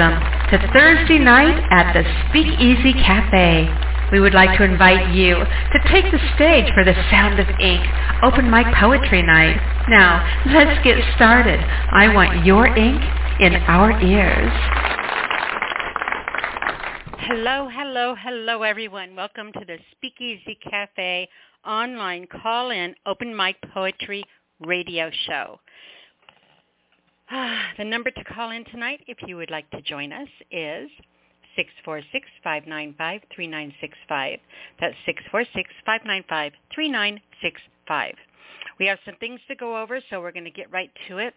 welcome to Thursday night at the Speakeasy Cafe. We would like to invite you to take the stage for the Sound of Ink Open Mic Poetry Night. Now, let's get started. I want your ink in our ears. Hello, hello, hello everyone. Welcome to the Speakeasy Cafe online call-in open mic poetry radio show. The number to call in tonight if you would like to join us is 646-595-3965. That's 646-595-3965. We have some things to go over, so we're going to get right to it.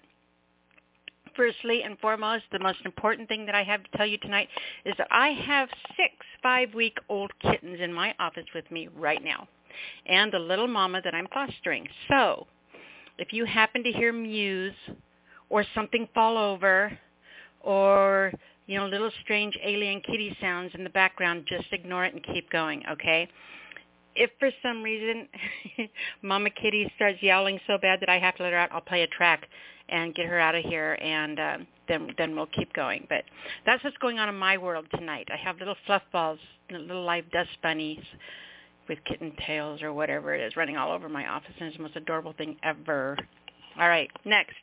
Firstly and foremost, the most important thing that I have to tell you tonight is that I have six five-week-old kittens in my office with me right now and the little mama that I'm fostering. So if you happen to hear mews or something fall over or you know little strange alien kitty sounds in the background just ignore it and keep going okay? If for some reason mama kitty starts yowling so bad that i have to let her out i'll play a track and get her out of here and uh, then then we'll keep going. But that's what's going on in my world tonight. I have little fluff balls little live dust bunnies with kitten tails or whatever it is running all over my office and it's the most adorable thing ever. All right next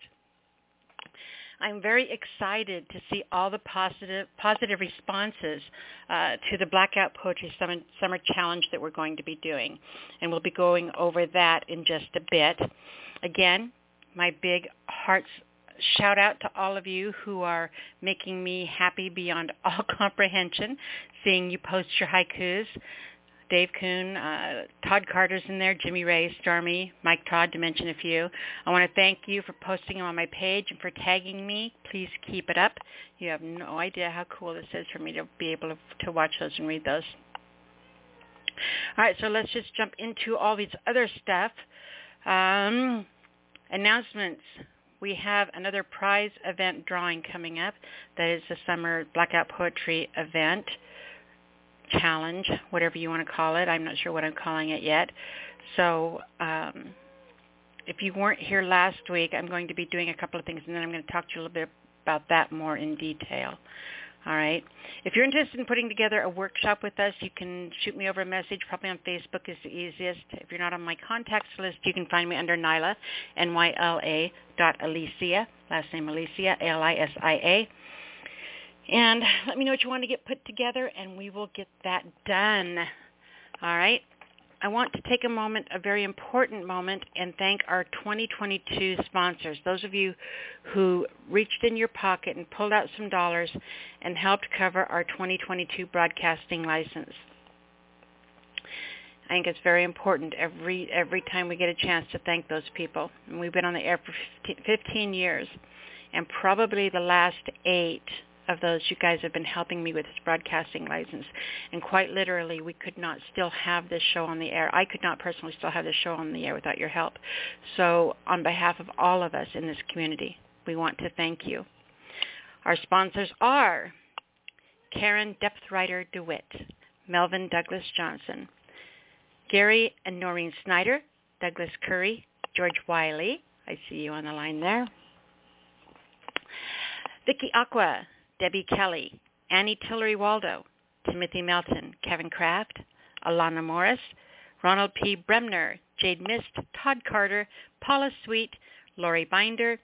I'm very excited to see all the positive positive responses uh, to the Blackout Poetry Summer, Summer Challenge that we're going to be doing, and we'll be going over that in just a bit. Again, my big hearts shout out to all of you who are making me happy beyond all comprehension, seeing you post your haikus. Dave Kuhn, uh, Todd Carter's in there, Jimmy Ray, Stormy, Mike Todd, to mention a few. I want to thank you for posting them on my page and for tagging me. Please keep it up. You have no idea how cool this is for me to be able to, to watch those and read those. All right, so let's just jump into all these other stuff. Um, announcements. We have another prize event drawing coming up. That is the summer Blackout Poetry event challenge, whatever you want to call it. I'm not sure what I'm calling it yet. So um, if you weren't here last week, I'm going to be doing a couple of things, and then I'm going to talk to you a little bit about that more in detail. All right. If you're interested in putting together a workshop with us, you can shoot me over a message. Probably on Facebook is the easiest. If you're not on my contacts list, you can find me under Nyla, N-Y-L-A dot Alisia, last name Alisia, A-L-I-S-I-A and let me know what you want to get put together, and we will get that done. All right. I want to take a moment, a very important moment, and thank our 2022 sponsors, those of you who reached in your pocket and pulled out some dollars and helped cover our 2022 broadcasting license. I think it's very important every every time we get a chance to thank those people. And we've been on the air for 15 years, and probably the last eight of those you guys have been helping me with this broadcasting license. And quite literally, we could not still have this show on the air. I could not personally still have this show on the air without your help. So on behalf of all of us in this community, we want to thank you. Our sponsors are Karen Depthwriter DeWitt, Melvin Douglas Johnson, Gary and Noreen Snyder, Douglas Curry, George Wiley, I see you on the line there. Vicky Aqua, Debbie Kelly, Annie Tillery Waldo, Timothy Melton, Kevin Kraft, Alana Morris, Ronald P. Bremner, Jade Mist, Todd Carter, Paula Sweet, Lori Binder,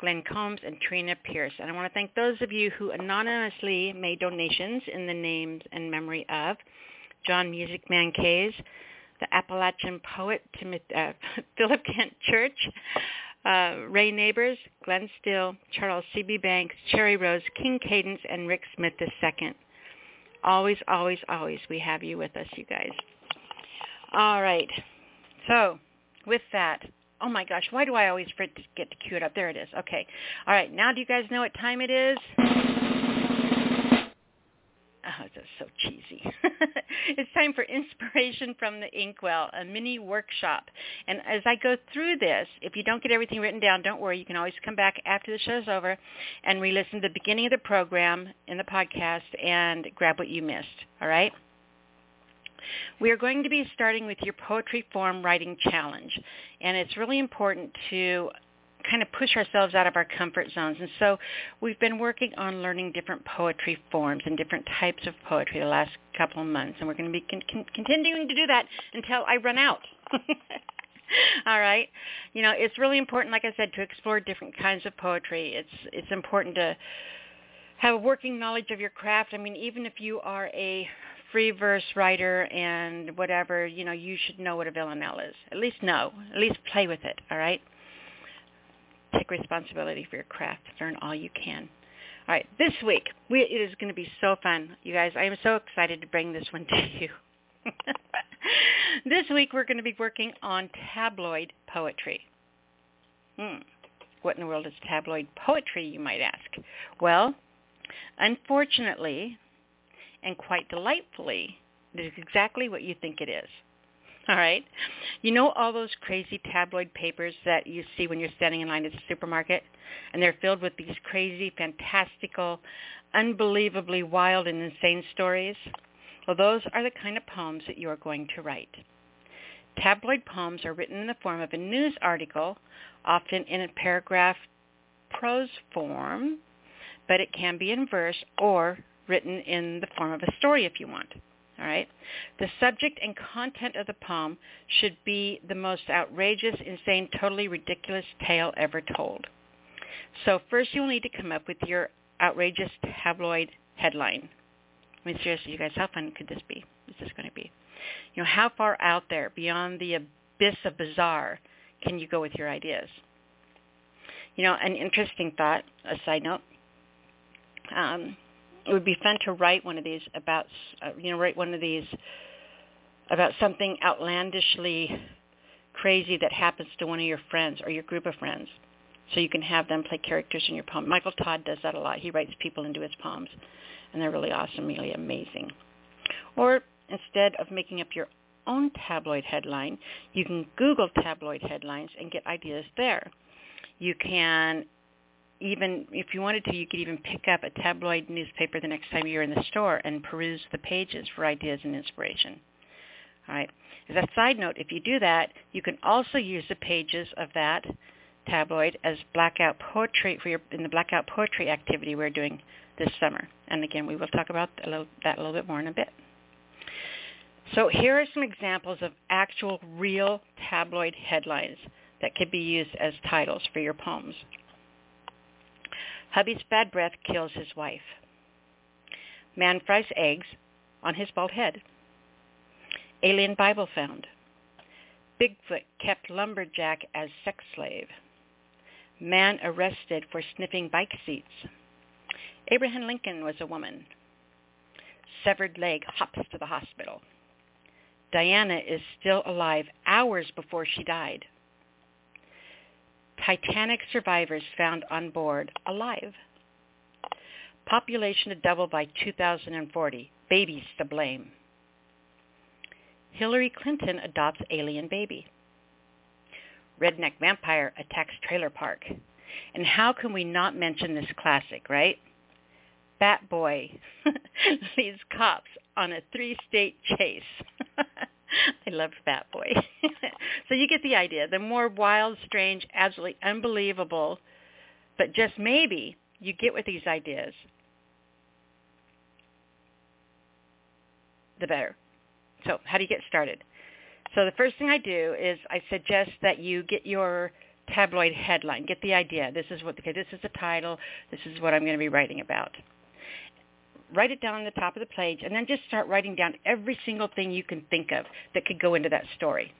Glenn Combs, and Trina Pierce. And I want to thank those of you who anonymously made donations in the names and memory of John Music Man Kays, the Appalachian poet Timothy, uh, Philip Kent Church, uh, Ray Neighbors, Glenn Still, Charles C.B. Banks, Cherry Rose, King Cadence, and Rick Smith II. Always, always, always we have you with us, you guys. All right. So with that, oh my gosh, why do I always forget to get to cue it up? There it is. Okay. All right. Now do you guys know what time it is? Oh, that's so cheesy. it's time for Inspiration from the Inkwell, a mini workshop. And as I go through this, if you don't get everything written down, don't worry. You can always come back after the show's over and re-listen to the beginning of the program in the podcast and grab what you missed. All right? We are going to be starting with your poetry form writing challenge. And it's really important to kind of push ourselves out of our comfort zones. And so we've been working on learning different poetry forms and different types of poetry the last couple of months, and we're going to be con- con- continuing to do that until I run out. All right. You know, it's really important, like I said, to explore different kinds of poetry. It's it's important to have a working knowledge of your craft. I mean, even if you are a free verse writer and whatever, you know, you should know what a villanelle is. At least know. At least play with it. All right. Take responsibility for your craft. Learn all you can. All right, this week we, it is going to be so fun, you guys. I am so excited to bring this one to you. this week we're going to be working on tabloid poetry. Hmm. What in the world is tabloid poetry, you might ask? Well, unfortunately, and quite delightfully, it is exactly what you think it is. All right. You know all those crazy tabloid papers that you see when you're standing in line at the supermarket? And they're filled with these crazy, fantastical, unbelievably wild and insane stories? Well, those are the kind of poems that you are going to write. Tabloid poems are written in the form of a news article, often in a paragraph prose form, but it can be in verse or written in the form of a story if you want. All right. The subject and content of the poem should be the most outrageous, insane, totally ridiculous tale ever told. So first you'll need to come up with your outrageous tabloid headline. I mean, seriously, you guys, how fun could this be? Is this going to be? You know, how far out there, beyond the abyss of bizarre, can you go with your ideas? You know, an interesting thought, a side note, um, it would be fun to write one of these about, uh, you know, write one of these about something outlandishly crazy that happens to one of your friends or your group of friends. So you can have them play characters in your poem. Michael Todd does that a lot. He writes people into his poems, and they're really awesome, really amazing. Or instead of making up your own tabloid headline, you can Google tabloid headlines and get ideas there. You can even if you wanted to, you could even pick up a tabloid newspaper the next time you're in the store and peruse the pages for ideas and inspiration. All right. As a side note, if you do that, you can also use the pages of that tabloid as blackout poetry for your in the blackout poetry activity we're doing this summer. And again, we will talk about a little, that a little bit more in a bit. So here are some examples of actual real tabloid headlines that could be used as titles for your poems. Hubby's bad breath kills his wife. Man fries eggs on his bald head. Alien Bible found. Bigfoot kept lumberjack as sex slave. Man arrested for sniffing bike seats. Abraham Lincoln was a woman. Severed leg hops to the hospital. Diana is still alive hours before she died. Titanic survivors found on board alive. Population to double by 2040. Babies to blame. Hillary Clinton adopts alien baby. Redneck vampire attacks trailer park. And how can we not mention this classic, right? Bat Boy leads cops on a three-state chase. I love Bat Boy. so you get the idea. The more wild, strange, absolutely unbelievable, but just maybe you get with these ideas, the better. So how do you get started? So the first thing I do is I suggest that you get your tabloid headline. Get the idea. This is what okay, this is the title. This is what I'm going to be writing about write it down on the top of the page, and then just start writing down every single thing you can think of that could go into that story.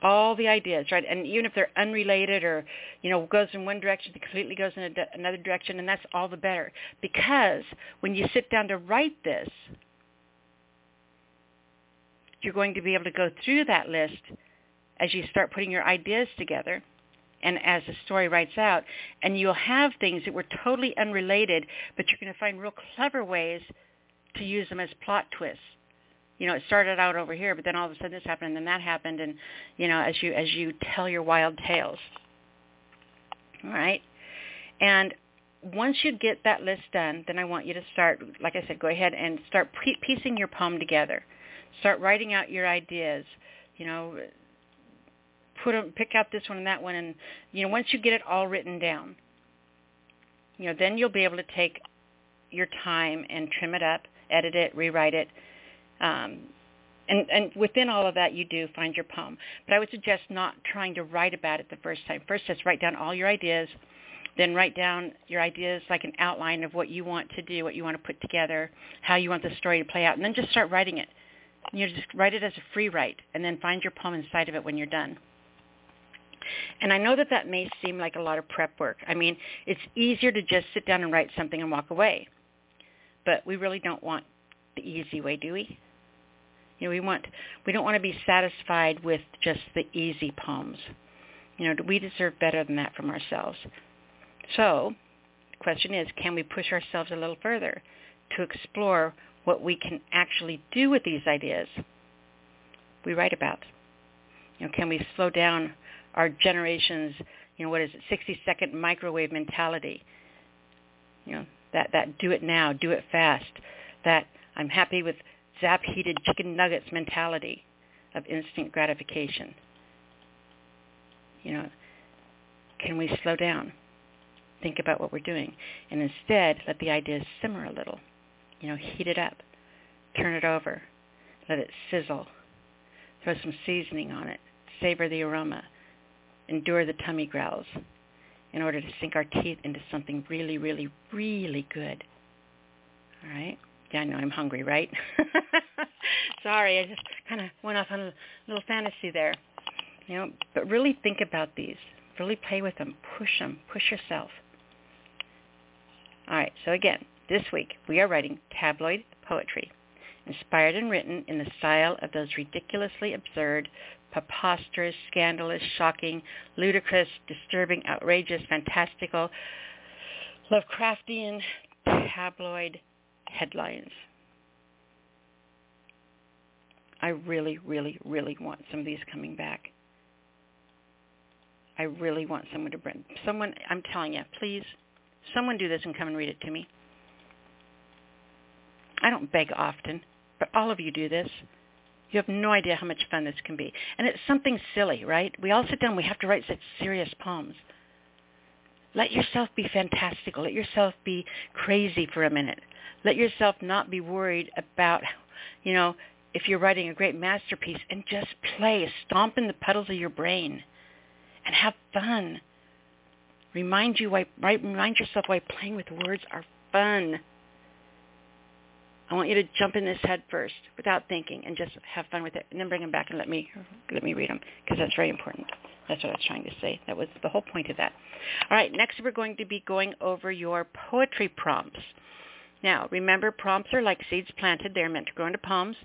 All the ideas, right? And even if they're unrelated or, you know, goes in one direction, completely goes in another direction, and that's all the better. Because when you sit down to write this, you're going to be able to go through that list as you start putting your ideas together and as the story writes out, and you'll have things that were totally unrelated, but you're going to find real clever ways to use them as plot twists. You know, it started out over here, but then all of a sudden this happened, and then that happened, and you know, as you as you tell your wild tales. All right, and once you get that list done, then I want you to start, like I said, go ahead and start piecing your poem together. Start writing out your ideas. You know, put them, pick out this one and that one, and you know, once you get it all written down, you know, then you'll be able to take your time and trim it up, edit it, rewrite it. Um, and, and within all of that, you do find your poem. But I would suggest not trying to write about it the first time. First, just write down all your ideas. Then write down your ideas like an outline of what you want to do, what you want to put together, how you want the story to play out, and then just start writing it. You just write it as a free write, and then find your poem inside of it when you're done. And I know that that may seem like a lot of prep work. I mean, it's easier to just sit down and write something and walk away. But we really don't want the easy way, do we? You know, we want we don't want to be satisfied with just the easy poems. You know, we deserve better than that from ourselves. So, the question is, can we push ourselves a little further to explore what we can actually do with these ideas we write about? You know, can we slow down our generation's, you know, what is it, 60-second microwave mentality? You know, that, that do it now, do it fast, that I'm happy with zap heated chicken nuggets mentality of instant gratification. You know, can we slow down? Think about what we're doing and instead let the ideas simmer a little. You know, heat it up. Turn it over. Let it sizzle. Throw some seasoning on it. Savor the aroma. Endure the tummy growls in order to sink our teeth into something really, really, really good. All right? Yeah, I know I'm hungry, right? Sorry, I just kind of went off on a little fantasy there. You know, but really think about these. Really play with them. Push them. Push yourself. All right, so again, this week we are writing tabloid poetry, inspired and written in the style of those ridiculously absurd, preposterous, scandalous, shocking, ludicrous, disturbing, outrageous, fantastical, Lovecraftian tabloid headlines. I really, really, really want some of these coming back. I really want someone to bring someone. I'm telling you, please, someone do this and come and read it to me. I don't beg often, but all of you do this. You have no idea how much fun this can be. And it's something silly, right? We all sit down, we have to write such serious poems. Let yourself be fantastical. Let yourself be crazy for a minute. Let yourself not be worried about, you know, if you're writing a great masterpiece and just play, stomp in the puddles of your brain and have fun. Remind you why, remind yourself why playing with words are fun. I want you to jump in this head first without thinking and just have fun with it and then bring them back and let me let me read them because that's very important. That's what I was trying to say. That was the whole point of that. All right, next we're going to be going over your poetry prompts. Now, remember prompts are like seeds planted. They're meant to grow into poems.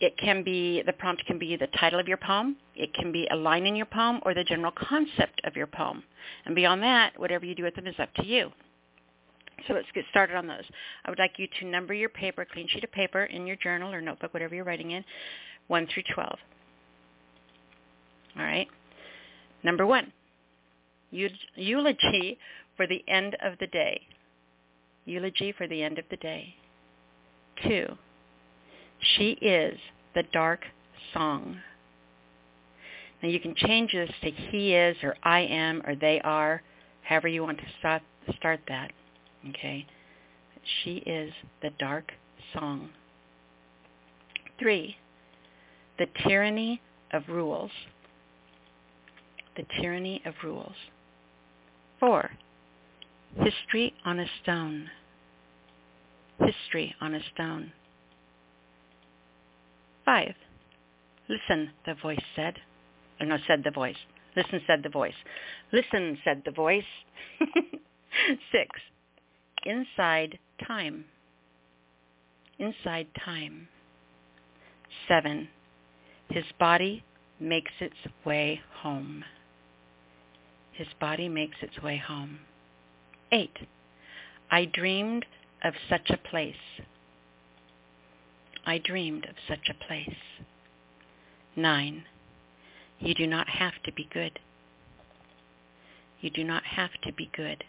It can be, the prompt can be the title of your poem. It can be a line in your poem or the general concept of your poem. And beyond that, whatever you do with them is up to you. So let's get started on those. I would like you to number your paper, clean sheet of paper in your journal or notebook, whatever you're writing in, 1 through 12. All right. Number one, eulogy for the end of the day. Eulogy for the end of the day. Two, she is the dark song. Now you can change this to he is or I am or they are, however you want to start, start that. Okay? She is the dark song. Three, the tyranny of rules. The tyranny of rules. Four, history on a stone. History on a stone. Five, listen, the voice said. Or no, said the voice. Listen, said the voice. Listen, said the voice. Six, inside time. Inside time. Seven, his body makes its way home. His body makes its way home. Eight, I dreamed of such a place. I dreamed of such a place. Nine, you do not have to be good. You do not have to be good.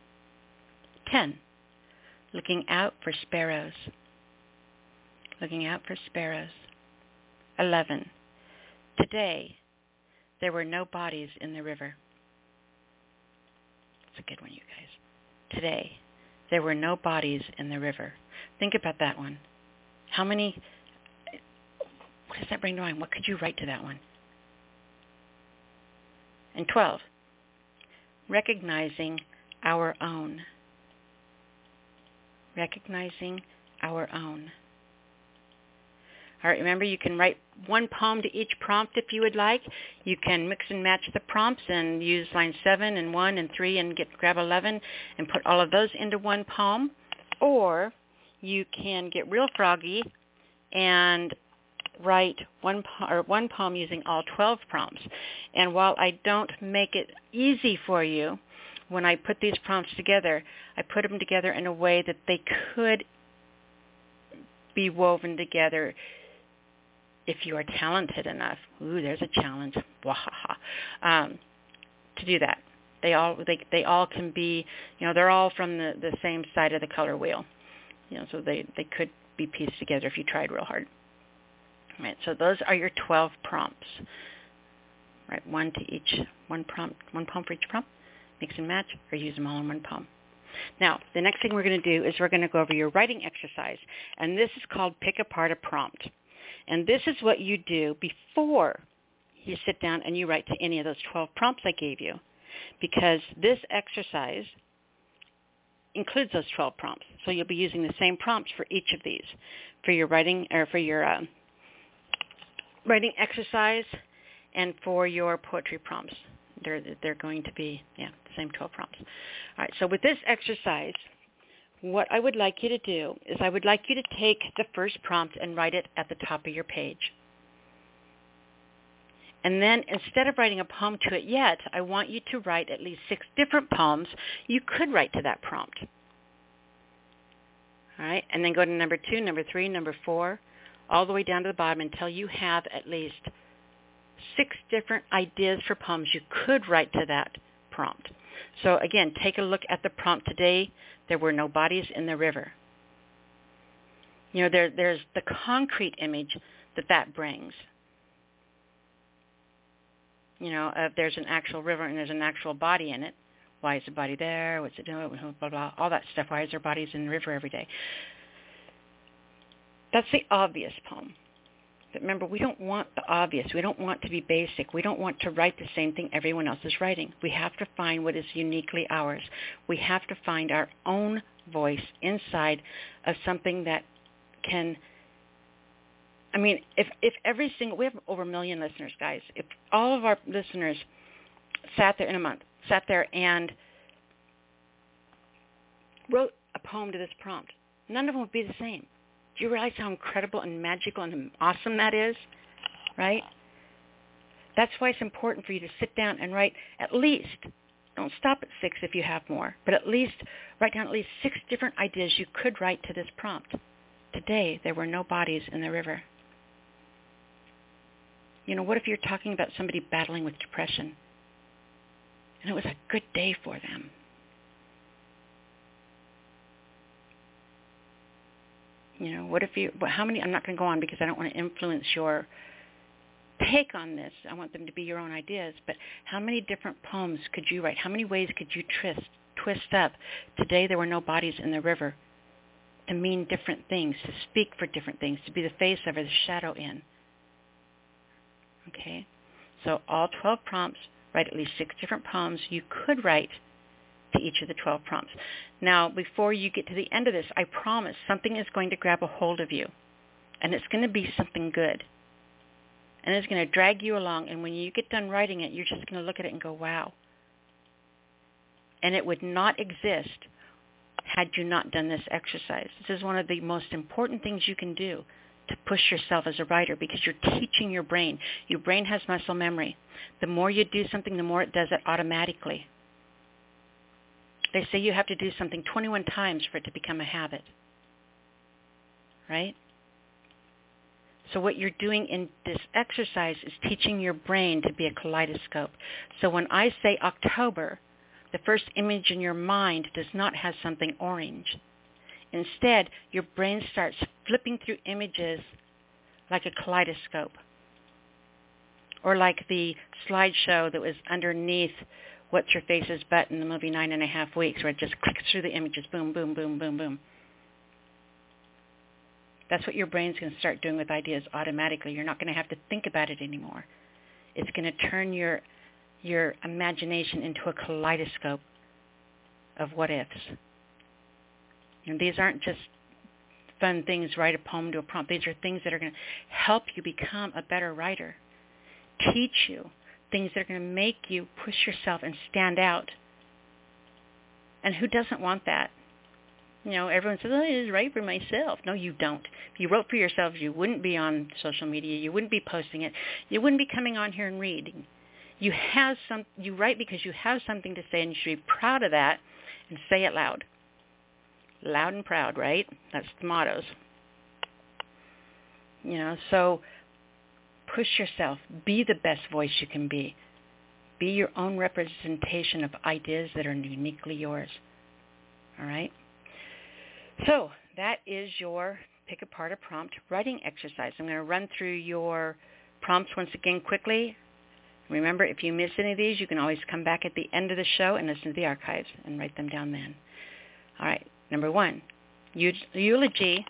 Ten, looking out for sparrows. Looking out for sparrows. Eleven, today there were no bodies in the river. It's a good one, you guys. Today, there were no bodies in the river. Think about that one. How many, what does that bring to mind? What could you write to that one? And 12, recognizing our own. Recognizing our own. All right, remember you can write one poem to each prompt if you would like. You can mix and match the prompts and use line 7 and 1 and 3 and get grab 11 and put all of those into one poem. Or you can get real froggy and write one or one poem using all 12 prompts. And while I don't make it easy for you, when I put these prompts together, I put them together in a way that they could be woven together if you are talented enough. Ooh, there's a challenge. Um, to do that. They all they they all can be, you know, they're all from the the same side of the color wheel. You know, so they they could be pieced together if you tried real hard. Right. So those are your 12 prompts. Right, one to each, one prompt, one poem for each prompt. Mix and match, or use them all in one poem. Now, the next thing we're going to do is we're going to go over your writing exercise, and this is called pick apart a prompt. And this is what you do before you sit down and you write to any of those 12 prompts I gave you, because this exercise includes those 12 prompts. So you'll be using the same prompts for each of these, for your writing or for your uh, writing exercise and for your poetry prompts. They're, they're going to be, yeah, the same 12 prompts. All right, so with this exercise, what I would like you to do is I would like you to take the first prompt and write it at the top of your page. And then instead of writing a poem to it yet, I want you to write at least six different poems you could write to that prompt. All right, and then go to number two, number three, number four, all the way down to the bottom until you have at least six different ideas for poems you could write to that prompt. So again, take a look at the prompt today. There were no bodies in the river. You know, there, there's the concrete image that that brings. You know, if there's an actual river and there's an actual body in it, why is the body there? What's it doing? Blah, blah, blah, all that stuff. Why is there bodies in the river every day? That's the obvious poem. But remember, we don't want the obvious. We don't want to be basic. We don't want to write the same thing everyone else is writing. We have to find what is uniquely ours. We have to find our own voice inside of something that can I mean, if if every single we have over a million listeners, guys. If all of our listeners sat there in a month, sat there and wrote a poem to this prompt, none of them would be the same. Do you realize how incredible and magical and awesome that is? Right? That's why it's important for you to sit down and write at least, don't stop at six if you have more, but at least write down at least six different ideas you could write to this prompt. Today, there were no bodies in the river. You know, what if you're talking about somebody battling with depression and it was a good day for them? You know, what if you, how many, I'm not going to go on because I don't want to influence your take on this. I want them to be your own ideas. But how many different poems could you write? How many ways could you twist, twist up? Today there were no bodies in the river to mean different things, to speak for different things, to be the face of or the shadow in. Okay? So all 12 prompts, write at least six different poems you could write to each of the 12 prompts. Now, before you get to the end of this, I promise something is going to grab a hold of you, and it's going to be something good. And it's going to drag you along, and when you get done writing it, you're just going to look at it and go, wow. And it would not exist had you not done this exercise. This is one of the most important things you can do to push yourself as a writer because you're teaching your brain. Your brain has muscle memory. The more you do something, the more it does it automatically. They say you have to do something 21 times for it to become a habit. Right? So what you're doing in this exercise is teaching your brain to be a kaleidoscope. So when I say October, the first image in your mind does not have something orange. Instead, your brain starts flipping through images like a kaleidoscope. Or like the slideshow that was underneath What's Your Face's Butt in the movie Nine and a Half Weeks, where it just clicks through the images, boom, boom, boom, boom, boom. That's what your brain's going to start doing with ideas automatically. You're not going to have to think about it anymore. It's going to turn your your imagination into a kaleidoscope of what ifs. And these aren't just fun things, write a poem to a prompt. These are things that are going to help you become a better writer, teach you things that are going to make you push yourself and stand out. And who doesn't want that? You know, everyone says, oh, I just write for myself. No, you don't. If you wrote for yourself, you wouldn't be on social media. You wouldn't be posting it. You wouldn't be coming on here and reading. You have some. You write because you have something to say, and you should be proud of that, and say it loud. Loud and proud, right? That's the mottos. You know, so push yourself. Be the best voice you can be. Be your own representation of ideas that are uniquely yours. All right? So that is your pick apart a prompt writing exercise. I'm going to run through your prompts once again quickly. Remember, if you miss any of these, you can always come back at the end of the show and listen to the archives and write them down then. All right, number one, eulogy.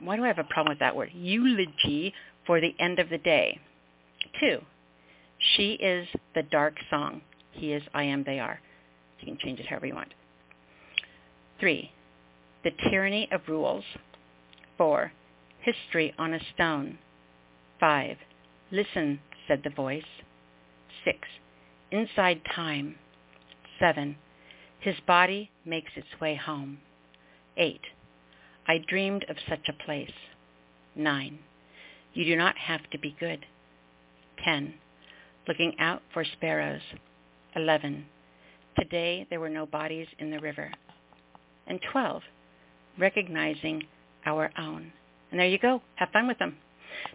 Why do I have a problem with that word? Eulogy for the end of the day. Two, she is the dark song. He is I am, they are. You can change it however you want. Three, the tyranny of rules. Four, history on a stone. Five, listen, said the voice. 6. Inside time. 7. His body makes its way home. 8. I dreamed of such a place. 9. You do not have to be good. 10. Looking out for sparrows. 11. Today there were no bodies in the river. And 12. Recognizing our own. And there you go. Have fun with them.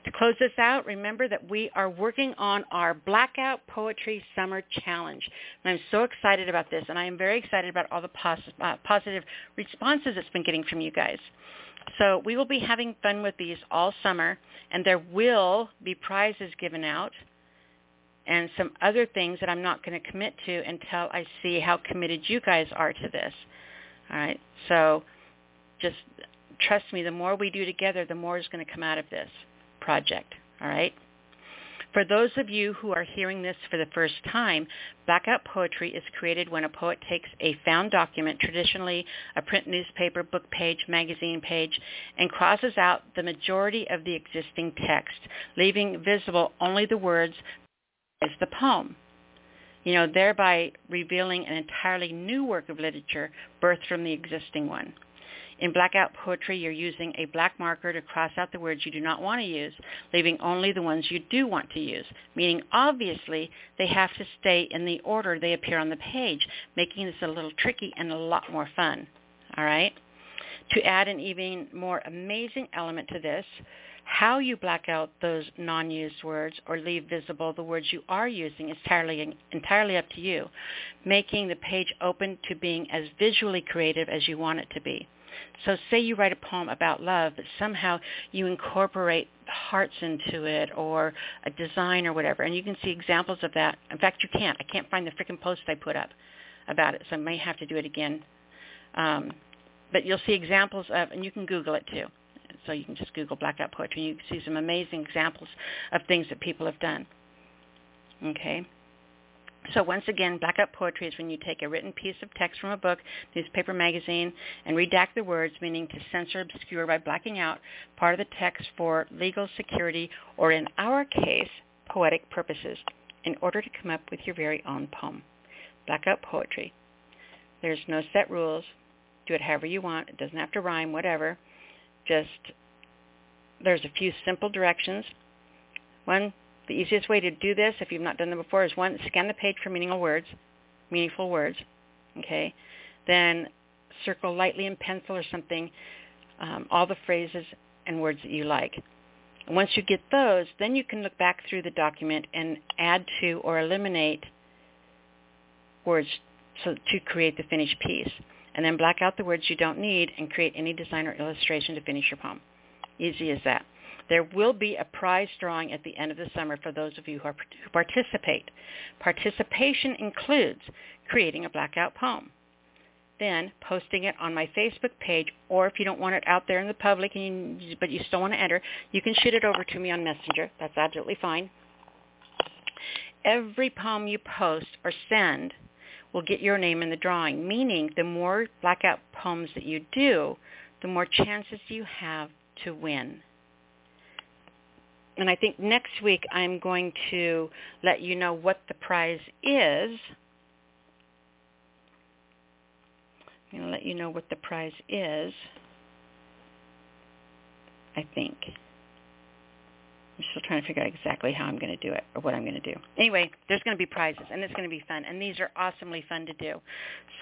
To close this out, remember that we are working on our Blackout Poetry Summer Challenge. And I'm so excited about this, and I am very excited about all the pos- uh, positive responses it's been getting from you guys. So we will be having fun with these all summer, and there will be prizes given out and some other things that I'm not going to commit to until I see how committed you guys are to this. All right. So just trust me, the more we do together, the more is going to come out of this project. All right? For those of you who are hearing this for the first time, Blackout Poetry is created when a poet takes a found document, traditionally a print newspaper, book page, magazine page, and crosses out the majority of the existing text, leaving visible only the words as the poem. You know, thereby revealing an entirely new work of literature birthed from the existing one. In blackout poetry, you're using a black marker to cross out the words you do not want to use, leaving only the ones you do want to use, meaning obviously they have to stay in the order they appear on the page, making this a little tricky and a lot more fun. All right? To add an even more amazing element to this, how you black out those non-used words or leave visible the words you are using is entirely, entirely up to you, making the page open to being as visually creative as you want it to be. So say you write a poem about love, but somehow you incorporate hearts into it or a design or whatever, and you can see examples of that. In fact, you can't. I can't find the freaking post I put up about it, so I may have to do it again. Um, but you'll see examples of, and you can Google it too. So you can just Google blackout poetry, and you can see some amazing examples of things that people have done. Okay. So once again, blackout poetry is when you take a written piece of text from a book, newspaper, magazine, and redact the words, meaning to censor, obscure by blacking out part of the text for legal security or, in our case, poetic purposes, in order to come up with your very own poem. Blackout poetry. There's no set rules. Do it however you want. It doesn't have to rhyme, whatever. Just there's a few simple directions. One, the easiest way to do this, if you've not done them before, is one, scan the page for meaningful words, meaningful words, okay? Then circle lightly in pencil or something um, all the phrases and words that you like. And once you get those, then you can look back through the document and add to or eliminate words so, to create the finished piece. And then black out the words you don't need and create any design or illustration to finish your poem. Easy as that. There will be a prize drawing at the end of the summer for those of you who, are, who participate. Participation includes creating a blackout poem, then posting it on my Facebook page, or if you don't want it out there in the public, and you, but you still want to enter, you can shoot it over to me on Messenger. That's absolutely fine. Every poem you post or send will get your name in the drawing, meaning the more blackout poems that you do, the more chances you have to win. And I think next week I'm going to let you know what the prize is. I'm going to let you know what the prize is, I think. I'm still trying to figure out exactly how I'm going to do it or what I'm going to do. Anyway, there's going to be prizes, and it's going to be fun. And these are awesomely fun to do.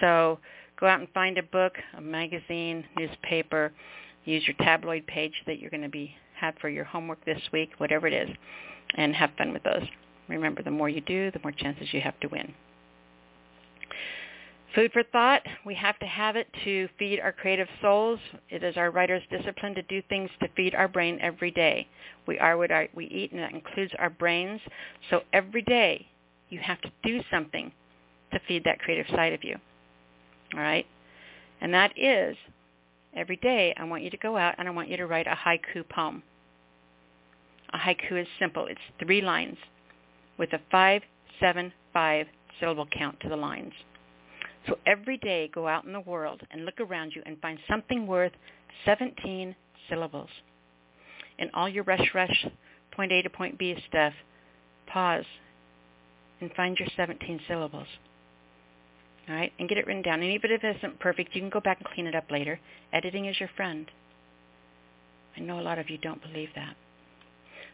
So go out and find a book, a magazine, newspaper. Use your tabloid page that you're going to be have for your homework this week, whatever it is, and have fun with those. Remember, the more you do, the more chances you have to win. Food for thought, we have to have it to feed our creative souls. It is our writer's discipline to do things to feed our brain every day. We are what we eat, and that includes our brains. So every day, you have to do something to feed that creative side of you. All right? And that is, every day, I want you to go out and I want you to write a haiku poem. A haiku is simple. It's three lines with a five, seven, five syllable count to the lines. So every day go out in the world and look around you and find something worth 17 syllables. In all your rush rush, point A to point B stuff, pause and find your 17 syllables. All right, and get it written down. And even if it isn't perfect, you can go back and clean it up later. Editing is your friend. I know a lot of you don't believe that,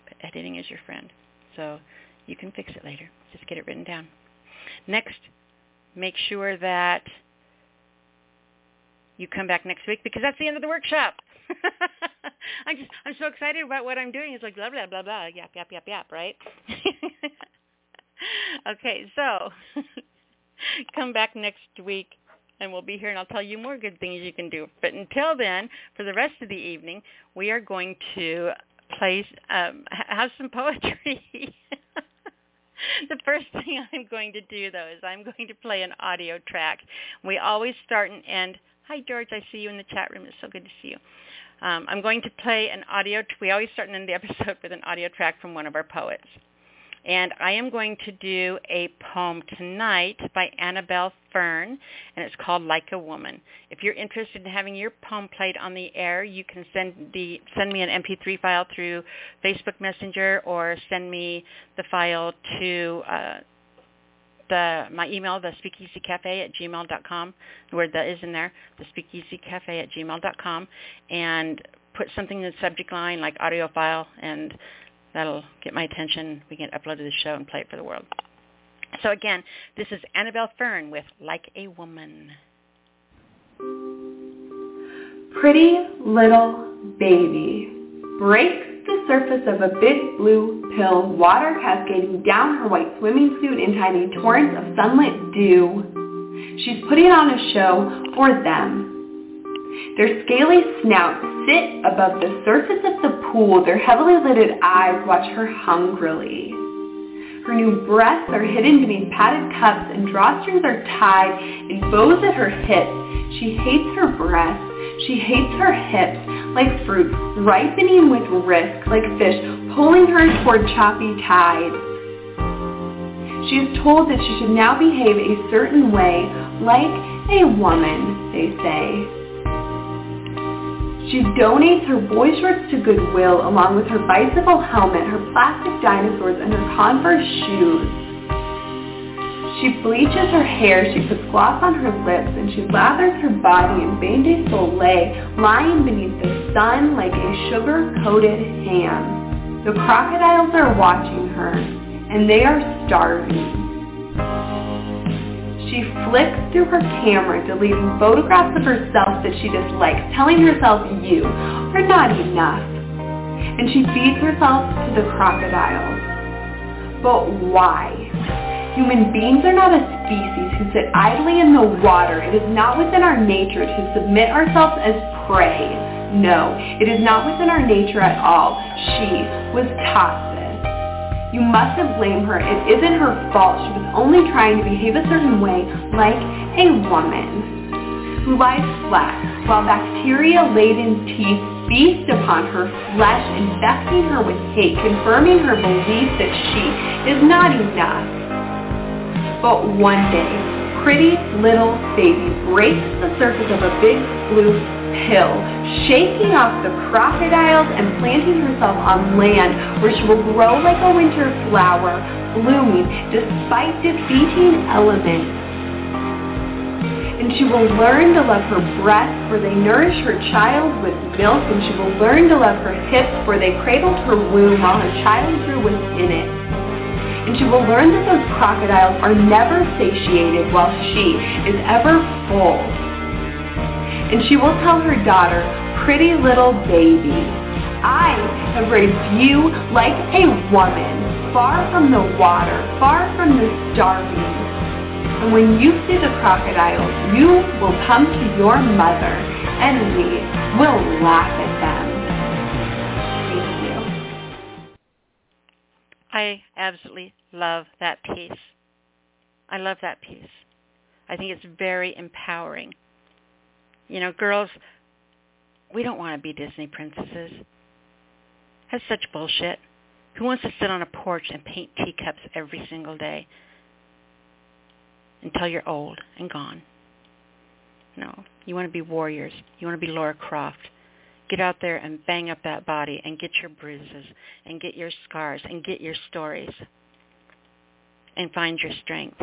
but editing is your friend. So you can fix it later. Just get it written down. Next, make sure that you come back next week because that's the end of the workshop. I'm just I'm so excited about what I'm doing. It's like blah blah blah blah yap yap yap yap, right? okay, so come back next week and we'll be here and I'll tell you more good things you can do. But until then, for the rest of the evening, we are going to play um, have some poetry. the first thing I'm going to do, though, is I'm going to play an audio track. We always start and end. Hi, George. I see you in the chat room. It's so good to see you. Um, I'm going to play an audio. We always start and end the episode with an audio track from one of our poets. And I am going to do a poem tonight by Annabelle Fern, and it's called Like a Woman. If you're interested in having your poem played on the air, you can send the send me an MP3 file through Facebook Messenger or send me the file to uh, the my email, the Speakeasy at gmail.com, where that is in there, the Speakeasy at gmail.com, and put something in the subject line like audio file and That'll get my attention. We can upload to the show and play it for the world. So again, this is Annabelle Fern with Like a Woman. Pretty little baby breaks the surface of a big blue pill, water cascading down her white swimming suit in tiny torrents of sunlit dew. She's putting on a show for them, their scaly snouts sit above the surface of the pool. Their heavily lidded eyes watch her hungrily. Her new breasts are hidden beneath padded cups and drawstrings are tied in bows at her hips. She hates her breasts. She hates her hips like fruit ripening with risk, like fish pulling her toward choppy tides. She is told that she should now behave a certain way, like a woman, they say. She donates her boy shorts to Goodwill along with her bicycle helmet, her plastic dinosaurs, and her Converse shoes. She bleaches her hair, she puts gloss on her lips, and she lathers her body in bain de soleil, lying beneath the sun like a sugar-coated ham. The crocodiles are watching her, and they are starving. She flicks through her camera, deleting photographs of herself that she dislikes, telling herself you are not enough. And she feeds herself to the crocodiles. But why? Human beings are not a species who sit idly in the water. It is not within our nature to submit ourselves as prey. No, it is not within our nature at all. She was taught. You mustn't blame her. It isn't her fault. She was only trying to behave a certain way, like a woman lies flat, while bacteria-laden teeth feast upon her flesh, infecting her with hate, confirming her belief that she is not enough. But one day, pretty little baby breaks the surface of a big blue pill, shaking off the crocodiles and planting herself on land where she will grow like a winter flower, blooming despite defeating elements. And she will learn to love her breasts, for they nourish her child with milk, and she will learn to love her hips, for they cradled her womb while her child grew within it. And she will learn that those crocodiles are never satiated while she is ever full and she will tell her daughter, pretty little baby, I have raised you like a woman, far from the water, far from the starving. And when you see the crocodiles, you will come to your mother, and we will laugh at them. Thank you. I absolutely love that piece. I love that piece. I think it's very empowering. You know, girls, we don't want to be Disney princesses. That's such bullshit. Who wants to sit on a porch and paint teacups every single day until you're old and gone? No. You want to be warriors. You want to be Laura Croft. Get out there and bang up that body and get your bruises and get your scars and get your stories and find your strength.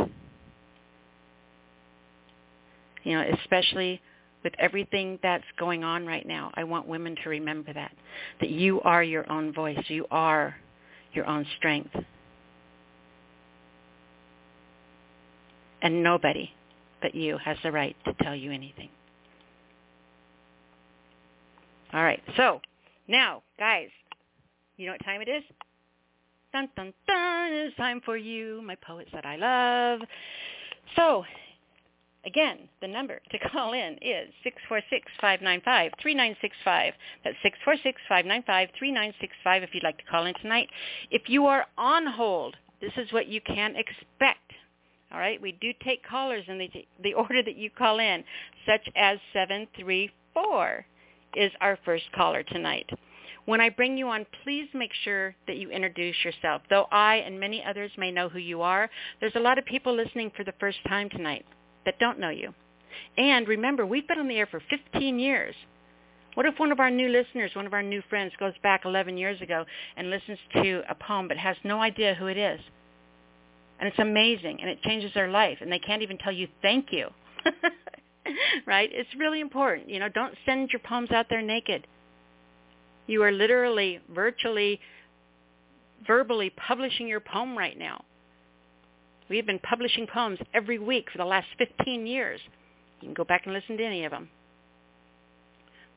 You know, especially with everything that's going on right now, I want women to remember that, that you are your own voice. You are your own strength. And nobody but you has the right to tell you anything. All right, so now, guys, you know what time it is? Dun, dun, dun. It's time for you, my poets that I love. So Again, the number to call in is 646-595-3965. That's 646-595-3965 if you'd like to call in tonight. If you are on hold, this is what you can expect. All right, we do take callers in the, the order that you call in, such as 734 is our first caller tonight. When I bring you on, please make sure that you introduce yourself. Though I and many others may know who you are, there's a lot of people listening for the first time tonight that don't know you. And remember, we've been on the air for 15 years. What if one of our new listeners, one of our new friends goes back 11 years ago and listens to a poem but has no idea who it is? And it's amazing and it changes their life and they can't even tell you thank you. right? It's really important. You know, don't send your poems out there naked. You are literally, virtually, verbally publishing your poem right now. We have been publishing poems every week for the last 15 years. You can go back and listen to any of them.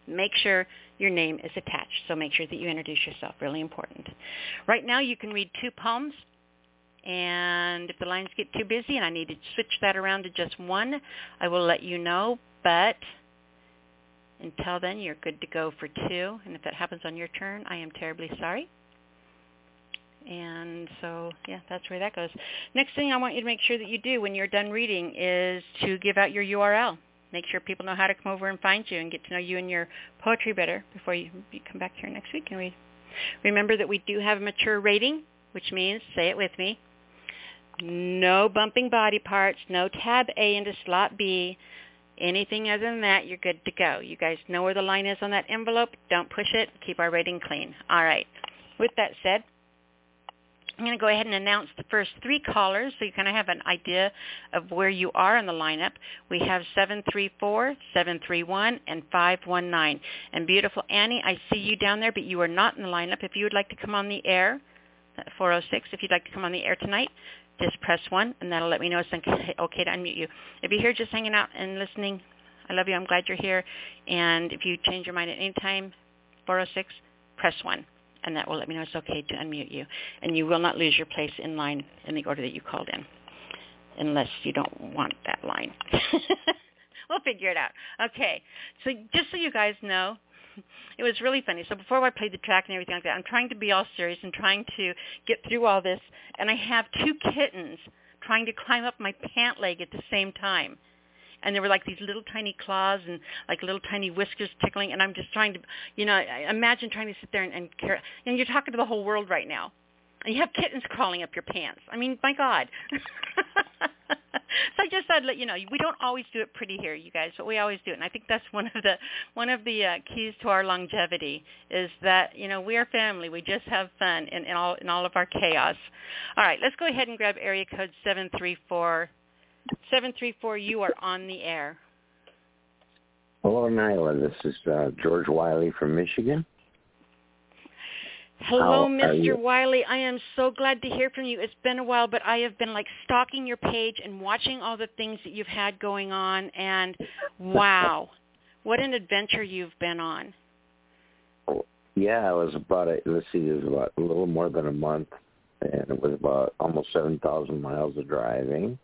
Make sure your name is attached. So make sure that you introduce yourself. Really important. Right now you can read two poems. And if the lines get too busy and I need to switch that around to just one, I will let you know. But until then, you're good to go for two. And if that happens on your turn, I am terribly sorry. And so, yeah, that's where that goes. Next thing I want you to make sure that you do when you're done reading is to give out your URL. Make sure people know how to come over and find you and get to know you and your poetry better before you, come back here next week and read. Remember that we do have a mature rating, which means, say it with me, no bumping body parts, no tab A into slot B. Anything other than that, you're good to go. You guys know where the line is on that envelope. Don't push it. Keep our rating clean. All right. With that said, I'm going to go ahead and announce the first three callers so you kind of have an idea of where you are in the lineup. We have 734, 731, and 519. And beautiful Annie, I see you down there, but you are not in the lineup. If you would like to come on the air, 406, if you'd like to come on the air tonight, just press 1, and that'll let me know it's okay to unmute you. If you're here just hanging out and listening, I love you. I'm glad you're here. And if you change your mind at any time, 406, press 1 and that will let me know it's okay to unmute you. And you will not lose your place in line in the order that you called in, unless you don't want that line. we'll figure it out. Okay, so just so you guys know, it was really funny. So before I played the track and everything like that, I'm trying to be all serious and trying to get through all this, and I have two kittens trying to climb up my pant leg at the same time. And there were like these little tiny claws and like little tiny whiskers tickling, and I'm just trying to, you know, imagine trying to sit there and, and care. And you're talking to the whole world right now, and you have kittens crawling up your pants. I mean, my God. so I just thought, you know, we don't always do it pretty here, you guys, but we always do it. And I think that's one of the one of the uh, keys to our longevity is that you know we are family. We just have fun in, in all in all of our chaos. All right, let's go ahead and grab area code seven three four. Seven three four. You are on the air. Hello, Nyla. This is uh, George Wiley from Michigan. Hello, Mr. Wiley. I am so glad to hear from you. It's been a while, but I have been like stalking your page and watching all the things that you've had going on and wow. what an adventure you've been on. Yeah, it was about a, let's see, it was about a little more than a month and it was about almost 7,000 miles of driving.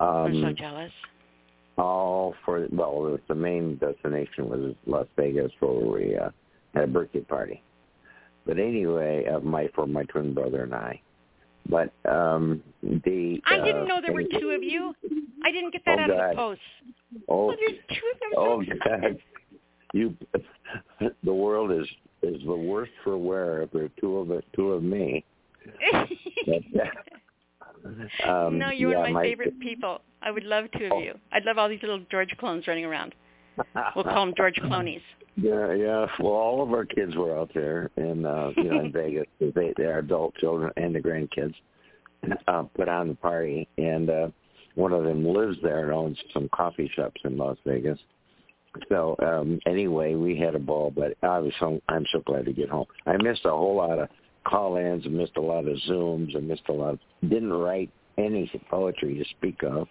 Um, I'm so jealous. All for well, the main destination was Las Vegas, where we uh, had a birthday party. But anyway, uh, my for my twin brother and I. But um the I didn't uh, know there were two of you. I didn't get that oh out God. of the post. Oh, oh there's two of them. Oh God. You the world is is the worst for wear if there are two of it two of me. um, no, you're yeah, one of my, my favorite people. I would love two of oh. you. I'd love all these little George clones running around. We'll call them George Clonies. Yeah, yeah. Well, all of our kids were out there, in uh, you know, in Vegas. They, they're adult children and the grandkids uh, put on the party, and uh, one of them lives there and owns some coffee shops in Las Vegas. So um anyway, we had a ball, but I was so I'm so glad to get home. I missed a whole lot of call-ins, and missed a lot of zooms, and missed a lot. Of, didn't write any poetry to speak of.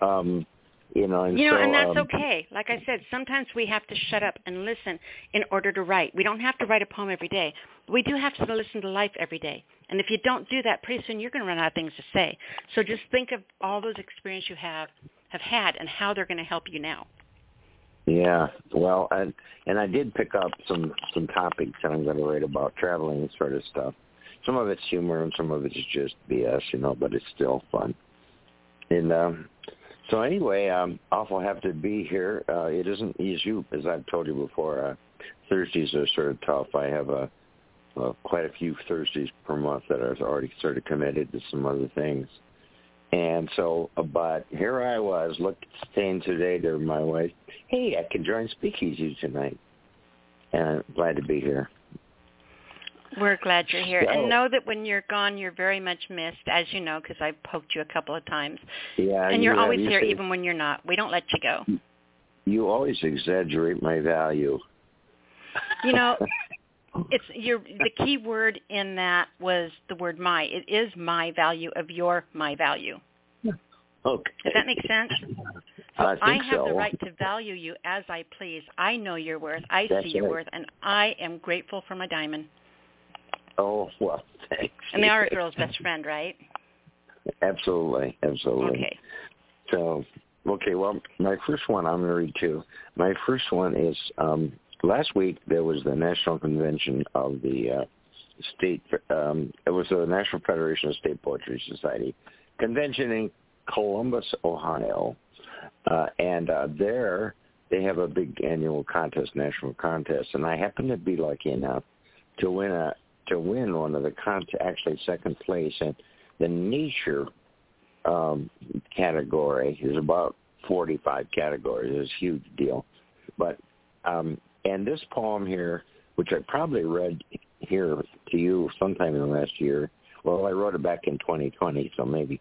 Um, you know, and you know, so, and that's um, okay. Like I said, sometimes we have to shut up and listen in order to write. We don't have to write a poem every day. We do have to listen to life every day. And if you don't do that, pretty soon you're going to run out of things to say. So just think of all those experiences you have have had and how they're going to help you now. Yeah, well, and and I did pick up some some topics that I'm going to write about traveling sort of stuff. Some of it's humor and some of it's just BS, you know, but it's still fun. And um, so anyway, I'm awful happy to be here. Uh, it isn't easy, as I've told you before. Uh, Thursdays are sort of tough. I have a, uh, quite a few Thursdays per month that I've already sort of committed to some other things. And so, uh, but here I was, look, saying today to my wife, hey, I can join Speakeasy tonight. And I'm glad to be here. We're glad you're here. So, and know that when you're gone, you're very much missed, as you know, because I've poked you a couple of times. Yeah, and you're you, always you here say, even when you're not. We don't let you go. You always exaggerate my value. You know, it's your the key word in that was the word my. It is my value of your my value. Okay. Does that make sense? So I, I have so. the right to value you as I please. I know your worth. I That's see your right. worth, and I am grateful for my diamond. Oh well, thanks. And they are a girl's best friend, right? Absolutely, absolutely. Okay. So, okay, well, my first one I'm going to. My first one is um, last week there was the national convention of the uh, state. Um, it was the National Federation of State Poetry Society convention in Columbus, Ohio, uh, and uh, there they have a big annual contest, national contest, and I happened to be lucky enough to win a to win one of the cont actually second place in the nature um, category is about 45 categories. It's a huge deal. But um, and this poem here, which I probably read here to you sometime in the last year. Well, I wrote it back in 2020, so maybe.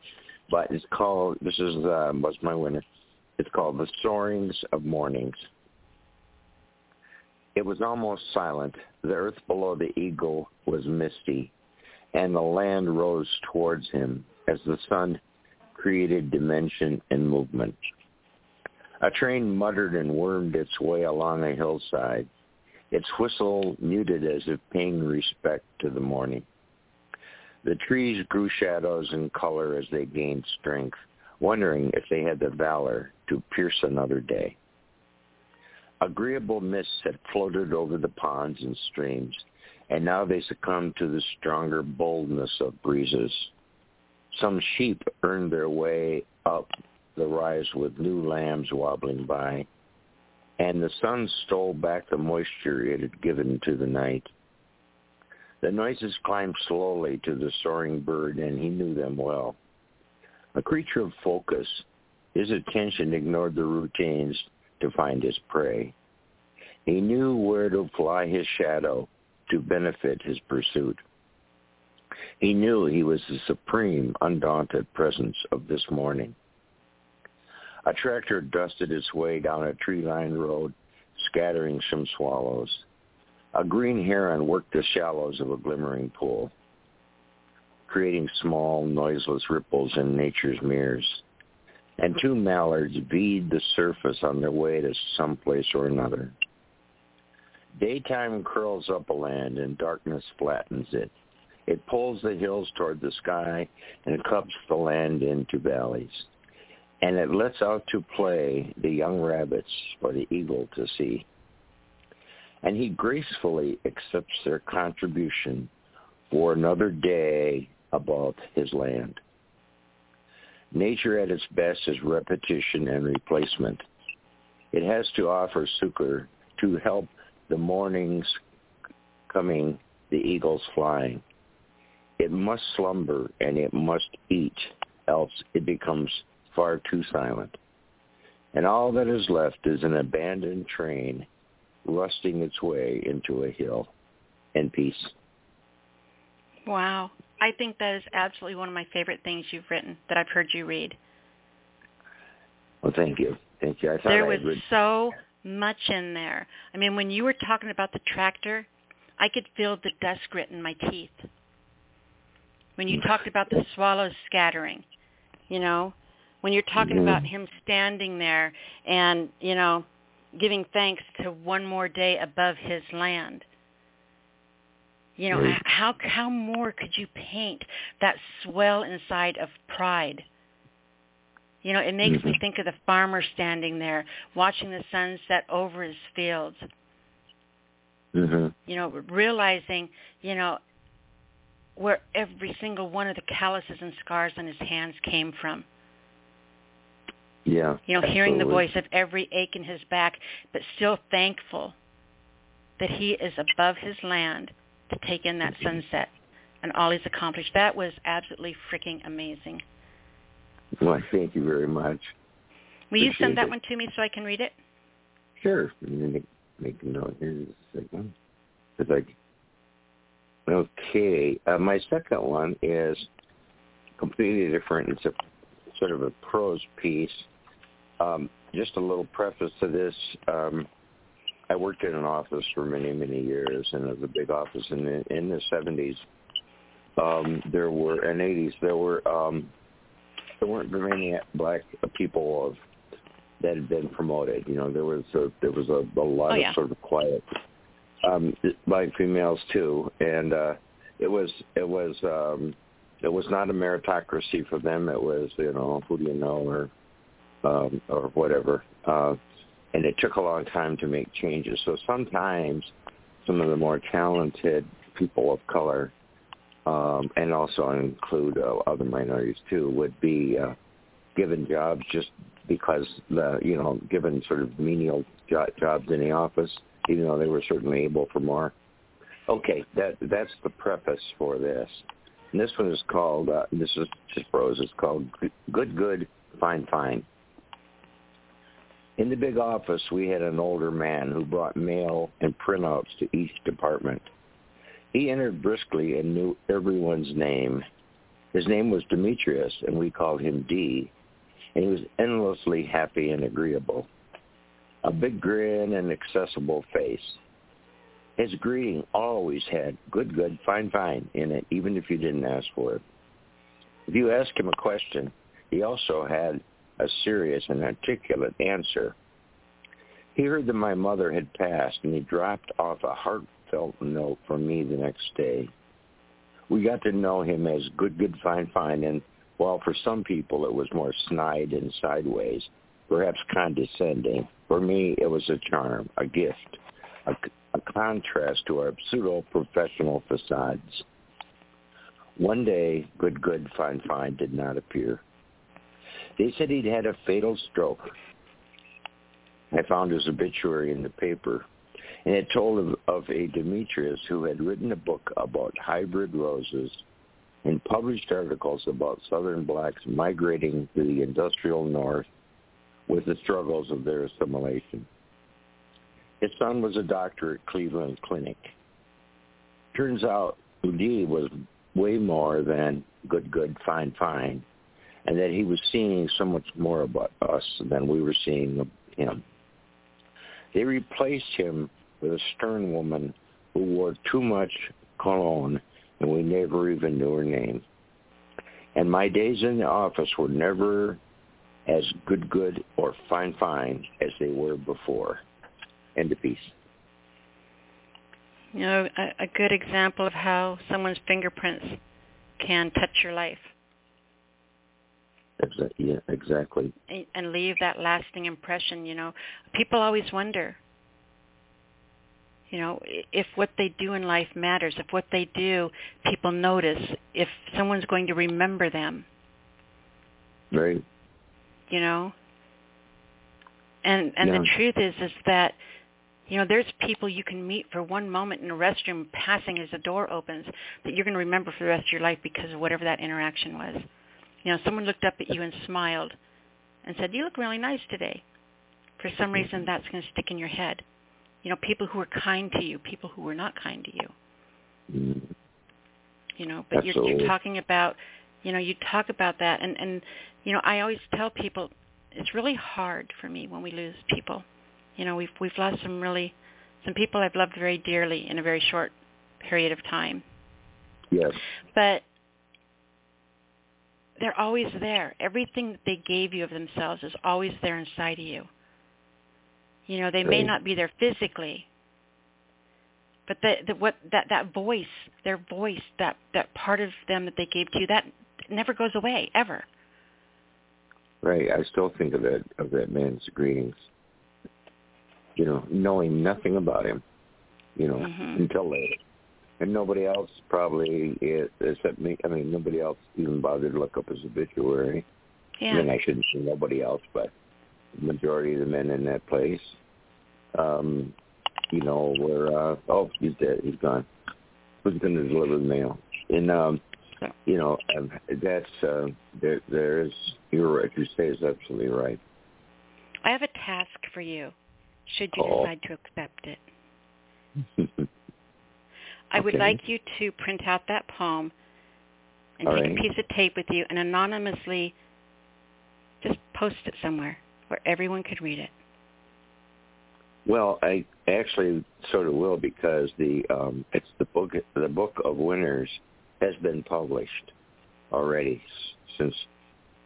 But it's called. This is uh, was my winner. It's called "The Soarings of Mornings." It was almost silent. The earth below the eagle was misty, and the land rose towards him as the sun created dimension and movement. A train muttered and wormed its way along a hillside, its whistle muted as if paying respect to the morning. The trees grew shadows in color as they gained strength, wondering if they had the valor to pierce another day. Agreeable mists had floated over the ponds and streams, and now they succumbed to the stronger boldness of breezes. Some sheep earned their way up the rise with new lambs wobbling by, and the sun stole back the moisture it had given to the night. The noises climbed slowly to the soaring bird, and he knew them well. A creature of focus, his attention ignored the routines to find his prey. He knew where to fly his shadow to benefit his pursuit. He knew he was the supreme, undaunted presence of this morning. A tractor dusted its way down a tree-lined road, scattering some swallows. A green heron worked the shallows of a glimmering pool, creating small, noiseless ripples in nature's mirrors. And two mallards beat the surface on their way to some place or another. Daytime curls up a land and darkness flattens it. It pulls the hills toward the sky and cups the land into valleys. And it lets out to play the young rabbits for the eagle to see. And he gracefully accepts their contribution for another day about his land. Nature at its best is repetition and replacement. It has to offer succor to help the mornings coming, the eagles flying. It must slumber and it must eat, else it becomes far too silent. And all that is left is an abandoned train rusting its way into a hill. In peace. Wow. I think that is absolutely one of my favorite things you've written that I've heard you read. Well, thank you. Thank you. I thought there was read... so much in there. I mean, when you were talking about the tractor, I could feel the dust grit in my teeth. When you mm. talked about the swallows scattering, you know, when you're talking Mm-hmm. about him standing there and, you know, giving thanks to one more day above his land. You know, Right. how how more could you paint that swell inside of pride? You know, it makes me Mhm. think of the farmer standing there watching the sun set over his fields. hmm You know, realizing, you know, where every single one of the calluses and scars on his hands came from. Yeah. You know, hearing the voice of every ache in his back, but still thankful that he is above his land to take in that sunset and all he's accomplished. That was absolutely freaking amazing. Well, thank you very much. Will you send that it. one to me so I can read it? Sure. Let me make, make a note here just a second. It's like, okay. Uh, my second one is completely different. It's a sort of a prose piece. Um, just a little preface to this. Um, I worked in an office for many, many years, and it was a big office. And in, in the 70s, um, there were, and 80s, there were, um, there weren't very many black people of that had been promoted. You know, there was a, there was a, a lot Oh, yeah. of sort of quiet um, black females too, and uh, it was it was um, it was not a meritocracy for them. It was you know who do you know or um, or whatever, uh, and it took a long time to make changes. So sometimes some of the more talented people of color, um, and also include uh, other minorities too, would be uh, given jobs just because the you know given sort of menial jo- jobs in the office, even though they were certainly able for more. Okay, that that's the preface for this. And this one is called uh, this is just prose. It's called Good Good Fine Fine. In the big office, we had an older man who brought mail and printouts to each department. He entered briskly and knew everyone's name. His name was Demetrius, and we called him D, and he was endlessly happy and agreeable. A big grin and accessible face. His greeting always had good, good, fine, fine in it, even if you didn't ask for it. If you asked him a question, he also had a serious and articulate answer. He heard that my mother had passed, and he dropped off a heartfelt note for me the next day. We got to know him as good, good, fine, fine, and while for some people it was more snide and sideways, perhaps condescending. For me, it was a charm, a gift, a, a contrast to our pseudo-professional facades. One day, good, good, fine, fine did not appear. They said he'd had a fatal stroke. I found his obituary in the paper, and it told of, of a Demetrius who had written a book about hybrid roses and published articles about Southern blacks migrating to the industrial North with the struggles of their assimilation. His son was a doctor at Cleveland Clinic. Turns out Udi was way more than good, good, fine, fine, and that he was seeing so much more about us than we were seeing him. They replaced him with a stern woman who wore too much cologne and we never even knew her name. And my days in the office were never as good, good or fine, fine as they were before. End of piece. You know, a, a good example of how someone's fingerprints can touch your life. Exactly. Yeah, exactly. And, and leave that lasting impression. You know, people always wonder, you know, if what they do in life matters, if what they do people notice, if someone's going to remember them. Right. You know? And and Yeah. the truth is is that you know, there's people you can meet for one moment in a restroom passing as the door opens that you're going to remember for the rest of your life because of whatever that interaction was. You know, someone looked up at you and smiled and said, "You look really nice today." For some reason that's going to stick in your head you know, people who were kind to you, people who were not kind to you. Mm. You know, but you're, you're talking about, you know, you talk about that, and and you know, I always tell people it's really hard for me when we lose people. You know, we've we've lost some really some people I've loved very dearly in a very short period of time, Yes. but they're always there. Everything that they gave you of themselves is always there inside of you. You know, they may not be there physically, but the, the what that that voice, their voice, that that part of them that they gave to you, that never goes away ever. Right. I still think of that of that man's greetings. You know, knowing nothing about him. You know, Mhm. until later. And nobody else probably is, except me. I mean, nobody else even bothered to look up his obituary. Yeah. I mean, I shouldn't say nobody else, but the majority of the men in that place, um, you know, were uh, oh, he's dead, he's gone. Who's going to deliver the mail? And um, you know, um, that's uh, there. There is. You're right. You say is absolutely right. I have a task for you. Should you Oh. decide to accept it, I would Okay. like you to print out that poem and All take right. a piece of tape with you and anonymously just post it somewhere where everyone could read it. Well, I actually sort of will because the um, it's the book. The book of winners has been published already since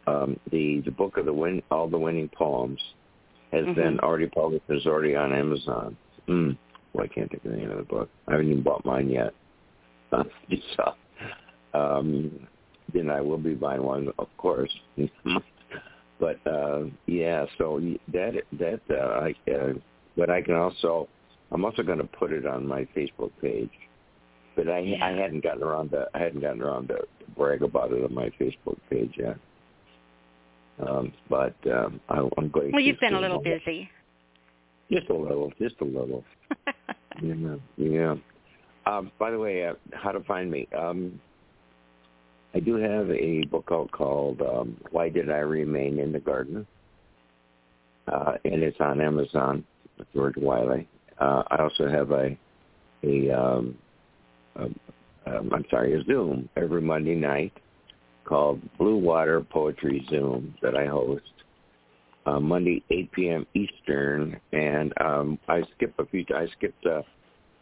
um, the the book of the win all the winning poems has Mhm. been already published. It's already on Amazon. Mm. Well, I can't think of the name of the book. I haven't even bought mine yet. so, um, then I will be buying one, of course. but uh, yeah, so that that uh, I. Uh, but I can also, I'm also going to put it on my Facebook page. But I, Yeah. I hadn't gotten around to, I hadn't gotten around to brag about it on my Facebook page yet. Um, but um, I, I'm going. Well, to you've been a little busy. Just a little, just a little. Yeah, yeah. Um, by the way, uh, how to find me? Um, I do have a book out called um, "Why Did I Remain in the Garden," uh, and it's on Amazon. George Wiley. Uh, I also have a a um, um, um, I'm sorry, a Zoom every Monday night called Blue Water Poetry Zoom that I host uh, Monday 8 p.m. Eastern, and um, I skip a few. I skipped. Uh,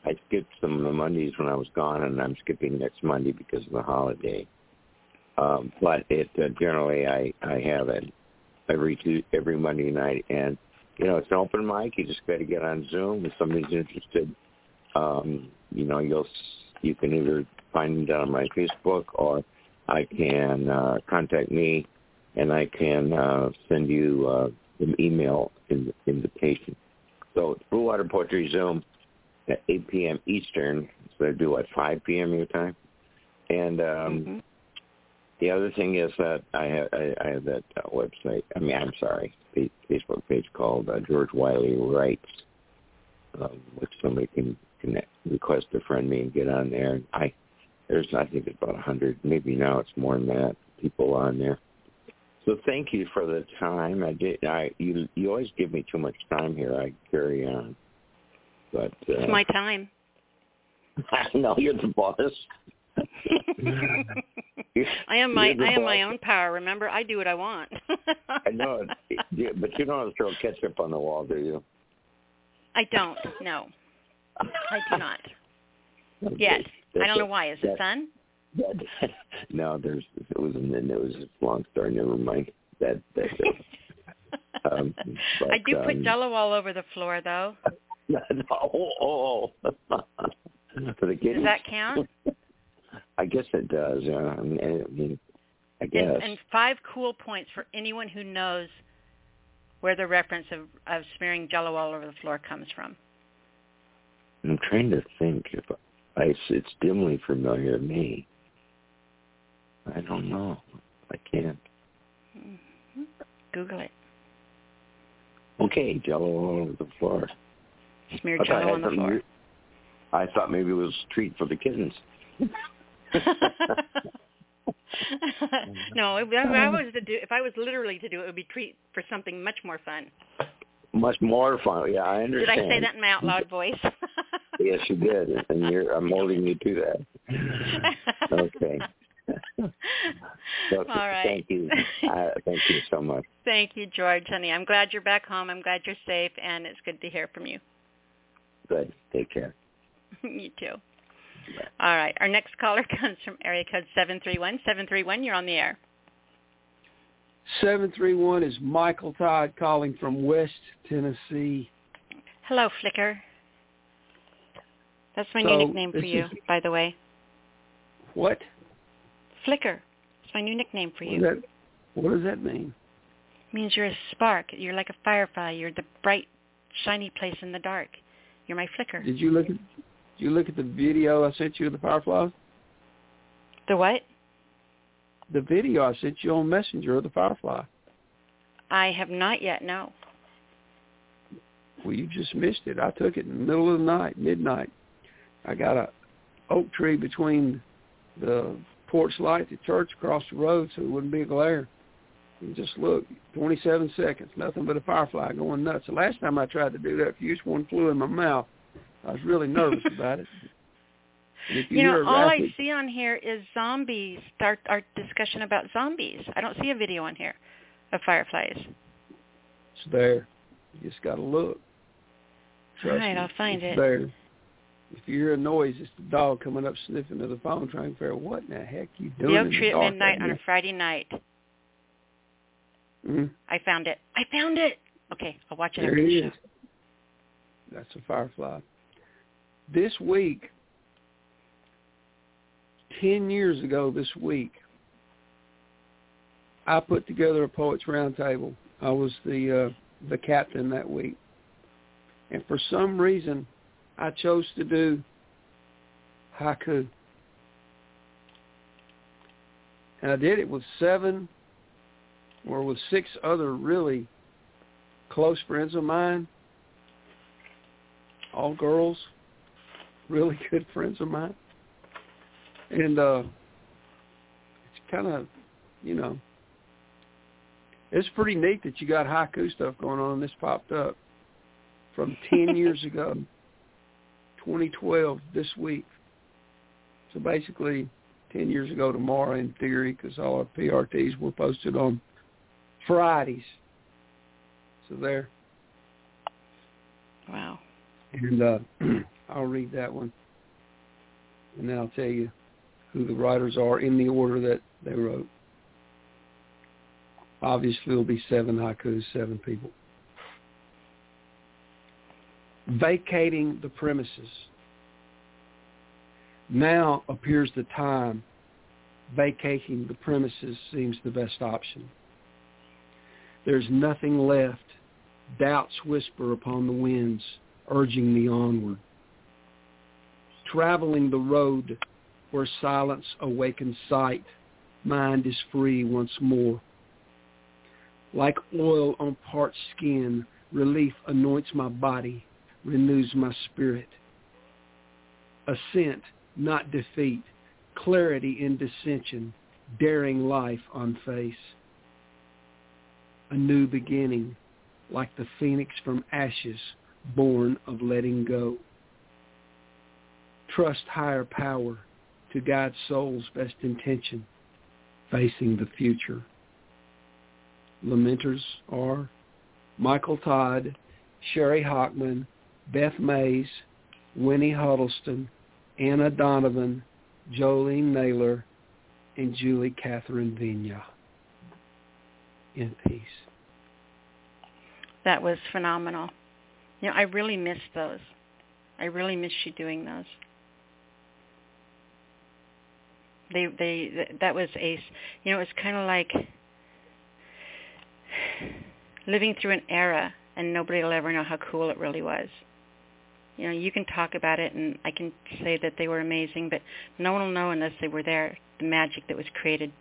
I skipped some of the Mondays when I was gone, and I'm skipping next Monday because of the holiday. Um, but it uh, generally I I have it every two every Monday night, and you know it's an open mic. You just got to get on Zoom if somebody's interested. Um, you know you'll you can either find it on my Facebook or I can uh, contact me and I can uh, send you uh, the email in, invitation. So Blue Water Poetry Zoom at 8 p.m. Eastern. So I do at 5 p.m. your time. And um, mm-hmm. the other thing is that I have I, I have that uh, website. I mean, I'm sorry, Facebook page called uh, George Wiley Writes, um, which somebody can connect, request to friend me and get on there. And I there's I think it's about a hundred, maybe now it's more than that people on there. So thank you for the time. I did. I you you always give me too much time here. I carry on, but uh, it's my time. I know you're the boss. I am my I am my own power. Remember, I do what I want. I know, it, but you don't have to throw ketchup on the wall, do you? I don't. No, I do not. Yes, I don't know why. Is it fun? No, there's it was and then it was a long story. Never mind. That that. um, but, I do put um, Jello all over the floor, though. No, oh, oh, for the. Does that count? I guess it does. Yeah, I mean, I, guess. And, and five cool points for anyone who knows where the reference of, of smearing Jello all over the floor comes from. I'm trying to think if I, it's dimly familiar to me. I don't know. I can't. Mm-hmm. Google it. Okay, Jello all over the floor. Smear Jello on the floor. I thought maybe it was a treat for the kittens. no, if I was to do, if I was literally to do it, it would be treat for something much more fun. Much more fun. Yeah, I understand. Did I say that in my out loud voice? yes, you did, and you're, I'm holding you to that. Okay. All right. Thank you. Uh, thank you so much. Thank you, George, honey. I'm glad you're back home. I'm glad you're safe, and it's good to hear from you. Good. Take care. you too. All right. Our next caller comes from area code 731. 731, you're on the air. 731 is Michael Todd calling from West Tennessee. Hello, Flicker. That's my so new nickname for you, is... by the way. What? Flicker. It's my new nickname for you. What, that, what does that mean? It means you're a spark. You're like a firefly. You're the bright, shiny place in the dark. You're my flicker. Did you look at did you look at the video I sent you of the fireflies? The what? The video I sent you on Messenger of the firefly. I have not yet, no. Well, you just missed it. I took it in the middle of the night, midnight. I got a oak tree between the porch light the church across the road so it wouldn't be a glare. And just look, 27 seconds, nothing but a firefly going nuts. The last time I tried to do that, fuse one flew in my mouth. I was really nervous about it. You, you know, all rapid, I see on here is zombies. Our, our discussion about zombies. I don't see a video on here of fireflies. It's there. You just got to look. Trust all right, me. I'll find it's it. There. If you hear a noise, it's the dog coming up sniffing to the phone trying to figure out what in the heck you doing. The oak tree at midnight on a Friday night. Mm-hmm. I found it. I found it. Okay, I'll watch it there it is. show. That's a firefly. This week, 10 years ago this week, I put together a poets roundtable. I was the uh, the captain that week. And for some reason, I chose to do haiku. And I did it with seven or with six other really close friends of mine, all girls, really good friends of mine. And uh it's kind of, you know, it's pretty neat that you got haiku stuff going on this popped up from 10 years ago. 2012 this week. So basically 10 years ago tomorrow in theory because all our PRTs were posted on Fridays. So there. Wow. And uh, I'll read that one. And then I'll tell you who the writers are in the order that they wrote. Obviously, it'll be seven haikus, seven people vacating the premises. Now appears the time vacating the premises seems the best option. There's nothing left Doubts whisper upon the winds, urging me onward. Traveling the road where silence awakens sight, mind is free once more. Like oil on parched skin, relief anoints my body, renews my spirit. Ascent, not defeat, clarity in dissension, daring life on face. A new beginning, like the phoenix from ashes, born of letting go. Trust higher power to guide soul's best intention, facing the future. Lamenters are Michael Todd, Sherry Hockman, Beth Mays, Winnie Huddleston, Anna Donovan, Jolene Naylor, and Julie Catherine Vigna. In peace. That was phenomenal. You know, I really miss those. I really miss you doing those. They they that was a you know, it's kind of like living through an era and nobody will ever know how cool it really was. You know, you can talk about it and I can say that they were amazing, but no one will know unless they were there, the magic that was created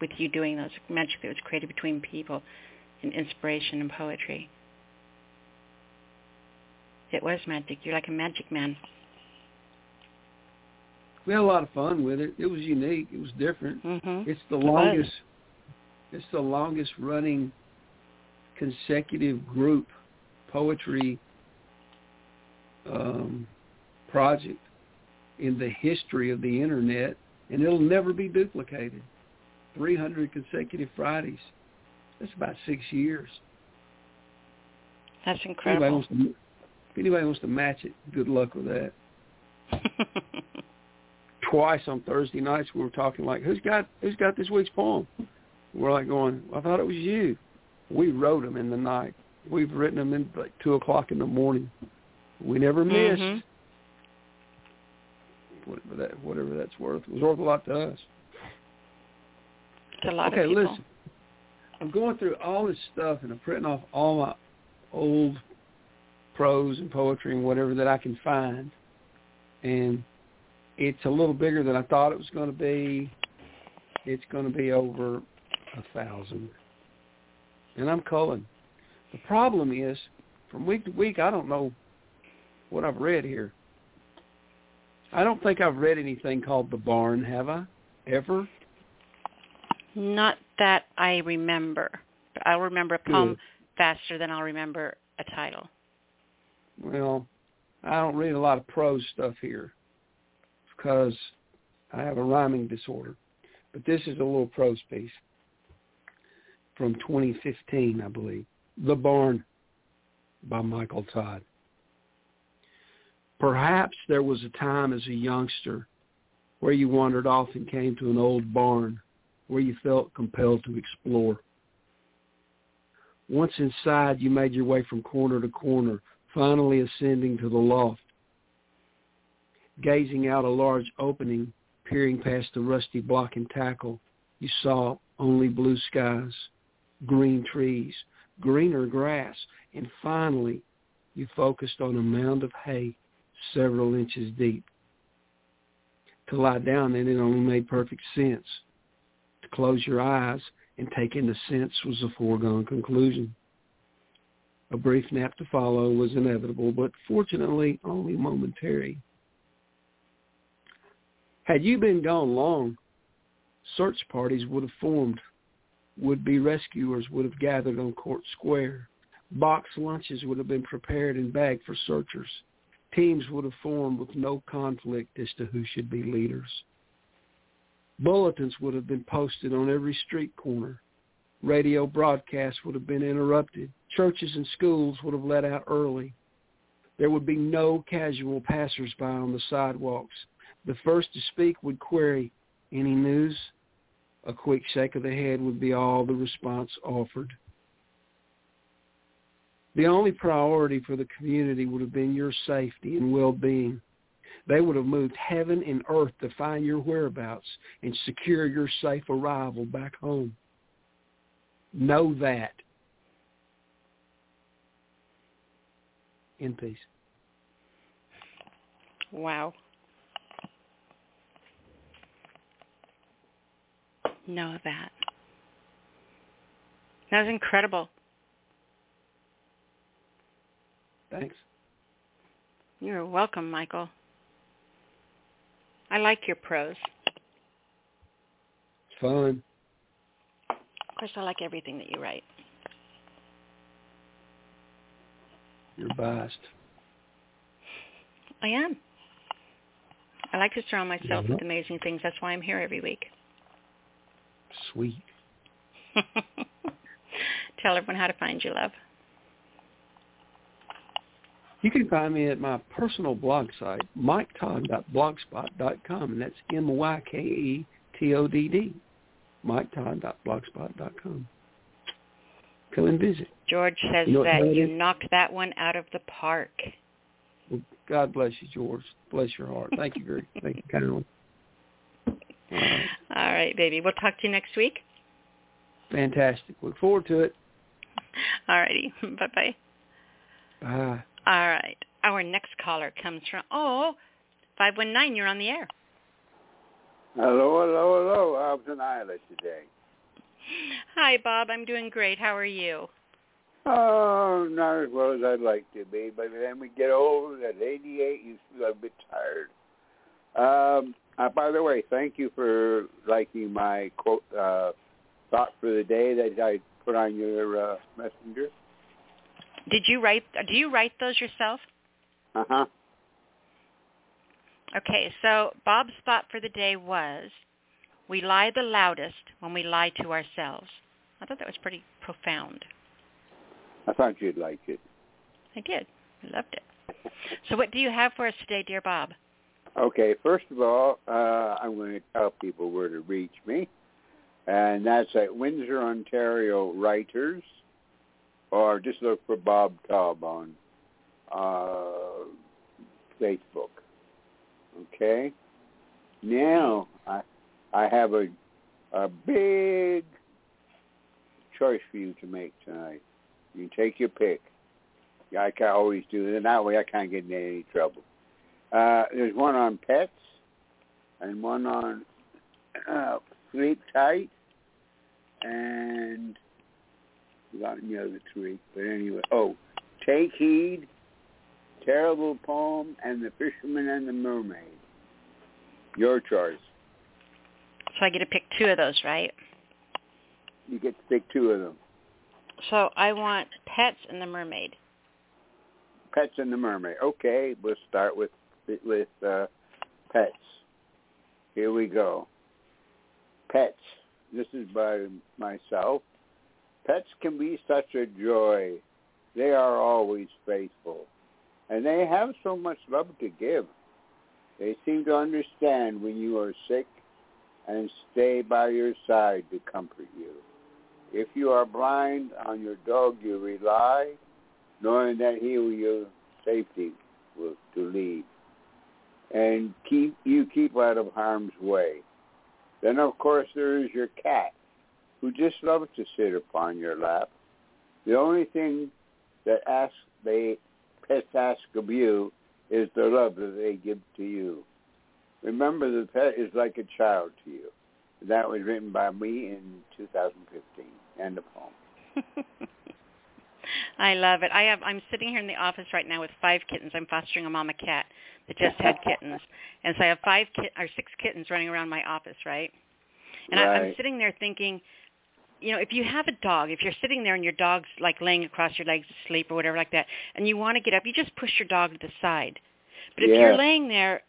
with you doing those, magic that was created between people and inspiration and poetry. It was magic. You're like a magic man. We had a lot of fun with it. It was unique. It was different. Mm-hmm. It's the longest. It's the longest running consecutive group poetry um, project in the history of the internet, and it'll never be duplicated. 300 consecutive Fridays. That's about six years. That's incredible. anybody, to, if anybody wants to match it, good luck with that. Twice on Thursday nights we were talking like, who's got who's got this week's poem? We're like going, I thought it was you. We wrote them in the night. We've written them in like two o'clock in the morning. We never missed. Mhm. Whatever that whatever that's worth. It was worth a lot to us. It's a lot okay, of people. listen. I'm going through all this stuff and I'm printing off all my old prose and poetry and whatever that I can find. And it's a little bigger than I thought it was going to be. It's going to be over a thousand. And I'm culling. The problem is, from week to week, I don't know what I've read here. I don't think I've read anything called The Barn, have I? Ever? Not that I remember. I'll remember a poem Good. faster than I'll remember a title. Well, I don't read a lot of prose stuff here because I have a rhyming disorder. But this is a little prose piece from 2015, I believe. The Barn by Michael Todd. Perhaps there was a time as a youngster where you wandered off and came to an old barn where you felt compelled to explore. Once inside, you made your way from corner to corner, finally ascending to the loft. Gazing out a large opening, peering past the rusty block and tackle, you saw only blue skies, green trees, greener grass, and finally you focused on a mound of hay several inches deep. To lie down in it only made perfect sense. To close your eyes and take in the sense was a foregone conclusion. A brief nap to follow was inevitable, but fortunately only momentary. Had you been gone long, search parties would have formed. Would-be rescuers would have gathered on Court Square. Box lunches would have been prepared and bagged for searchers. Teams would have formed with no conflict as to who should be leaders. Bulletins would have been posted on every street corner. Radio broadcasts would have been interrupted. Churches and schools would have let out early. There would be no casual passersby on the sidewalks. The first to speak would query, any news? A quick shake of the head would be all the response offered. The only priority for the community would have been your safety and well-being. They would have moved heaven and earth to find your whereabouts and secure your safe arrival back home. Know that. In peace. Wow. Know that. That was incredible. Thanks. You're welcome, Michael. I like your prose. It's fun. Of course, I like everything that you write. You're biased. I am. I like to surround myself with amazing things. That's why I'm here every week. Sweet. Tell everyone how to find you, love. You can find me at my personal blog site, myketodd.blogspot.com, and that's M-Y-K-E-T-O-D-D, myketodd.blogspot.com. Come and visit. George says You know that you knocked that one out of the park. Well, God bless you, George. Bless your heart. Thank you very, thank you kindly. All right. All right, baby. We'll talk to you next week. Fantastic. Look forward to it. All righty. Bye-bye. Bye. All right. Our next caller comes from, oh, 519, you're on the air. Hello, hello, hello. How's an island today? Hi, Bob. I'm doing great. How are you? Oh, not as well as I'd like to be. By the time we get old, at 88, you feel a bit tired. Um, uh, by the way, thank you for liking my quote uh, thought for the day that I put on your uh, messenger. Did you write, do you write those yourself? Uh huh. Okay, so Bob's thought for the day was, we lie the loudest when we lie to ourselves. I thought that was pretty profound. I thought you'd like it. I did. I loved it. So what do you have for us today, dear Bob? Okay, first of all, uh, I'm going to tell people where to reach me, and that's at Windsor, Ontario Writers, or just look for Bob Taub on uh, Facebook. Okay. Now I I have a a big choice for you to make tonight. You take your pick. I can always do it, and that way I can't get in any trouble. Uh, there's one on pets and one on uh, sleep tight and forgotten the other three. But anyway, oh, take heed, terrible poem, and the fisherman and the mermaid. Your choice. So I get to pick two of those, right? You get to pick two of them. So I want Pets and the Mermaid. Pets and the mermaid. Okay, we'll start with with uh, pets. Here we go. Pets. This is by myself. Pets can be such a joy. They are always faithful. And they have so much love to give. They seem to understand when you are sick and stay by your side to comfort you. If you are blind, on your dog you rely, knowing that he will your safety will to lead. And keep you keep out of harm's way. Then of course there is your cat, who just loves to sit upon your lap. The only thing that ask they pets ask of you is the love that they give to you. Remember the pet is like a child to you. That was written by me in 2015. End of poem. I love it. I have I'm sitting here in the office right now with five kittens. I'm fostering a mama cat that just had kittens. And so I have five kit or six kittens running around my office, right? And I, I'm sitting there thinking, you know, if you have a dog, if you're sitting there and your dog's like laying across your legs asleep or whatever like that, and you want to get up, you just push your dog to the side. But if Yeah. you're laying there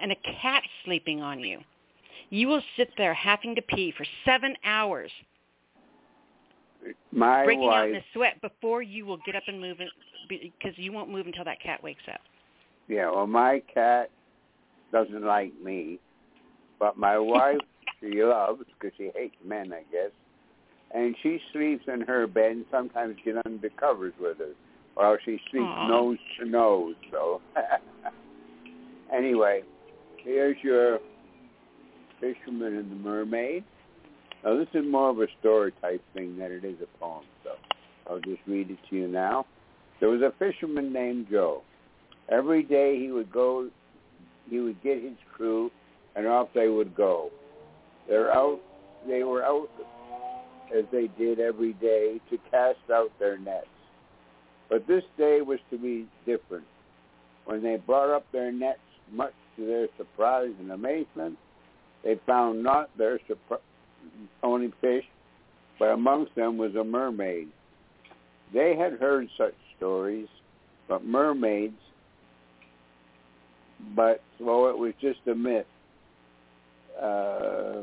and a cat's sleeping on you, you will sit there having to pee for seven hours, My breaking out in wife, a sweat before you will get up and move it because you won't move until that cat wakes up. yeah, well, my cat doesn't like me, but my wife she loves because she hates men, I guess. And she sleeps in her bed and sometimes get under covers with her. Well, she sleeps Aw. nose to nose. So anyway, here's your fisherman and the mermaid. Now this is more of a story type thing than it is a poem, so I'll just read it to you now. There was a fisherman named Joe. Every day he would go, he would get his crew, and off they would go. They're out. They were out as they did every day to cast out their nets. But this day was to be different. When they brought up their nets, much to their surprise and amazement, they found not their surpri- only fish, but amongst them was a mermaid. They had heard such stories, but mermaids, but so it was just a myth. Uh,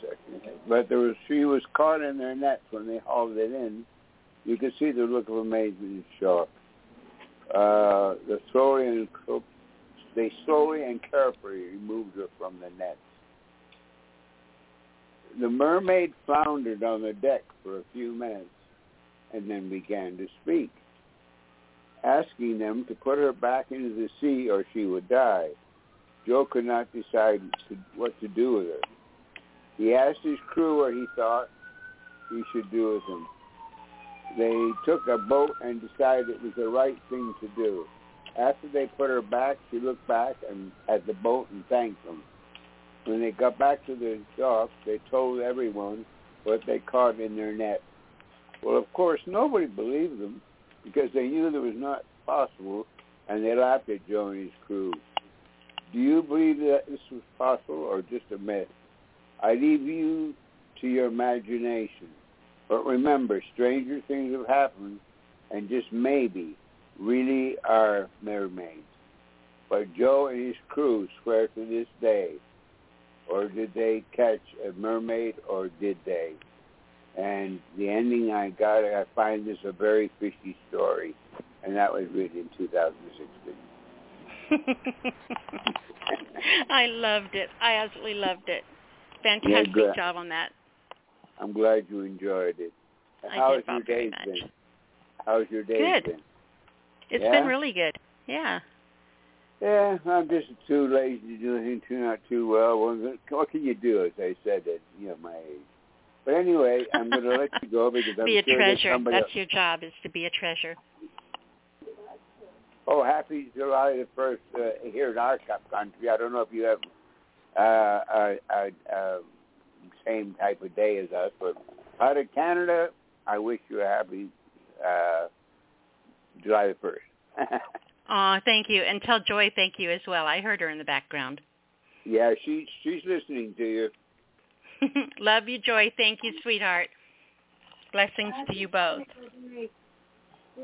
second. But there was she was caught in their nets when they hauled it in. You could see the look of amazement shock. Uh, the slowly and they slowly and carefully removed her from the nets. The mermaid floundered on the deck for a few minutes and then began to speak, asking them to put her back into the sea or she would die. Joe could not decide what to do with her. He asked his crew what he thought he should do with him. They took a boat and decided it was the right thing to do. After they put her back, she looked back and at the boat and thanked them. When they got back to the dock, they told everyone what they caught in their net. Well, of course, nobody believed them because they knew it was not possible, and they laughed at his crew. Do you believe that this was possible or just a myth? I leave you to your imagination. But remember, stranger things have happened, and just maybe really are mermaids. But Joe and his crew swear to this day, or did they catch a mermaid, or did they? And the ending I got, I find this a very fishy story, and that was written in 2016. I loved it. I absolutely loved it. Fantastic Yeah, good. job on that. I'm glad you enjoyed it. How's your day been? How's your day Good. been? It's Yeah? been really good. Yeah. Yeah, I'm just too lazy to do anything, too not too well. Well, What can you do? As I said, at you know my age. But anyway, I'm going to let you go because I'm be a sure treasure. somebody. That's your job is to be a treasure. Oh, happy July the first uh, here in our country. I don't know if you have uh, a same type of day as us, but out of Canada, I wish you a happy uh, July the first. Aw, thank you. And tell Joy thank you as well. I heard her in the background. yeah, she she's listening to you. Love you, Joy. Thank you, sweetheart. Blessings to you both.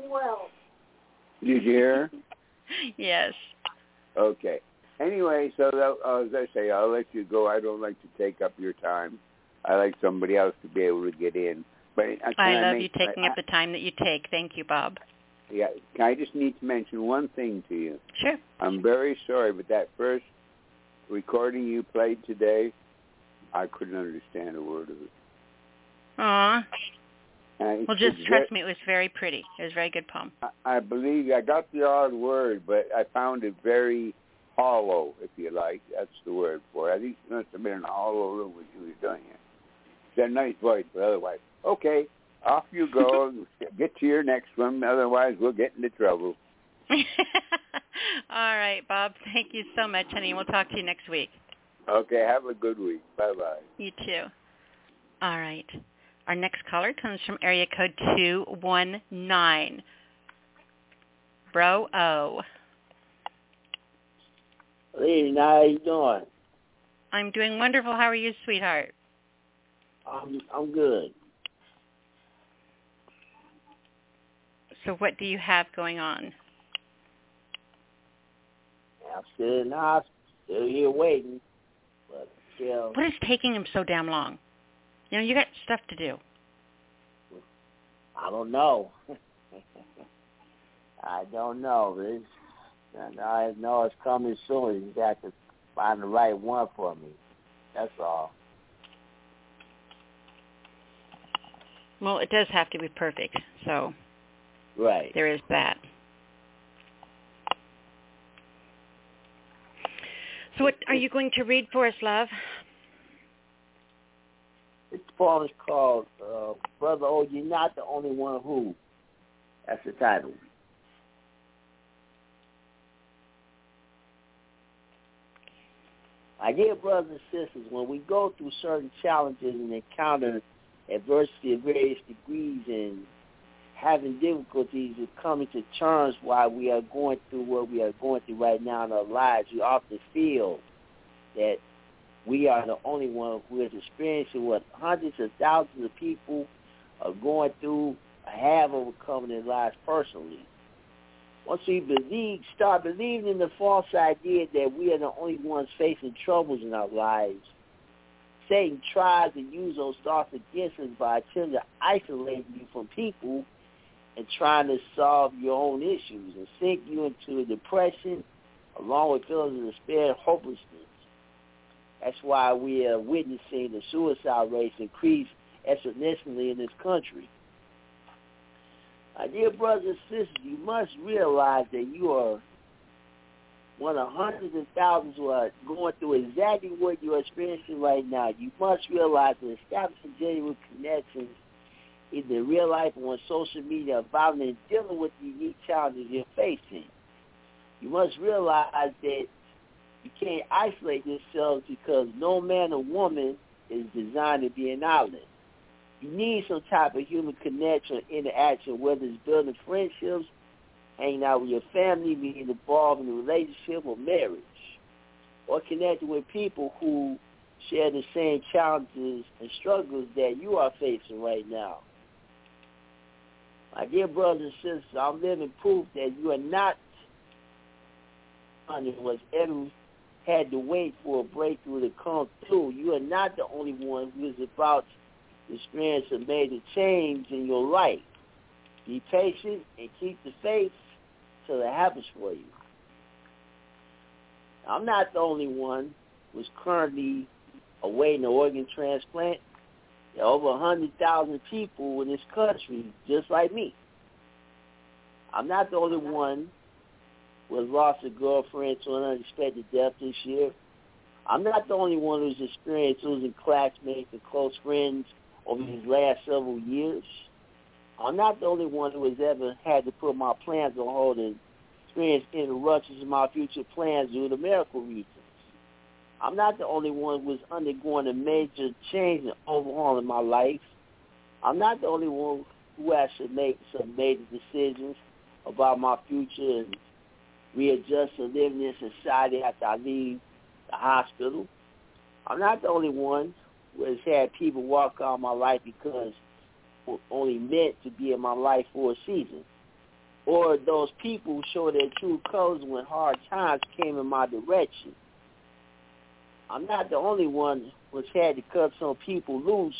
Well, Did you hear? Yes. Okay. Anyway, so that, uh, as I say, I'll let you go. I don't like to take up your time. I like somebody else to be able to get in. But I love make- you taking I- up the time that you take. Thank you, Bob. Yeah, I just need to mention one thing to you. Sure. I'm very sorry, but that first recording you played today, I couldn't understand a word of it. Aw. Well, just trust me. It was very pretty. It was a very good poem. I, I believe I got the odd word, but I found it very hollow, if you like. That's the word for it. I think it must have been in a hollow room when she was doing it. She had a nice voice, but otherwise, okay, off you go. get to your next one. Otherwise, we'll get into trouble. All right, Bob. Thank you so much, honey. We'll talk to you next week. Okay, have a good week. Bye-bye. You too. All right. Our next caller comes from area code 219. Bro O. Lee, how you doing? I'm doing wonderful. How are you, sweetheart? I'm I'm good. So what do you have going on? I'm still in the hospital, still here waiting, but still, What is taking him so damn long? You know, you got stuff to do. I don't know. I don't know. It's, and I know it's coming soon. You got to find the right one for me. That's all. Well, it does have to be perfect. So Right. there is that. So what are you going to read for us, love? This poem is called uh, "Brother Oh, You're Not the Only One Who," That's the title. My dear brothers and sisters, when we go through certain challenges and encounter adversity of various degrees and having difficulties with coming to terms why we are going through what we are going through right now in our lives, we often feel that we are the only one who is experiencing what hundreds of thousands of people are going through have overcome in their lives personally. Once we believe, start believing in the false idea that we are the only ones facing troubles in our lives, Satan tries to use those thoughts against us by attempting to isolate you from people and trying to solve your own issues and sink you into a depression along with feelings of despair and hopelessness. That's why we are witnessing the suicide rates increase exponentially in this country. My dear brothers and sisters, you must realize that you are one of hundreds of thousands who are going through exactly what you're experiencing right now. You must realize that establishing genuine connections either in the real life or on social media about and dealing with the unique challenges you're facing. You must realize that you can't isolate yourselves because no man or woman is designed to be an island. You need some type of human connection interaction, whether it's building friendships, hanging out with your family, being involved in a relationship or marriage, or connecting with people who share the same challenges and struggles that you are facing right now. My dear brothers and sisters, I'm living proof that you are not under was ever had to wait for a breakthrough to come through. You are not the only one who is about to experience a major change in your life. Be patient and keep the faith till it happens for you. I'm not the only one who's currently awaiting an organ transplant. There are over 100,000 people in this country just like me. I'm not the only one who has lost a girlfriend to an unexpected death this year. I'm not the only one who's experienced losing classmates and close friends over these last several years. I'm not the only one who has ever had to put my plans on hold and experience interruptions in my future plans due to medical reasons. I'm not the only one who is undergoing a major change and overhaul in my life. I'm not the only one who has to make some major decisions about my future and readjust to living in society after I leave the hospital. I'm not the only one has had people walk out of my life because were only meant to be in my life for a season. Or those people show their true colors when hard times came in my direction. I'm not the only one who's had to cut some people loose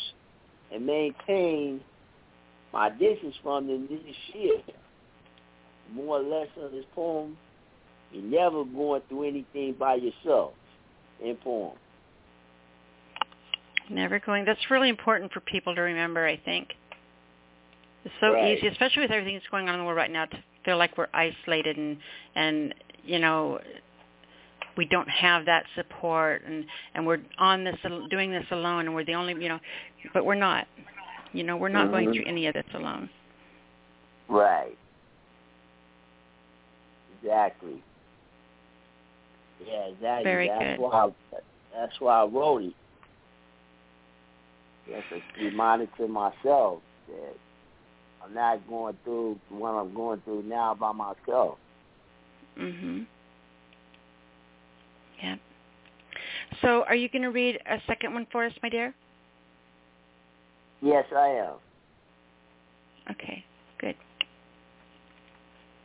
and maintain my distance from them this year. More or less of this poem, you're never going through anything by yourself in poem. Never going. That's really important for people to remember, I think. It's so Right. easy, especially with everything that's going on in the world right now, to feel like we're isolated and and you know we don't have that support and and we're on this doing this alone and we're the only you know but we're not you know we're not going Mhm. through any of this alone Right. Exactly. Yeah, exactly. Very that's good. why I, that's why I wrote it. Just a reminder to myself that I'm not going through what I'm going through now by myself. mhm yeah so are you going to read a second one for us my dear Yes, I am. okay good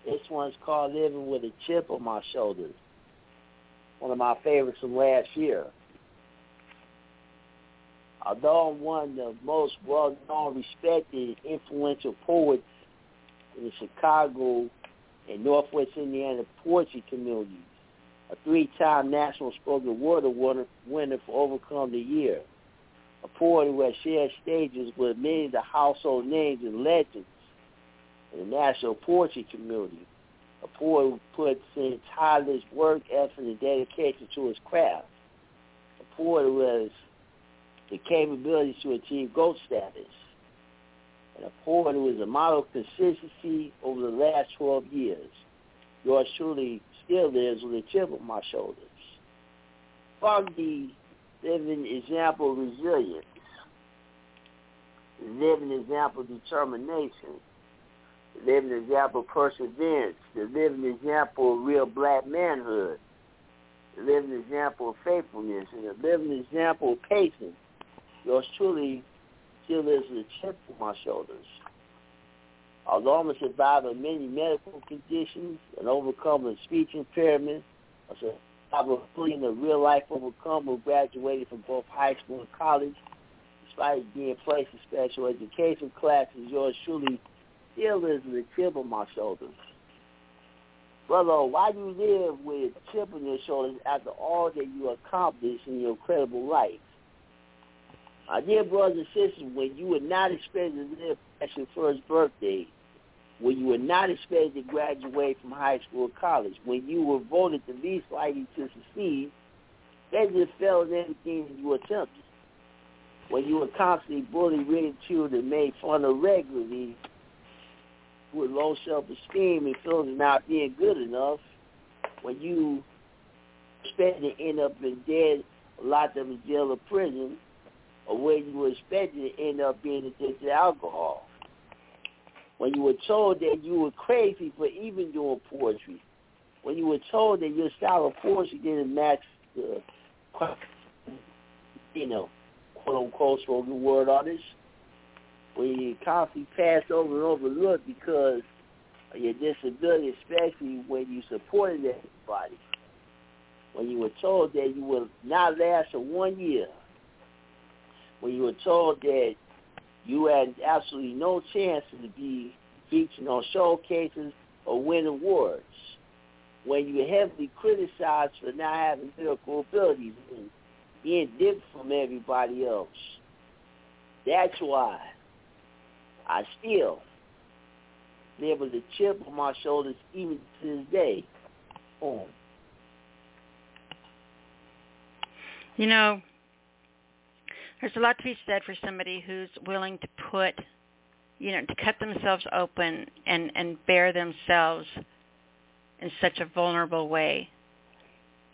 This one's called Living with a Chip on My Shoulder. One of my favorites from last year. Although one of the most well-known, respected, influential poets in the Chicago and Northwest Indiana poetry community, a three-time National Spoken Word Award winner for Overcome the Year, a poet who has shared stages with many of the household names and legends in the national poetry community. A poet who puts in tireless work, effort, and dedication to his craft. A poet who has the capability to achieve gold status. and a poet who is a model of consistency over the last 12 years. Yours truly still lives with a chip on my shoulders. Foggy living example of resilience, living example of determination, living example of perseverance, the living example of real black manhood, the living example of faithfulness, and the living example of patience. Yours truly still is a chip on my shoulders. Although I'm a survivor of many medical conditions, an overcomer of speech impairment, a survivor of being a real-life overcomer who graduated from both high school and college, despite being placed in special education classes, yours truly still with a chip on my shoulders. Brother, why do you live with a chip on your shoulders after all that you accomplished in your incredible life? My dear brothers and sisters, when you were not expected to live past your first birthday, when you were not expected to graduate from high school or college, when you were voted the least likely to succeed, they just failed in everything that you attempted. When you were constantly bullied, ridiculed, and made fun of regularly with low self-esteem and feeling not being good enough, when you expected to end up in dead, locked up in jail or prison, or where you were expected to end up being addicted to alcohol. When you were told that you were crazy for even doing poetry. When you were told that your style of poetry didn't match the, you know, quote-unquote spoken word artist. When you constantly passed over and overlooked because of your disability, especially when you supported everybody. When you were told that you would not last for one year when you were told that you had absolutely no chance to be featured on showcases or win awards, when you were heavily criticized for not having lyrical abilities and being different from everybody else. That's why I still live with a chip on my shoulders even to this day. Boom. You know, there's a lot to be said for somebody who's willing to put, you know, to cut themselves open and and bear themselves in such a vulnerable way,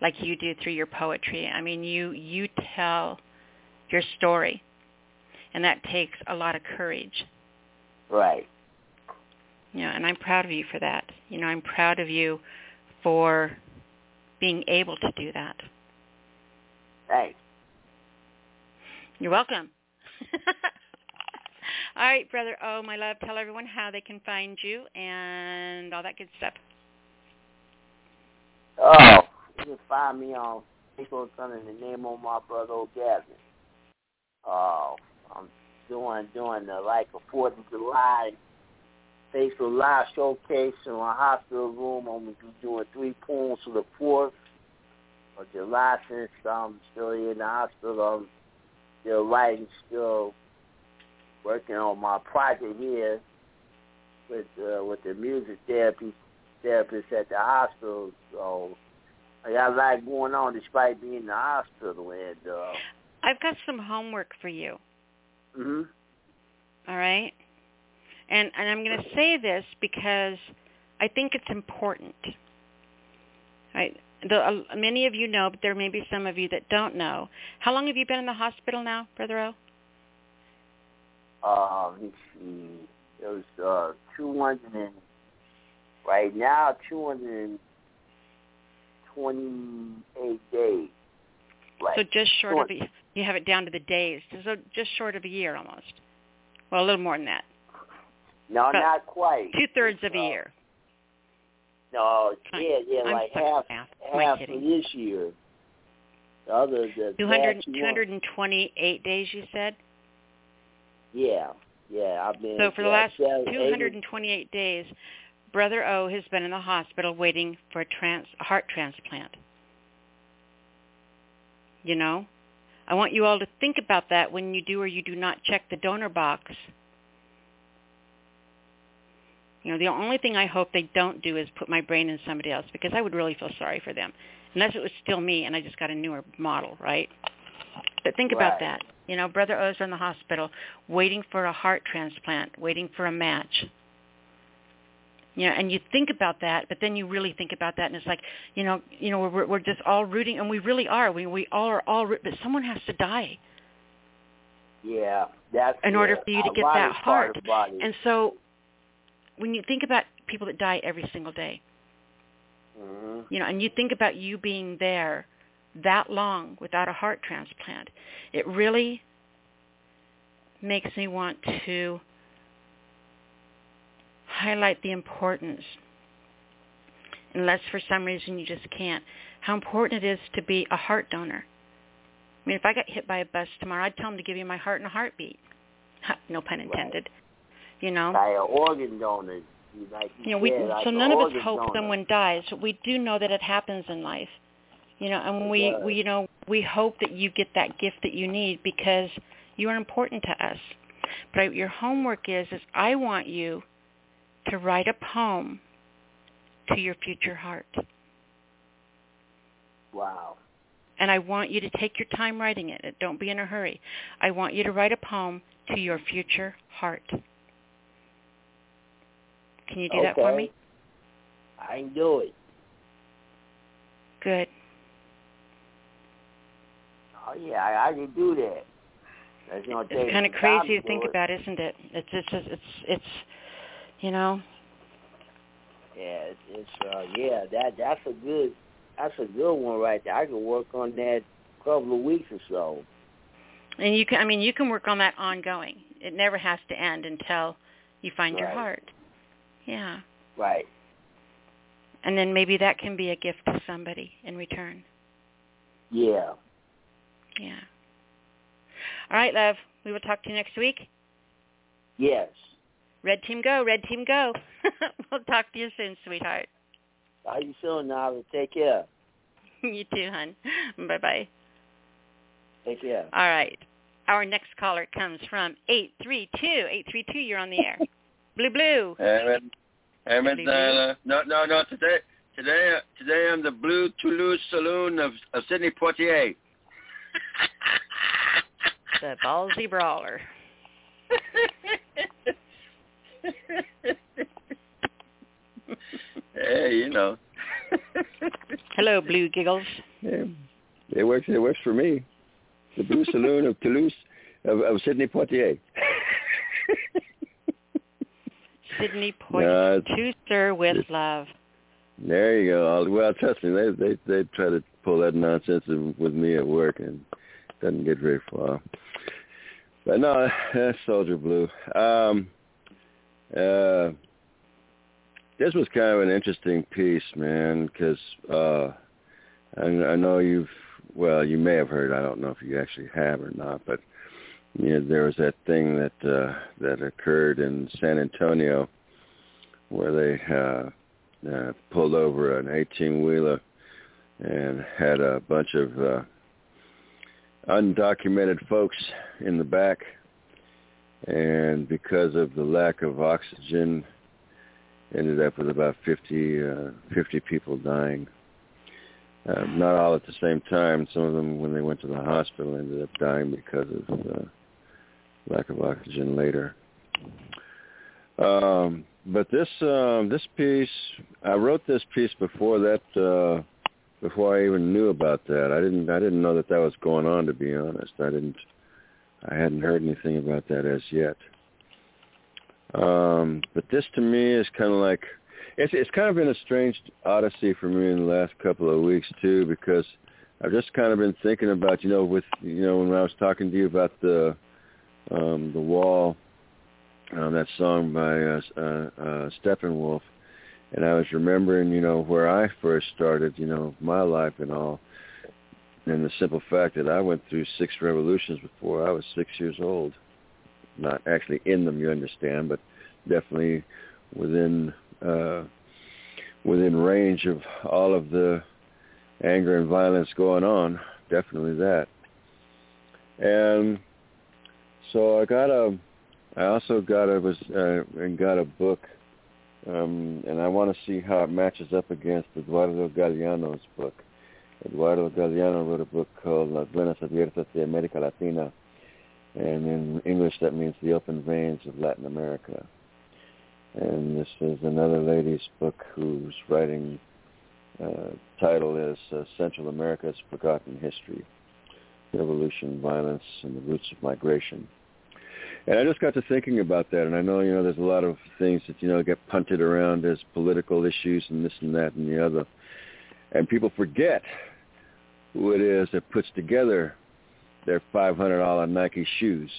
like you do through your poetry. I mean, you you tell your story, and that takes a lot of courage. Right. Yeah, and I'm proud of you for that. You know, I'm proud of you for being able to do that. Thanks. You're welcome. all right, brother. Oh, my love. Tell everyone how they can find you and all that good stuff. Oh, you can find me on Facebook under the name of my brother Gavin. Oh, I'm doing doing the like a Fourth of July Facebook Live showcase in my hospital room. I'm gonna be doing three poems for the Fourth of July since I'm still in the hospital. I'm still writing, still working on my project here with uh, with the music therapy therapist at the hospital. So I got a lot going on despite being in the hospital. And uh, I've got some homework for you. Mhm. All right. And and I'm going to say this because I think it's important. Right. The, uh, many of you know, but there may be some of you that don't know. How long have you been in the hospital now, Brother O? Uh, let's see. It was uh, 200 and, right now, 228 days. Like, so just short of a, you have it down to the days. So just short of a year almost. Well, a little more than that. No, not quite. Two thirds of a Uh, year. No, yeah, yeah, I'm like half with math. Am I half this year. The other the 200, 228 days, you said? Yeah, yeah. I've been So for the last seven, eight- 228 days, Brother O has been in the hospital waiting for a, trans, a heart transplant. You know? I want you all to think about that when you do or you do not check the donor box. You know, the only thing I hope they don't do is put my brain in somebody else because I would really feel sorry for them. Unless it was still me and I just got a newer model, right? But think about that. You know, Brother O's in the hospital, waiting for a heart transplant, waiting for a match. You know, and you think about that, but then you really think about that, and it's like, you know, you know, we're we're just all rooting, and we really are. We we all are all, but someone has to die. Yeah, that's in order for you to get that heart. And so, when you think about people that die every single day, mm-hmm. you know, and you think about you being there that long without a heart transplant, it really makes me want to highlight the importance, unless for some reason you just can't, how important it is to be a heart donor. I mean, if I got hit by a bus tomorrow, I'd tell them to give you my heart and a heartbeat. No pun intended. You know. By an organ donor. Like you, you know, we said, like so none of us hope donor. someone dies. We do know that it happens in life. You know, and we, we you know we hope that you get that gift that you need because you are important to us. But your homework is is I want you to write a poem to your future heart. Wow. And I want you to take your time writing it. Don't be in a hurry. I want you to write a poem to your future heart. Can you do that for me? I can do it. Good. Oh yeah, I, I can do that. That's gonna It's kind of crazy to think it. about, isn't it? It's it's it's it's, it's you know, Yeah, it's, it's uh yeah, that that's a good that's a good one right there. I can work on that couple of weeks or so. and you can I mean you can work on that ongoing. It never has to end until you find your heart. Yeah. Right. And then maybe that can be a gift to somebody in return. Yeah. Yeah. All right, love. We will talk to you next week. Yes. Red team go, red team go. we'll talk to you soon, sweetheart. How you feeling now? Take care. you too, hon. Bye-bye. Take care. All right. Our next caller comes from 832. 832, you're on the air. Blue Blue. Ahmed, Ahmed, Blue uh, no, no, no. Today, today, today, I'm the Blue Toulouse Saloon of, of Sidney Poitier. The ballsy brawler. hey, you know. Hello, Blue Giggles. Yeah, it works. It works for me. The Blue Saloon of Toulouse of, of Sidney Poitier. Sidney No, Poitier. to sir with love. There you go. Well, trust me, they they they try to pull that nonsense with me at work, and it doesn't get very far. But no, that's Soldier Blue. Um, uh, this was kind of an interesting piece, man, because uh, I, I know you've well, you may have heard. I don't know if you actually have or not, but know, there was that thing that uh, that occurred in San Antonio where they. Uh, uh, pulled over an 18-wheeler and had a bunch of uh, undocumented folks in the back. And because of the lack of oxygen, ended up with about 50, uh, 50 people dying. Uh, not all at the same time. Some of them, when they went to the hospital, ended up dying because of uh, lack of oxygen later. Um, but this um, this piece, I wrote this piece before that, uh, before I even knew about that. I didn't I didn't know that that was going on. To be honest, I didn't. I hadn't heard anything about that as yet. Um, but this to me is kind of like it's it's kind of been a strange odyssey for me in the last couple of weeks too, because I've just kind of been thinking about you know with you know when I was talking to you about the um, the wall um, that song by uh, uh, uh, Steppenwolf, and I was remembering, you know, where I first started, you know, my life and all, and the simple fact that I went through six revolutions before I was six years old. Not actually in them, you understand, but definitely within uh, within range of all of the anger and violence going on. Definitely that. And so I got a I also got a was uh, and got a book, um, and I want to see how it matches up against Eduardo Galeano's book. Eduardo Galeano wrote a book called Las Venas Abiertas de America Latina, and in English that means the open veins of Latin America. And this is another lady's book whose writing uh, title is uh, Central America's Forgotten History, Revolution, Violence, and the Roots of Migration. And I just got to thinking about that, and I know, you know, there's a lot of things that, you know, get punted around as political issues and this and that and the other. And people forget who it is that puts together their $500 Nike shoes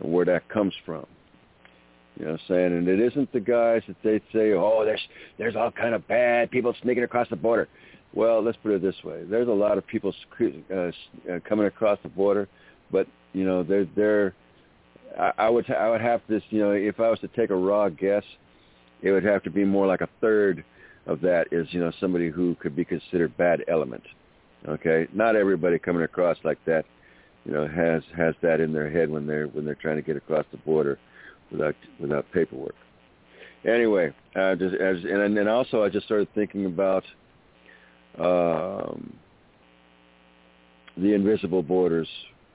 and where that comes from. You know what I'm saying? And it isn't the guys that they say, oh, there's there's all kind of bad people sneaking across the border. Well, let's put it this way: there's a lot of people uh, uh, coming across the border, but you know, they're they're. I, I would I would have this, you know, if I was to take a raw guess, it would have to be more like a third of that is you know somebody who could be considered bad element. Okay, not everybody coming across like that, you know, has has that in their head when they're when they're trying to get across the border without without paperwork. Anyway, uh, just as and then also I just started thinking about um, the invisible borders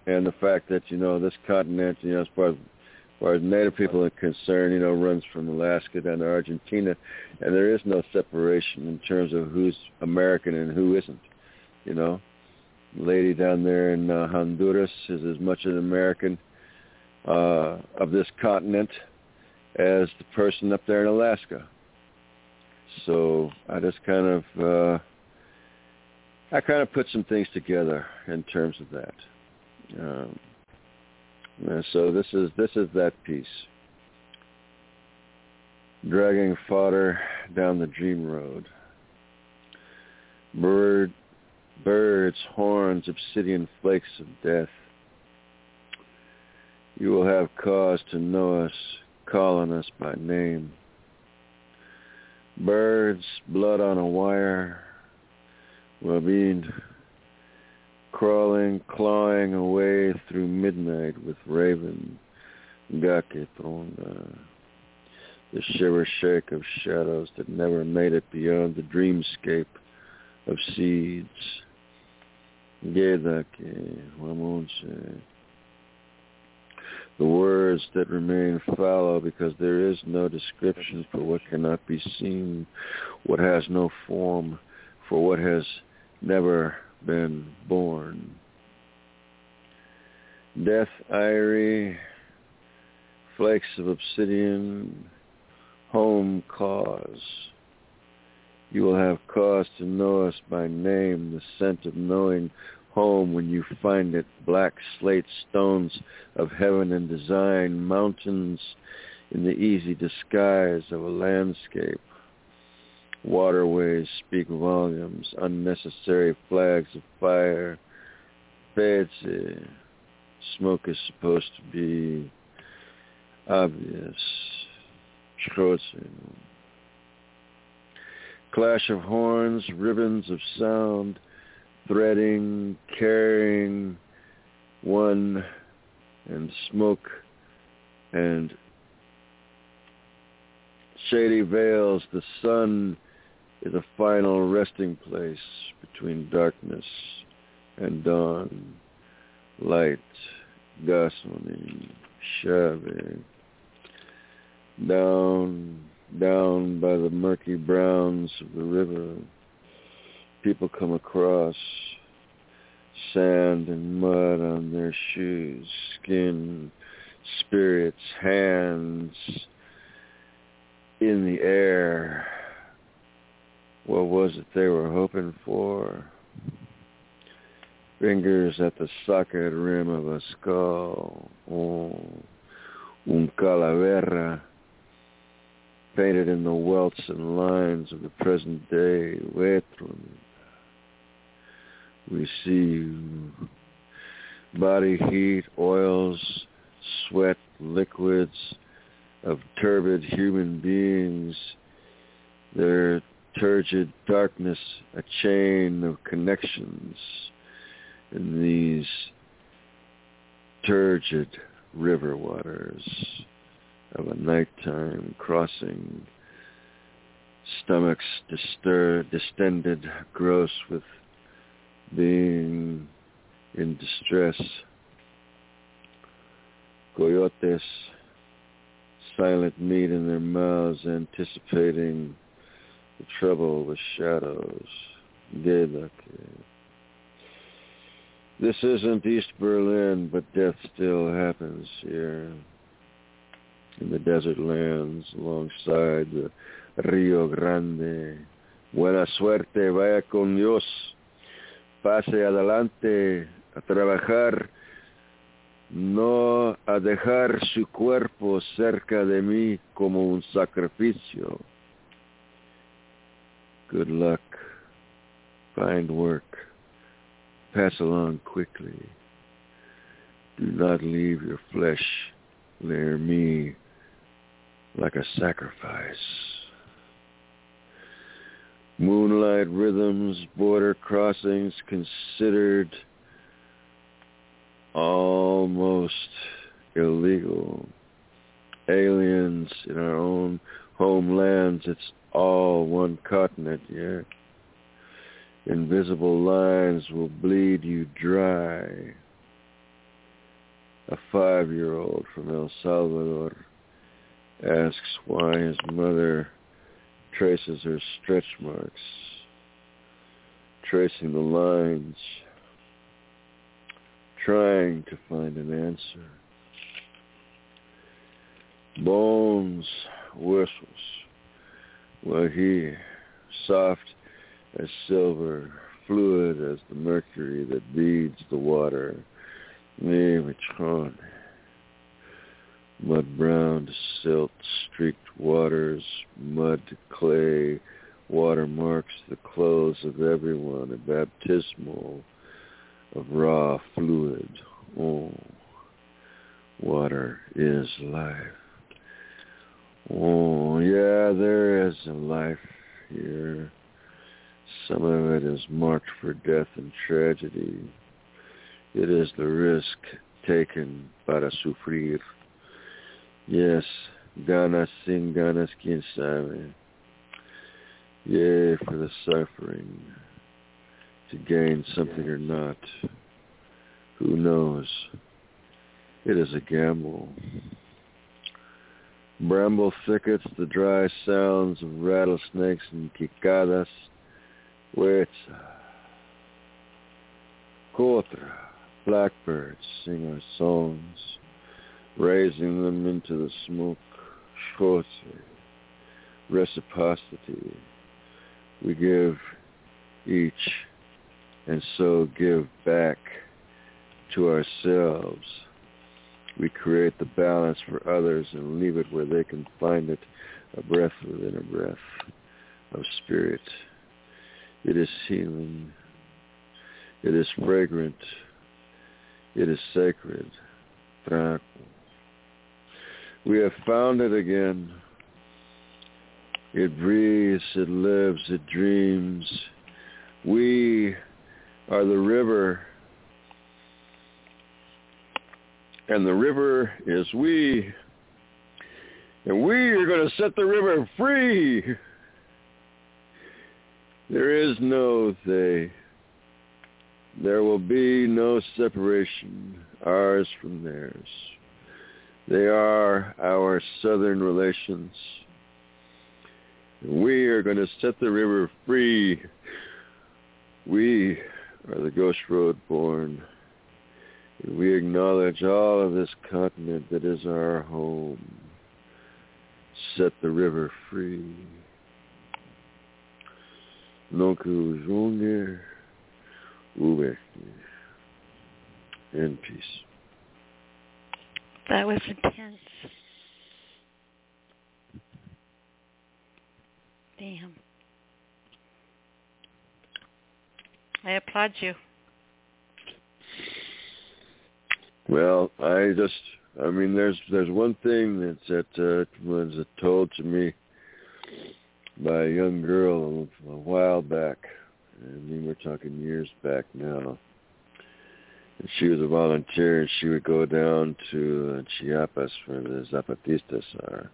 and the fact that you know this continent, you know, as far as, as far as Native people are concerned, you know, runs from Alaska down to Argentina, and there is no separation in terms of who's American and who isn't. You know, the lady down there in uh, Honduras is as much an American uh, of this continent as the person up there in Alaska. So I just kind of uh, I kind of put some things together in terms of that. Um, so this is this is that piece. Dragging fodder down the dream road. Bird, birds, horns, obsidian flakes of death you will have cause to know us, calling us by name. Birds, blood on a wire, will be crawling, clawing away through midnight with raven, Gaketronda, the shiver shake of shadows that never made it beyond the dreamscape of seeds. Gedake, Wamonse, the words that remain fallow because there is no description for what cannot be seen, what has no form, for what has never been born. Death, Irie, flakes of obsidian, home cause. You will have cause to know us by name, the scent of knowing home when you find it, black slate stones of heaven and design, mountains in the easy disguise of a landscape. Waterways speak volumes, unnecessary flags of fire. Fancy. Eh, smoke is supposed to be obvious. Clash of horns, ribbons of sound, threading, carrying one and smoke and shady veils, the sun is a final resting place between darkness and dawn. Light, gasoline, Chevy. Down, down by the murky browns of the river, people come across sand and mud on their shoes, skin, spirits, hands in the air. What was it they were hoping for? Fingers at the socket rim of a skull. Oh, un calavera painted in the welts and lines of the present day. Vetrun we see body heat, oils, sweat, liquids of turbid human beings. Their turgid darkness, a chain of connections in these turgid river waters of a nighttime crossing, stomachs distur- distended, gross with being in distress. Coyotes, silent meat in their mouths, anticipating the trouble with shadows. Dayluck. This isn't East Berlin, but death still happens here in the desert lands alongside the Rio Grande. Buena suerte, vaya con Dios. Pase adelante a trabajar, no a dejar su cuerpo cerca de mí como un sacrificio. Good luck. Find work. Pass along quickly. Do not leave your flesh near me like a sacrifice. Moonlight rhythms, border crossings considered almost illegal. Aliens in our own homelands, it's all one continent, yeah. Invisible lines will bleed you dry. A five-year-old from El Salvador asks why his mother traces her stretch marks, tracing the lines, trying to find an answer. Bones, whistles, while he, soft as silver, fluid as the mercury that beads the water, Mitron, mud brown to silt streaked waters, mud clay, water marks the clothes of everyone, a baptismal of raw fluid. Oh, water is life. Oh, yeah, there is a life here. Some of it is marked for death and tragedy. It is the risk taken para sufrir. Yes, ganas sin ganas, quien sabe. Yea, for the suffering, to gain something or not. Who knows? It is a gamble. Bramble thickets, the dry sounds of rattlesnakes and cicadas, Huetza, uh, Cotra, blackbirds sing our songs, raising them into the smoke, Schwarze, reciprocity. We give each and so give back to ourselves. We create the balance for others and leave it where they can find it, a breath within a breath of spirit. It is healing. It is fragrant. It is sacred. Tranquil. We have found it again. It breathes, it lives, it dreams. We are the river. And the river is we. And we are going to set the river free. There is no they. There will be no separation, ours from theirs. They are our southern relations. We are going to set the river free. We are the Ghost Road born. We acknowledge all of this continent that is our home. Set the river free. Uwe, in peace. That was intense. Damn. I applaud you. Well, I just, I mean, there's there's one thing that's that uh, was told to me by a young girl a while back. I mean, we're talking years back now. And she was a volunteer, and she would go down to uh, Chiapas where the Zapatistas are.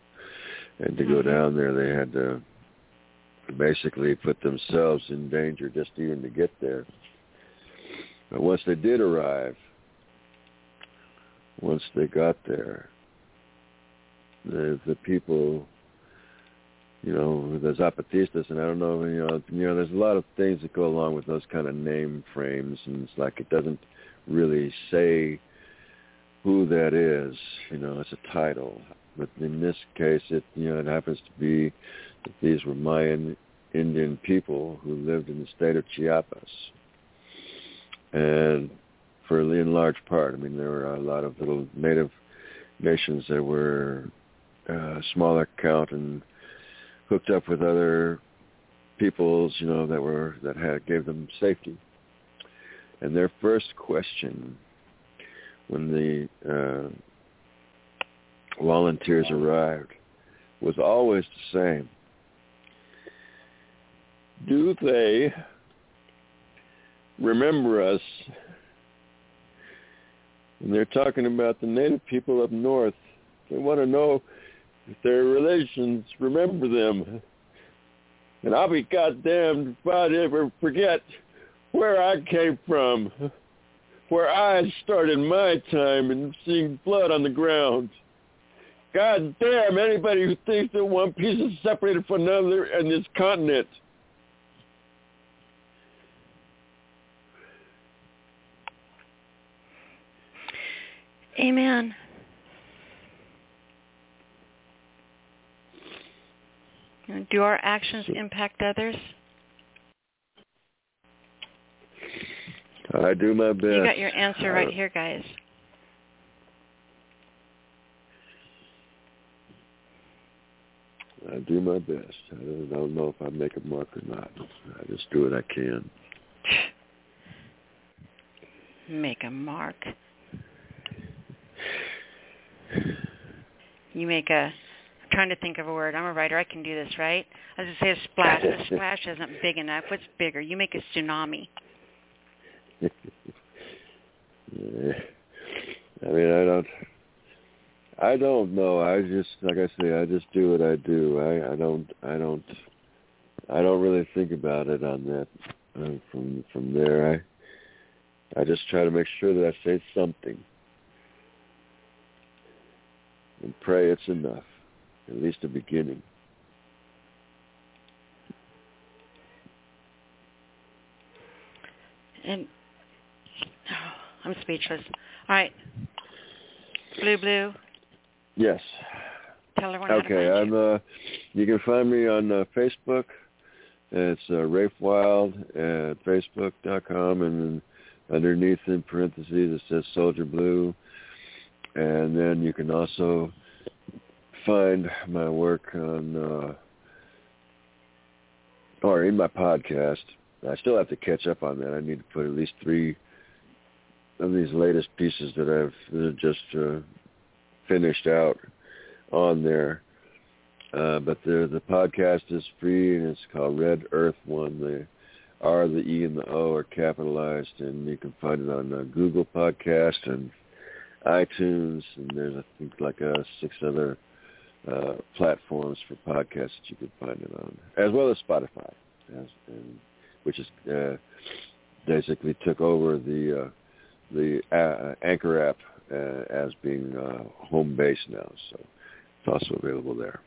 And to go down there, they had to basically put themselves in danger just even to get there. But once they did arrive, once they got there. The the people, you know, the Zapatistas, and I don't know, you know, you know, there's a lot of things that go along with those kind of name frames, and it's like it doesn't really say who that is. You know, it's a title. But in this case, it you know it happens to be that these were Mayan Indian people who lived in the state of Chiapas, and for in large part, I mean, there were a lot of little native nations that were uh, smaller count and hooked up with other peoples, you know, that were that had gave them safety. And their first question when the uh, volunteers arrived was always the same. Do they remember us? And they're talking about the native people up north. They want to know if their relations remember them. And I'll be goddamned if I ever forget where I came from, where I started my time and seeing blood on the ground. God damn anybody who thinks that one piece is separated from another in this continent. Amen. Do our actions impact others? I do my best. You got your answer right here, guys. I do my best. I don't, I don't know if I make a mark or not. I just do what I can. Make a mark. You make a. I'm trying to think of a word. I'm a writer. I can do this, right? I was going to say a splash. A splash isn't big enough. What's bigger? You make a tsunami. yeah. I mean, I don't. I don't know. I just, like I say, I just do what I do. I, I don't, I don't, I don't really think about it on that. Uh, from from there, I, I just try to make sure that I say something, and pray it's enough, at least a beginning. And oh, I'm speechless. All right, blue, blue. Yes. Tell everyone okay, how to I'm. Uh, you can find me on uh, Facebook. It's uh, Rafe Wild at Facebook.com, and underneath in parentheses it says Soldier Blue. And then you can also find my work on, uh, or in my podcast. I still have to catch up on that. I need to put at least three of these latest pieces that I've just uh, finished out on there. Uh, but the the podcast is free and it's called Red Earth One. The R, the E, and the O are capitalized, and you can find it on uh, Google Podcast and iTunes, and there's I think like uh, six other uh, platforms for podcasts that you can find it on, as well as Spotify, as, and, which is uh, basically took over the uh, the uh, Anchor app uh, as being uh, home base now. So it's also available there.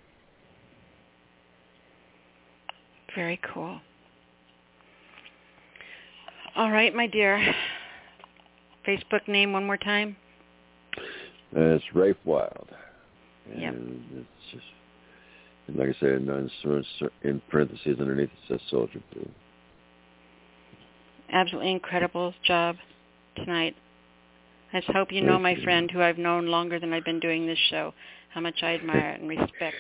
Very cool. All right, my dear. Facebook name one more time. Uh, it's Rafe Wild. Yep. And it's just, and like I said, in parentheses underneath it says Soldier Blue. Absolutely incredible job tonight. I just hope you know, my friend, who I've known longer than I've been doing this show, how much I admire and respect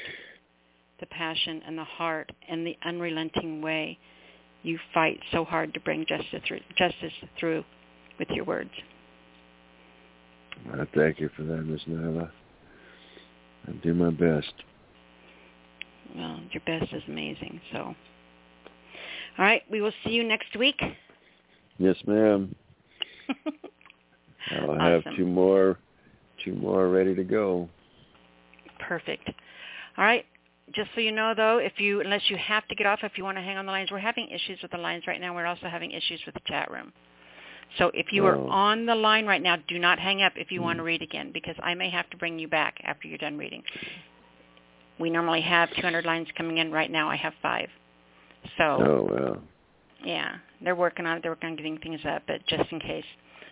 the passion and the heart and the unrelenting way you fight so hard to bring justice through, justice through with your words. I thank you for that, Ms. Nyla. I do my best. Well, your best is amazing. So, all right, we will see you next week. Yes, ma'am. I'll have two more, two more ready to go. Perfect. All right. Just so you know, though, if you unless you have to get off, if you want to hang on the lines, we're having issues with the lines right now. We're also having issues with the chat room. So if you are Oh. on the line right now, do not hang up if you want to mm. read again because I may have to bring you back after you're done reading. We normally have 200 lines coming in. Right now I have five. So Oh well. yeah, they're working on it. They're working on getting things up, but just in case.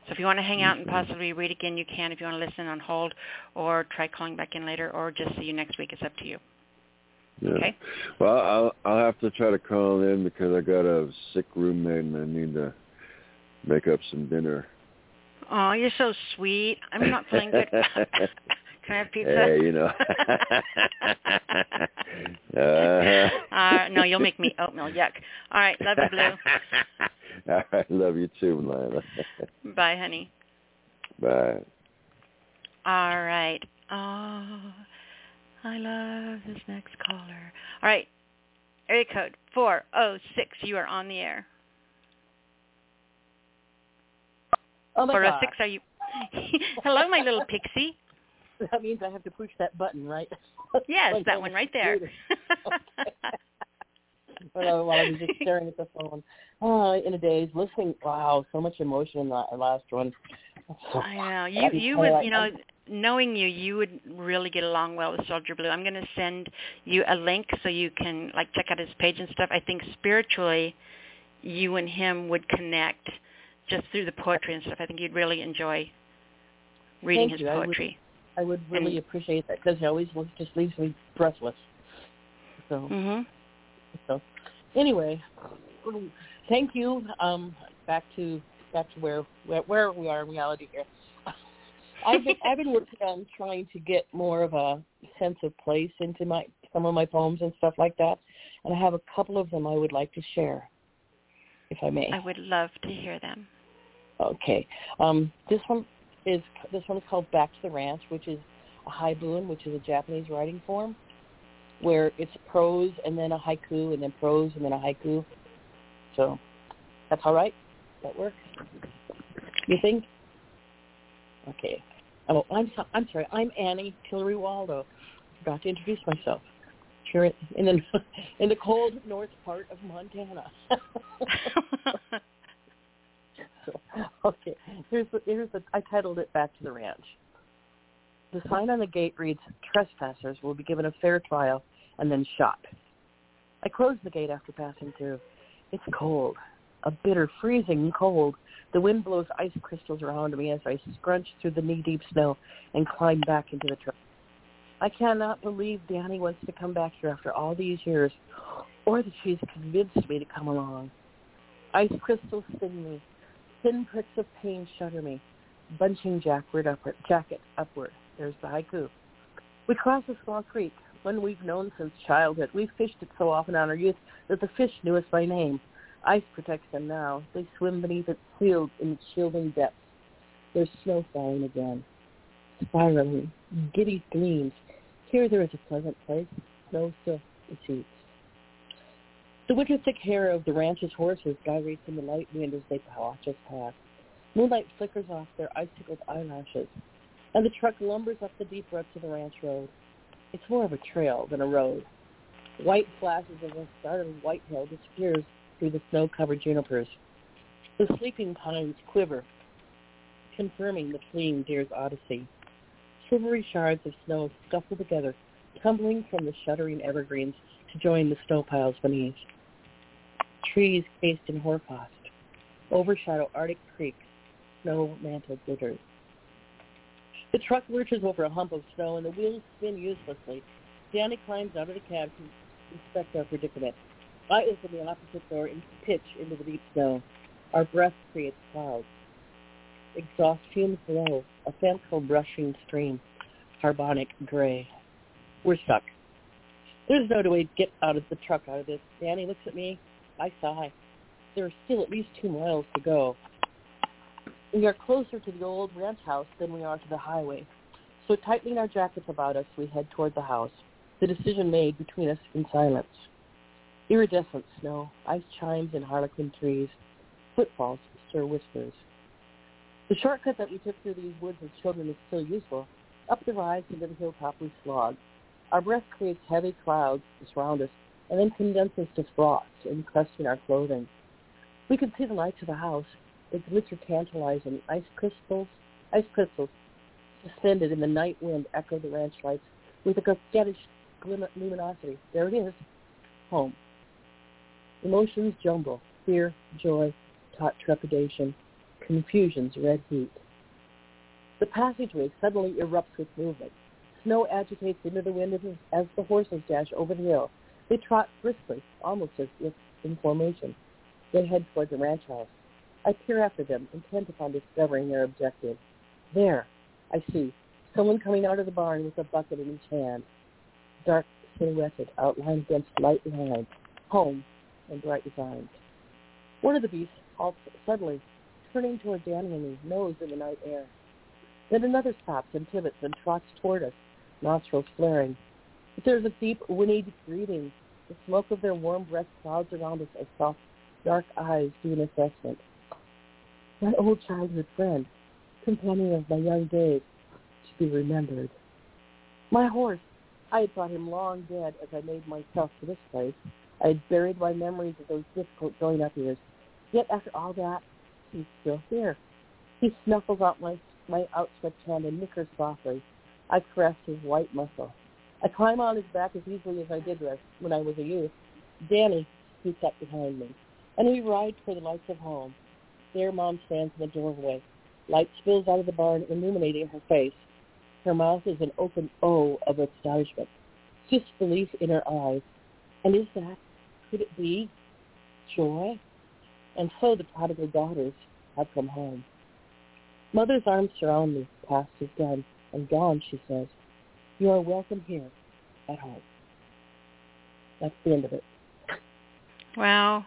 So if you want to hang out and mm-hmm. possibly read again, you can. If you want to listen on hold or try calling back in later or just see you next week, it's up to you. Yeah. Okay. Well, I'll I'll have to try to call in because I got a sick roommate and I need to make up some dinner. Oh, you're so sweet. I'm not feeling good. Can I have pizza? Hey, you know. uh-huh. uh, no, you'll make me oatmeal. Yuck. All right. Love you, Blue. All right, love you too, Nyla. Bye, honey. Bye. All right. Oh, I love this next caller. All right. Area code 406. You are on the air. Oh my 406, are you? Hello, my little pixie. That means I have to push that button, right? Yes, Like that one right there. While while I was just staring at the phone. Oh, in a daze, listening. Wow, so much emotion in that last one. I know. You you would you know knowing you you would really get along well with Soldier Blue. I'm going to send you a link so you can like check out his page and stuff. I think spiritually you and him would connect just through the poetry and stuff. I think you'd really enjoy reading Thank his you. I would- poetry. I would really And- appreciate that because it always just leaves me breathless. So, Mhm. so anyway, thank you. Um, back to back to where where, where we are in reality here. I've been I've been working on trying to get more of a sense of place into my some of my poems and stuff like that, and I have a couple of them I would like to share, if I may. I would love to hear them. Okay. Um, this one is this one is called Back to the Ranch, which is a haibun, which is a Japanese writing form, where it's prose and then a haiku and then prose and then a haiku. So that's all right. That works. You think? Okay. Oh, I'm so, I'm sorry. I'm Annie Tillery Waldo. Forgot to introduce myself. Here in the in the cold north part of Montana. Okay, here's the, here's the, I titled it Back to the Ranch. The sign on the gate reads, Trespassers will be given a fair trial and then shot. I close the gate after passing through. It's cold, a bitter, freezing cold. The wind blows ice crystals around me as I scrunch through the knee-deep snow and climb back into the truck. I cannot believe Danny wants to come back here after all these years, or that she's convinced me to come along. Ice crystals sting me, Thin pricks of pain shudder me, bunching upward, jacket upward. There's the haiku. We cross a small creek, one we've known since childhood. We've fished it so often on our youth that the fish knew us by name. Ice protects them now. They swim beneath it, sealed in its shielding depths. There's snow falling again, spiraling, giddy gleams. Here there is a pleasant place. Snow still recedes. The winter thick hair of the ranch's horses gyrates in the light wind as they watch us pass. Moonlight flickers off their icicled eyelashes, and the truck lumbers up the deep ruts of the ranch road. It's more of a trail than a road. White flashes of a startled whitetail disappears through the snow-covered junipers. The sleeping pines quiver, confirming the fleeing deer's odyssey. Silvery shards of snow scuffle together, tumbling from the shuddering evergreens to join the snow piles beneath. Trees cased in hoarfrost overshadow Arctic creeks, snow-mantled glitters. The truck lurches over a hump of snow and the wheels spin uselessly. Danny climbs out of the cab to inspect our predicament. I open the opposite door and pitch into the deep snow. Our breath creates clouds. Exhaust fumes below, a fanciful brushing stream, carbonic gray. We're stuck. There's no way to get out of the truck out of this. Danny looks at me. I sigh. There are still at least two miles to go. We are closer to the old ranch house than we are to the highway. So tightening our jackets about us, we head toward the house. The decision made between us in silence. Iridescent snow, ice chimes in harlequin trees, footfalls stir whispers. The shortcut that we took through these woods as children is still useful. Up the rise into the hilltop we slog. Our breath creates heavy clouds to surround us and then condenses to frost, encrusting our clothing. We can see the lights of the house. They glitter tantalizing. Ice crystals, ice crystals suspended in the night wind echo the ranch lights with a coquettish luminosity. There it is, home. Emotions jumble, fear, joy, taut trepidation, confusion's red heat. The passageway suddenly erupts with movement. Snow agitates into the wind as the horses dash over the hill. They trot briskly, almost as if in formation. They head toward the ranch house. I peer after them, intent upon discovering their objective. There, I see, someone coming out of the barn with a bucket in each hand. Dark silhouetted, outlined against light lines, Home and bright designs. One of the beasts halts suddenly, turning toward Danny and me, nose in the night air. Then another stops and pivots and trots toward us, nostrils flaring. But there is a deep, whinnied greeting. The smoke of their warm breath clouds around us as soft, dark eyes do an assessment. My old childhood friend, companion of my young days, to be remembered. My horse, I had thought him long dead as I made myself to this place. I had buried my memories of those difficult growing up years. Yet after all that, he's still here. He snuffles out my my outstretched hand and nickers softly. I caress his white muscle. I climb on his back as easily as I did when I was a youth. Danny sneaks up behind me, and we ride toward the lights of home. There Mom stands in the doorway. Light spills out of the barn, illuminating her face. Her mouth is an open O of astonishment, disbelief in her eyes. And is that, could it be, joy? And so the prodigal daughters have come home. Mother's arms surround me. Past is done and gone, she says. You are welcome here at home. That's the end of it. Wow.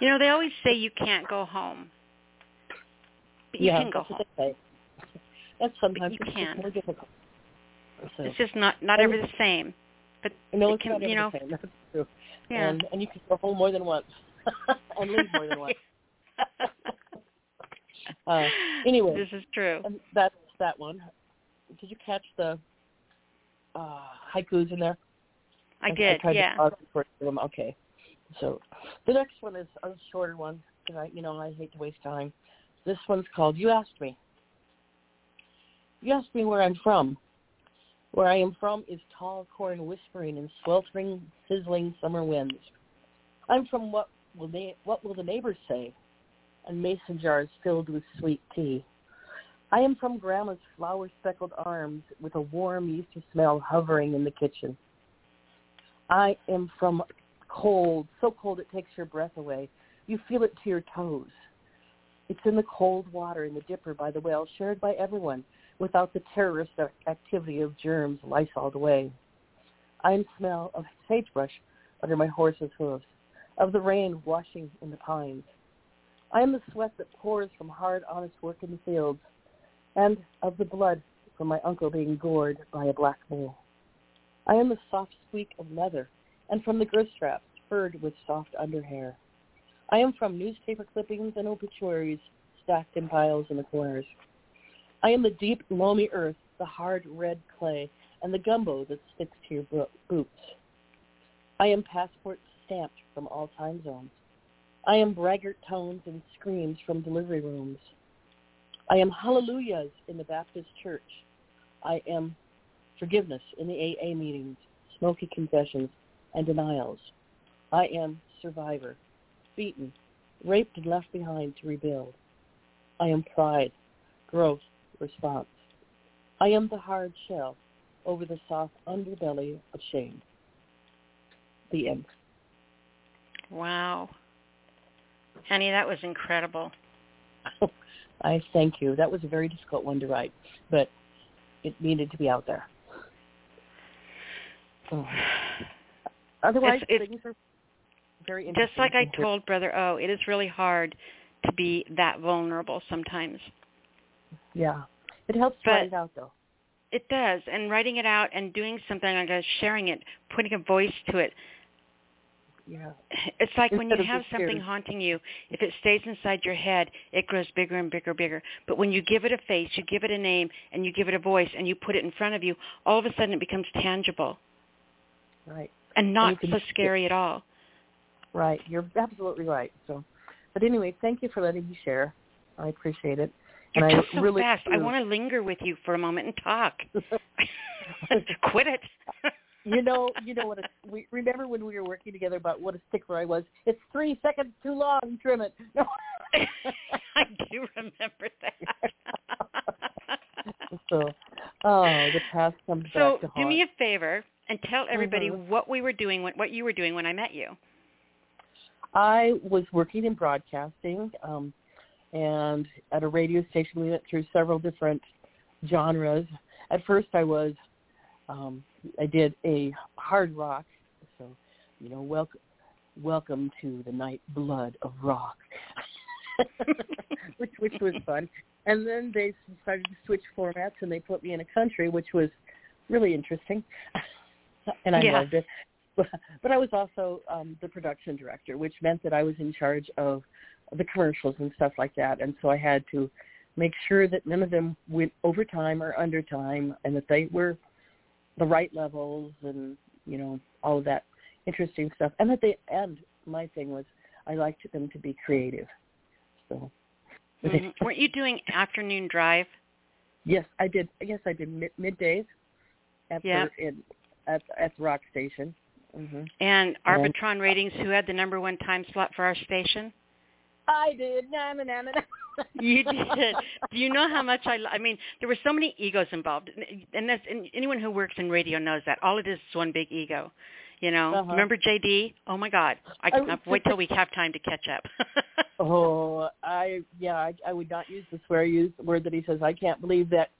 You know, they always say you can't go home. But you yeah, can go home. Say. That's sometimes But you can. more difficult. So, It's just not not ever the same. But no, it it's can, not you know, the same. That's true. yeah. And, and you can go home more than once and leave more than once. Uh, anyway. this is true. That's that one. Did you catch the uh, haikus in there? I did, tried yeah. To pause it for them. Okay. So the next one is a shorter one because I, you know, I hate to waste time. This one's called "You Asked Me." You asked me where I'm from. Where I am from is tall corn whispering in sweltering, sizzling summer winds. I'm from what will na- what will the neighbors say? And mason jars filled with sweet tea. I am from Grandma's flower-speckled arms with a warm Easter smell hovering in the kitchen. I am from cold, so cold it takes your breath away. You feel it to your toes. It's in the cold water in the dipper by the well, shared by everyone, without the terrorist activity of germs lysoled away. I am smell of sagebrush under my horse's hooves, of the rain washing in the pines. I am the sweat that pours from hard, honest work in the fields, and of the blood from my uncle being gored by a black bull. I am the soft squeak of leather, and from the grist straps furred with soft underhair. I am from newspaper clippings and obituaries stacked in piles in the corners. I am the deep, loamy earth, the hard red clay, and the gumbo that sticks to your bo- boots. I am passports stamped from all time zones. I am braggart tones and screams from delivery rooms. I am hallelujahs in the Baptist church. I am forgiveness in the AA meetings, smoky confessions, and denials. I am survivor, beaten, raped and left behind to rebuild. I am pride, growth, response. I am the hard shell over the soft underbelly of shame. The end. Wow. Honey, that was incredible. I thank you. That was a very difficult one to write, but it needed to be out there. Oh. Otherwise, It's- things are very interesting. Just like I told Brother O, it is really hard to be that vulnerable sometimes. Yeah. It helps to But- write it out, though. It does, and writing it out and doing something like that, sharing it, putting a voice to it. Yeah. It's like when you have something haunting you, if it stays inside your head, it grows bigger and bigger and bigger. But when you give it a face, you give it a name, and you give it a voice, and you put it in front of you, all of a sudden it becomes tangible Right. and And not can so it. scary at all. Right. You're absolutely right. So, but anyway, thank you for letting me share. I appreciate it. You're I so really fast. I want to linger with you for a moment and talk. Quit it. you know, you know what? A, we remember when we were working together about what a stickler I was. It's three seconds too long. Trim it. No. I do remember that. so, oh, the past comes so back to do me a favor and tell everybody Mhm. what we were doing, when, what you were doing when I met you. I was working in broadcasting, um, and at a radio station, we went through several different genres. At first, I was, um, I did a hard rock, so you know, welcome, welcome to the night blood of rock, which which was fun. And then they started to switch formats, and they put me in a country, which was really interesting, and I Yeah. loved it. But, but I was also um, the production director, which meant that I was in charge of the commercials and stuff like that. And so I had to make sure that none of them went over time or under time, and that they were the right levels, and you know all of that interesting stuff. And at the end, my thing was I liked them to be creative. So Mhm. Weren't you doing afternoon drive? yes, I did. Yes, I did mid- middays at Yeah. the in, at at the rock station. hmm And And- Arbitron ratings, who had the number one time slot for our station? I did. Na, na, na. You did. Do you know how much I? I mean, there were so many egos involved, and that's and anyone who works in radio knows that all it is is one big ego. You know, Uh-huh. remember JD? Oh my God! I I can wait till we have time to catch up. Oh, I yeah, I, I would not use the swear use word that he says. I can't believe that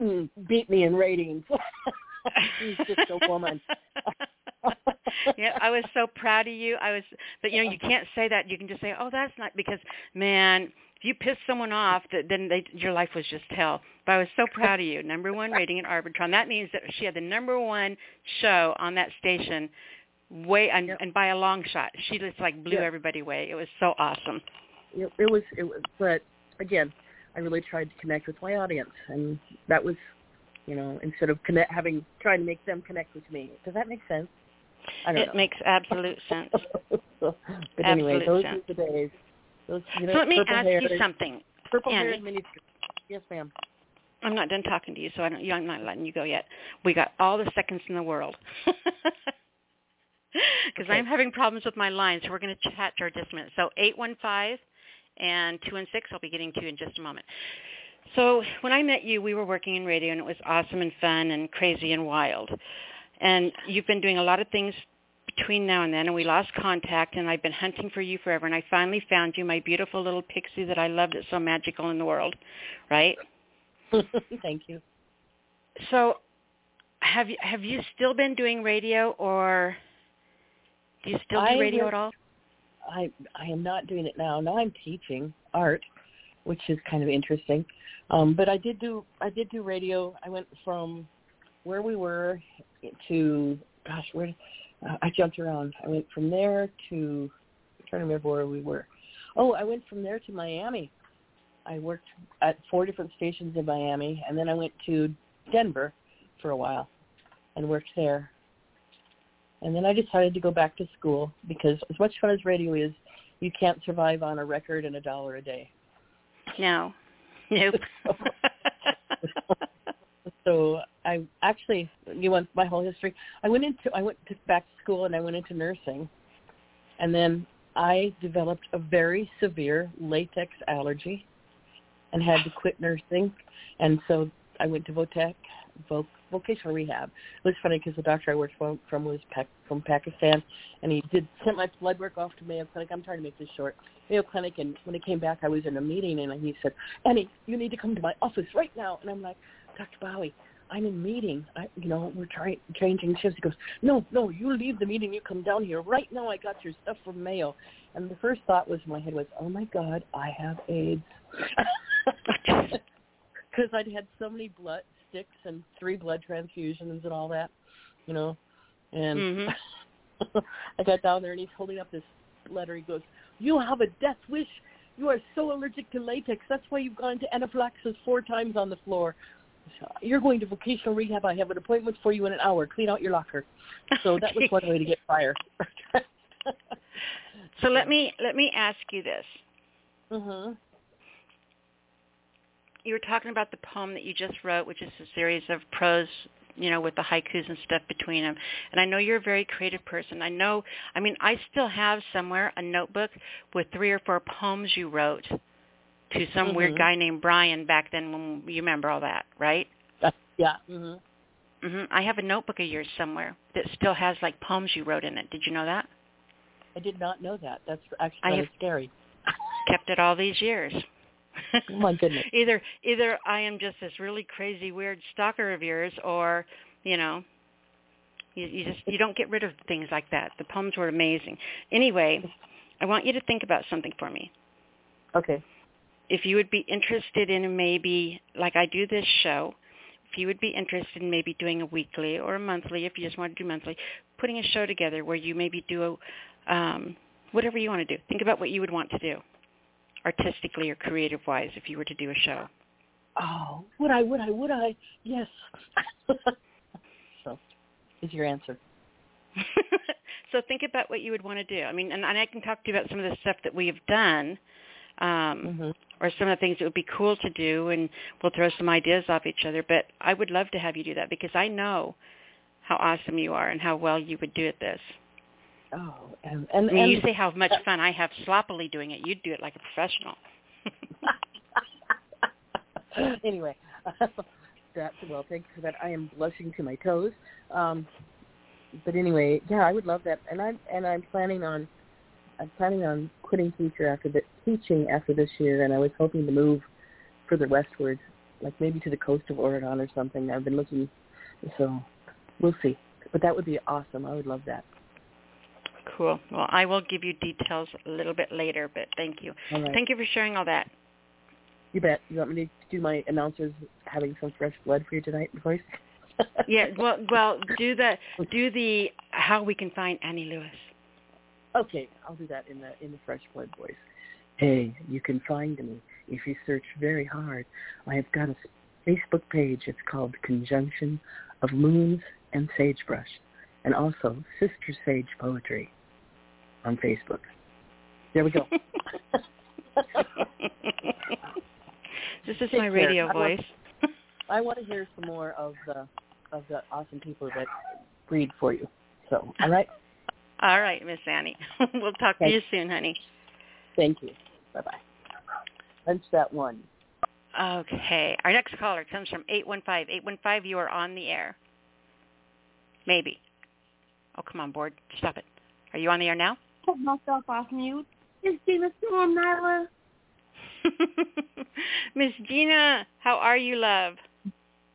mm, beat me in ratings. He's just a woman. yeah, I was so proud of you. I was, but you know, you can't say that. You can just say, "Oh, that's not," because man, if you piss someone off, th- then they, your life was just hell. But I was so proud of you. Number one rating at Arbitron. That means that she had the number one show on that station, way and, and by a long shot. She just like blew Yep. everybody away. It was so awesome. It, it was it was, but again, I really tried to connect with my audience, and that was, you know, instead of connect having trying to make them connect with me. Does that make sense? I don't It know. makes absolute sense. but anyway, absolute those sense. are the days. Those, you know, So let me ask hair, you something. Purple Annie. hair mini. Yes, ma'am. I'm not done talking to you, so I don't. I'm not letting you go yet. We got all the seconds in the world. Because Okay. I'm having problems with my line, so we're going to chat for just a minute. So 815 and 2 and 6, I'll be getting to in just a moment. So when I met you, we were working in radio, and it was awesome and fun and crazy and wild. And you've been doing a lot of things between now and then, and we lost contact, and I've been hunting for you forever, and I finally found you, my beautiful little pixie that I loved. It's so magical in the world, right? Thank you. So, have you have you still been doing radio, or do you still do I radio at all? I I am not doing it now. Now I'm teaching art, which is kind of interesting. Um, but I did do I did do radio. I went from where we were to gosh, where uh, I jumped around. I went from there to I'm trying to remember where we were. Oh, I went from there to Miami. I worked at four different stations in Miami, and then I went to Denver for a while and worked there. And then I decided to go back to school because as much fun as radio is, you can't survive on a record and a dollar a day. No, nope. so I actually, you want my whole history? I went into, I went to, back to school and I went into nursing, and then I developed a very severe latex allergy, and had to quit nursing, and so I went to Votech, voc, vocational rehab. It was funny because the doctor I worked from, from was Pac, from Pakistan, and he did sent my blood work off to Mayo Clinic. I'm trying to make this short. Mayo Clinic, and when he came back, I was in a meeting, and he said, "Annie, you need to come to my office right now." And I'm like, "Dr. Bowie, I'm in meeting. I, you know, we're trying changing shifts." He goes, "No, no, you leave the meeting. You come down here right now. I got your stuff from Mayo." And the first thought was in my head was, "Oh my God, I have AIDS," because I'd had so many blood sticks and three blood transfusions and all that, you know. And Mhm. I got down there, and he's holding up this letter. He goes, "You have a death wish. You are so allergic to latex. That's why you've gone to anaphylaxis four times on the floor. You're going to vocational rehab. I have an appointment for you in an hour. Clean out your locker." So that was one way to get fired. So let me let me ask you this. mhm. You were talking about the poem that you just wrote, which is a series of prose, you know, with the haikus and stuff between them. And I know you're a very creative person. I know, I mean, I still have somewhere a notebook with three or four poems you wrote to some Mm-hmm. weird guy named Brian back then when you remember all that, right? yeah. Mhm. hmm I have a notebook of yours somewhere that still has like poems you wrote in it. Did you know that? I did not know that. That's actually I kind have- of scary. Kept it all these years. Oh my goodness. either either I am just this really crazy weird stalker of yours or, you know, you, you just you don't get rid of things like that. The poems were amazing. Anyway, I want you to think about something for me. Okay. If you would be interested in maybe like I do this show, if you would be interested in maybe doing a weekly or a monthly, if you just want to do monthly, putting a show together where you maybe do a um whatever you want to do. Think about what you would want to do artistically or creative wise if you were to do a show. Oh, would I? Would I? Would I? Yes. so, is your answer? so think about what you would want to do. I mean, and, and I can talk to you about some of the stuff that we have done, um, Mm-hmm. or some of the things that would be cool to do, and we'll throw some ideas off each other. But I would love to have you do that because I know how awesome you are and how well you would do at this. Oh, and and, and you say how much fun I have sloppily doing it. You'd do it like a professional. anyway, that's well. Thank you for that. I am blushing to my toes. Um, but anyway, yeah, I would love that, and I'm and I'm planning on I'm planning on quitting teacher after the teaching after this year, and I was hoping to move further westward, like maybe to the coast of Oregon or something. I've been looking, so we'll see. But that would be awesome. I would love that. Cool. Well, I will give you details a little bit later, but thank you. Right. Thank you for sharing all that. You bet. You want me to do my announcers having some fresh blood for you tonight, voice? Yeah, well, well, do the do the how we can find Annie Lewis. Okay, I'll do that in the in the fresh blood voice. Hey, you can find me if you search very hard. I have got a Facebook page. It's called Conjunction of Moons and Sagebrush, and also Sister Sage Poetry on Facebook. There we go. this is Take my care. radio I want- voice. I want to hear some more of the of the awesome people that read for you. So, all right. All right, Miss Annie. we'll talk to you soon, honey. Thank you. Bye bye. Punch that one. Okay. Our next caller comes from 815. 815, you are on the air. Maybe. Oh, come on, board. Stop it. Are you on the air now? Put myself off mute. It's Gina Storm, Nyla. Miss Gina, how are you, love?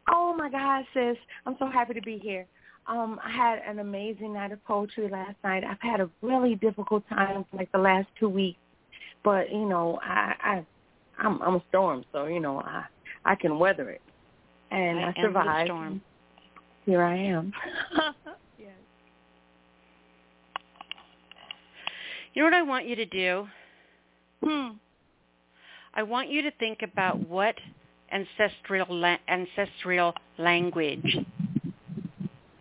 Oh my God, sis. I'm so happy to be here. Um, I had an amazing night of poetry last night. I've had a really difficult time for like the last two weeks. But, you know, I, I I'm I'm a storm, so you know, I I can weather it. And I I, survived. storm. Here I am. yes. You know what I want you to do? Hmm. I want you to think about what ancestral la- ancestral language.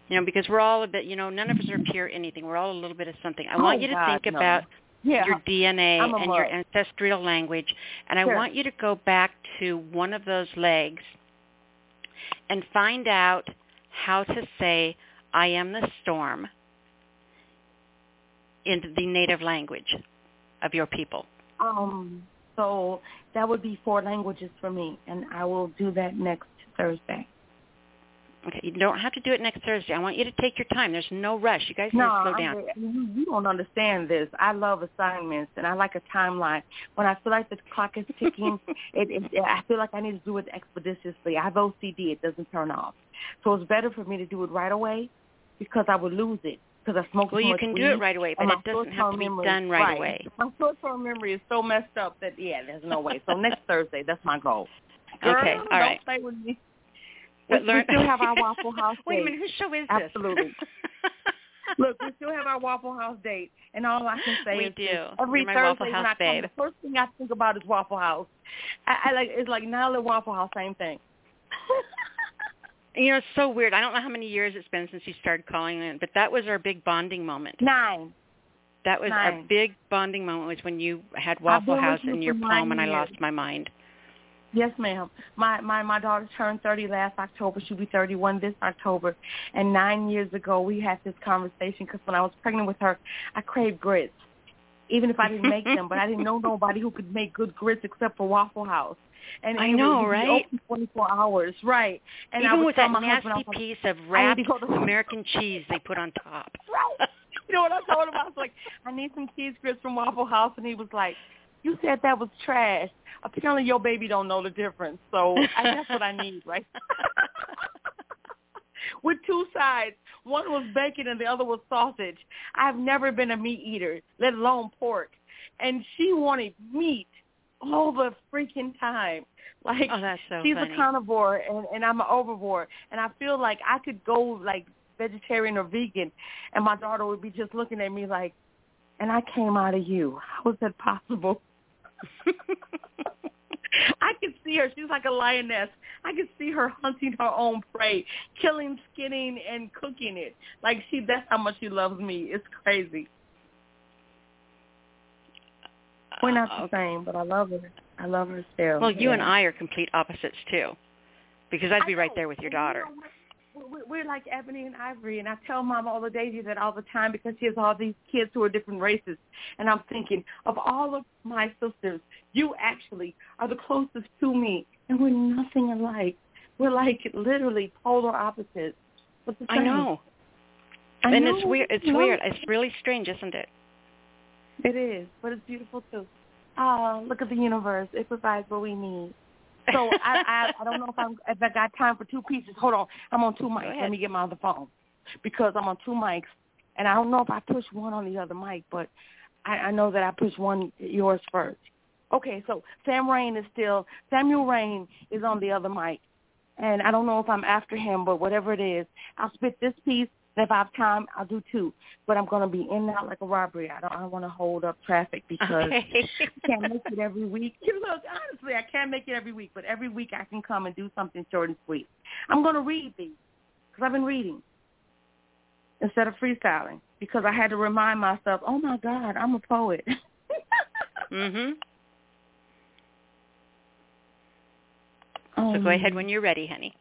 You know, because we're all a bit. You know, none of us are pure anything. We're all a little bit of something. I Oh, want you to God, think no. about Yeah. your DNA and your ancestral language, and I want you to go back to one of those legs and find out how to say "I am the storm" in the native language of your people. Um, so that would be four languages for me, and I will do that next Thursday. Okay, you don't have to do it next Thursday. I want you to take your time. There's no rush. You guys need No, to slow down. you, you don't understand this. I love assignments, and I like a timeline. When I feel like the clock is ticking, it, it, I feel like I need to do it expeditiously. I have OCD; it doesn't turn off. So it's better for me to do it right away because I would lose it because I smoke Well, too you can do it right away, but it doesn't have to be memory- done right away. My short-term memory is so messed up that yeah, there's no way. So next Thursday, that's my goal. Girl, Okay, all don't right. play with me. We, we still have our Waffle House Wait a minute, whose show is this? Absolutely. Look, we still have our Waffle House date, and all I can say We is do. every Thursday Waffle when House I come, babe. the first thing I think about is Waffle House. I, I like it's like Nyla Waffle House, same thing. You know, it's so weird. I don't know how many years it's been since you started calling in, but that was our big bonding moment. Nine. That was our big bonding moment was when you had Waffle House in your palm, and I lost my mind. Yes, ma'am. My my my daughter turned 30 last October. She'll be 31 this October. And nine years ago, we had this conversation because when I was pregnant with her, I craved grits, even if I didn't make them. But I didn't know nobody who could make good grits except for Waffle House. And I know, right? Open 24 hours, right? And I Even with that husband, nasty like, piece of wrapped to go to- American cheese they put on top. right. You know what I told him? I was like, I need some cheese grits from Waffle House, and he was like, You said that was trash. Apparently, your baby don't know the difference, so I, that's what I need, right? With two sides, one was bacon and the other was sausage. I've never been a meat eater, let alone pork, and she wanted meat all the freaking time. Like Oh, so she's funny. a carnivore and and I'm an herbivore, and I feel like I could go like vegetarian or vegan, and my daughter would be just looking at me like, and I came out of you. How is that possible? I could see her. She's like a lioness. I could see her hunting her own prey, killing, skinning, and cooking it. Like she, that's how much she loves me. It's crazy. We're not the ah, same, but I love her. I love her still. Well, you and I are complete opposites too, because I'd be right there with your And you daughter. know? We're, we're like ebony and ivory, and I tell Mom all the Daisy that all the time because she has all these kids who are different races, and I'm thinking of all of my sisters, you actually are the closest to me, and we're nothing alike. We're like literally polar opposites. But the I same. know. I and know, it's weird. It's I know. weird. It's really strange, isn't it? It is, but it's beautiful too. Oh, look at the universe. It provides what we need. So I, I I don't know if I'm if I got time for two pieces. Hold on, I'm on two mics. Let me get my other phone because I'm on two mics, and I don't know if I push one on the other mic, but I, I know that I push one yours first. Okay, so Sam Rain is still Samuel Rain is on the other mic, and I don't know if I'm after him, but whatever it is, I'll spit this piece. And if I have time, I'll do two. But I'm going to be in and out like a robbery. I don't. I don't want to hold up traffic because Okay. I can't make it every week. You know, honestly, I can't make it every week, but every week I can come and do something short and sweet. I'm going to read these because I've been reading instead of freestyling because I had to remind myself, oh my God, I'm a poet. mhm. So Um, go ahead when you're ready, honey.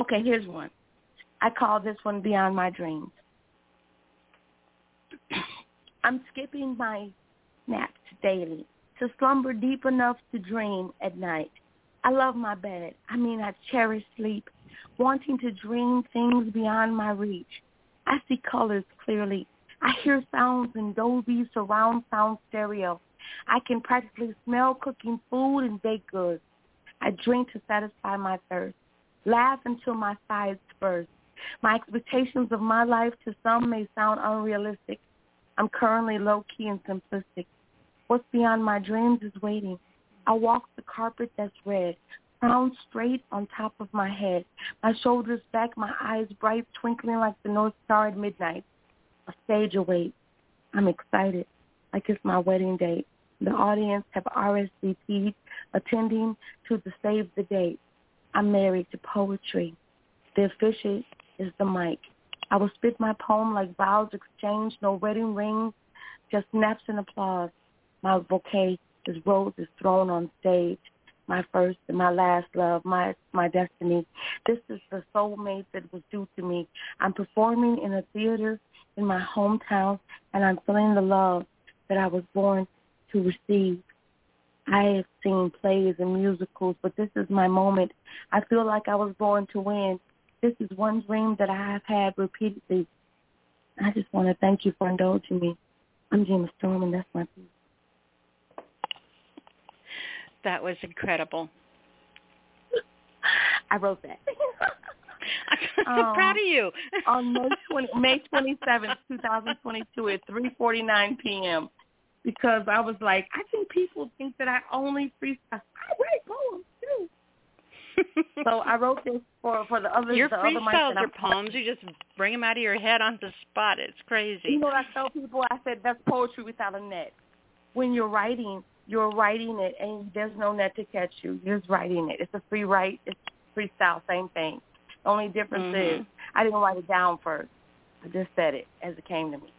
Okay, here's one. I call this one Beyond My Dreams. I'm skipping my naps daily to slumber deep enough to dream at night. I love my bed. I mean, I cherish sleep, wanting to dream things beyond my reach. I see colors clearly. I hear sounds in Dolby surround sound stereo. I can practically smell cooking food and baked goods. I drink to satisfy my thirst, laugh until my sides burst. My expectations of my life to some may sound unrealistic. I'm currently low-key and simplistic. What's beyond my dreams is waiting. I walk the carpet that's red, crown straight on top of my head, my shoulders back, my eyes bright, twinkling like the North Star at midnight. A stage awaits. I'm excited, like it's my wedding date. The audience have RSVP'd, attending to the save the date. I'm married to poetry. The officiant is the mic. I will spit my poem like vows exchanged, no wedding rings, just snaps and applause. My bouquet is roses thrown on stage. My first and my last love, my my destiny. This is the soulmate that was due to me. I'm performing in a theater in my hometown, and I'm feeling the love that I was born to receive. I have seen plays and musicals, but this is my moment. I feel like I was born to win. This is one dream that I have had repeatedly. I just want to thank you for indulging me. I'm Gina Storm, and that's my piece. That was incredible. I wrote that. I'm Um, proud of you. on May 20, May 27th, 2022 at 3:49 p.m. Because I was like, I think people think that I only freestyle. I write poems too. So I wrote this for for the other Your the other freestyles that are poems. You just bring them out of your head on the spot. It's crazy. You know what I tell people? I said that's poetry without a net. When you're writing, you're writing it, and there's no net to catch you. You're just writing it. It's a free write. It's freestyle. Same thing. The only difference Mhm. is I didn't write it down first. I just said it as it came to me.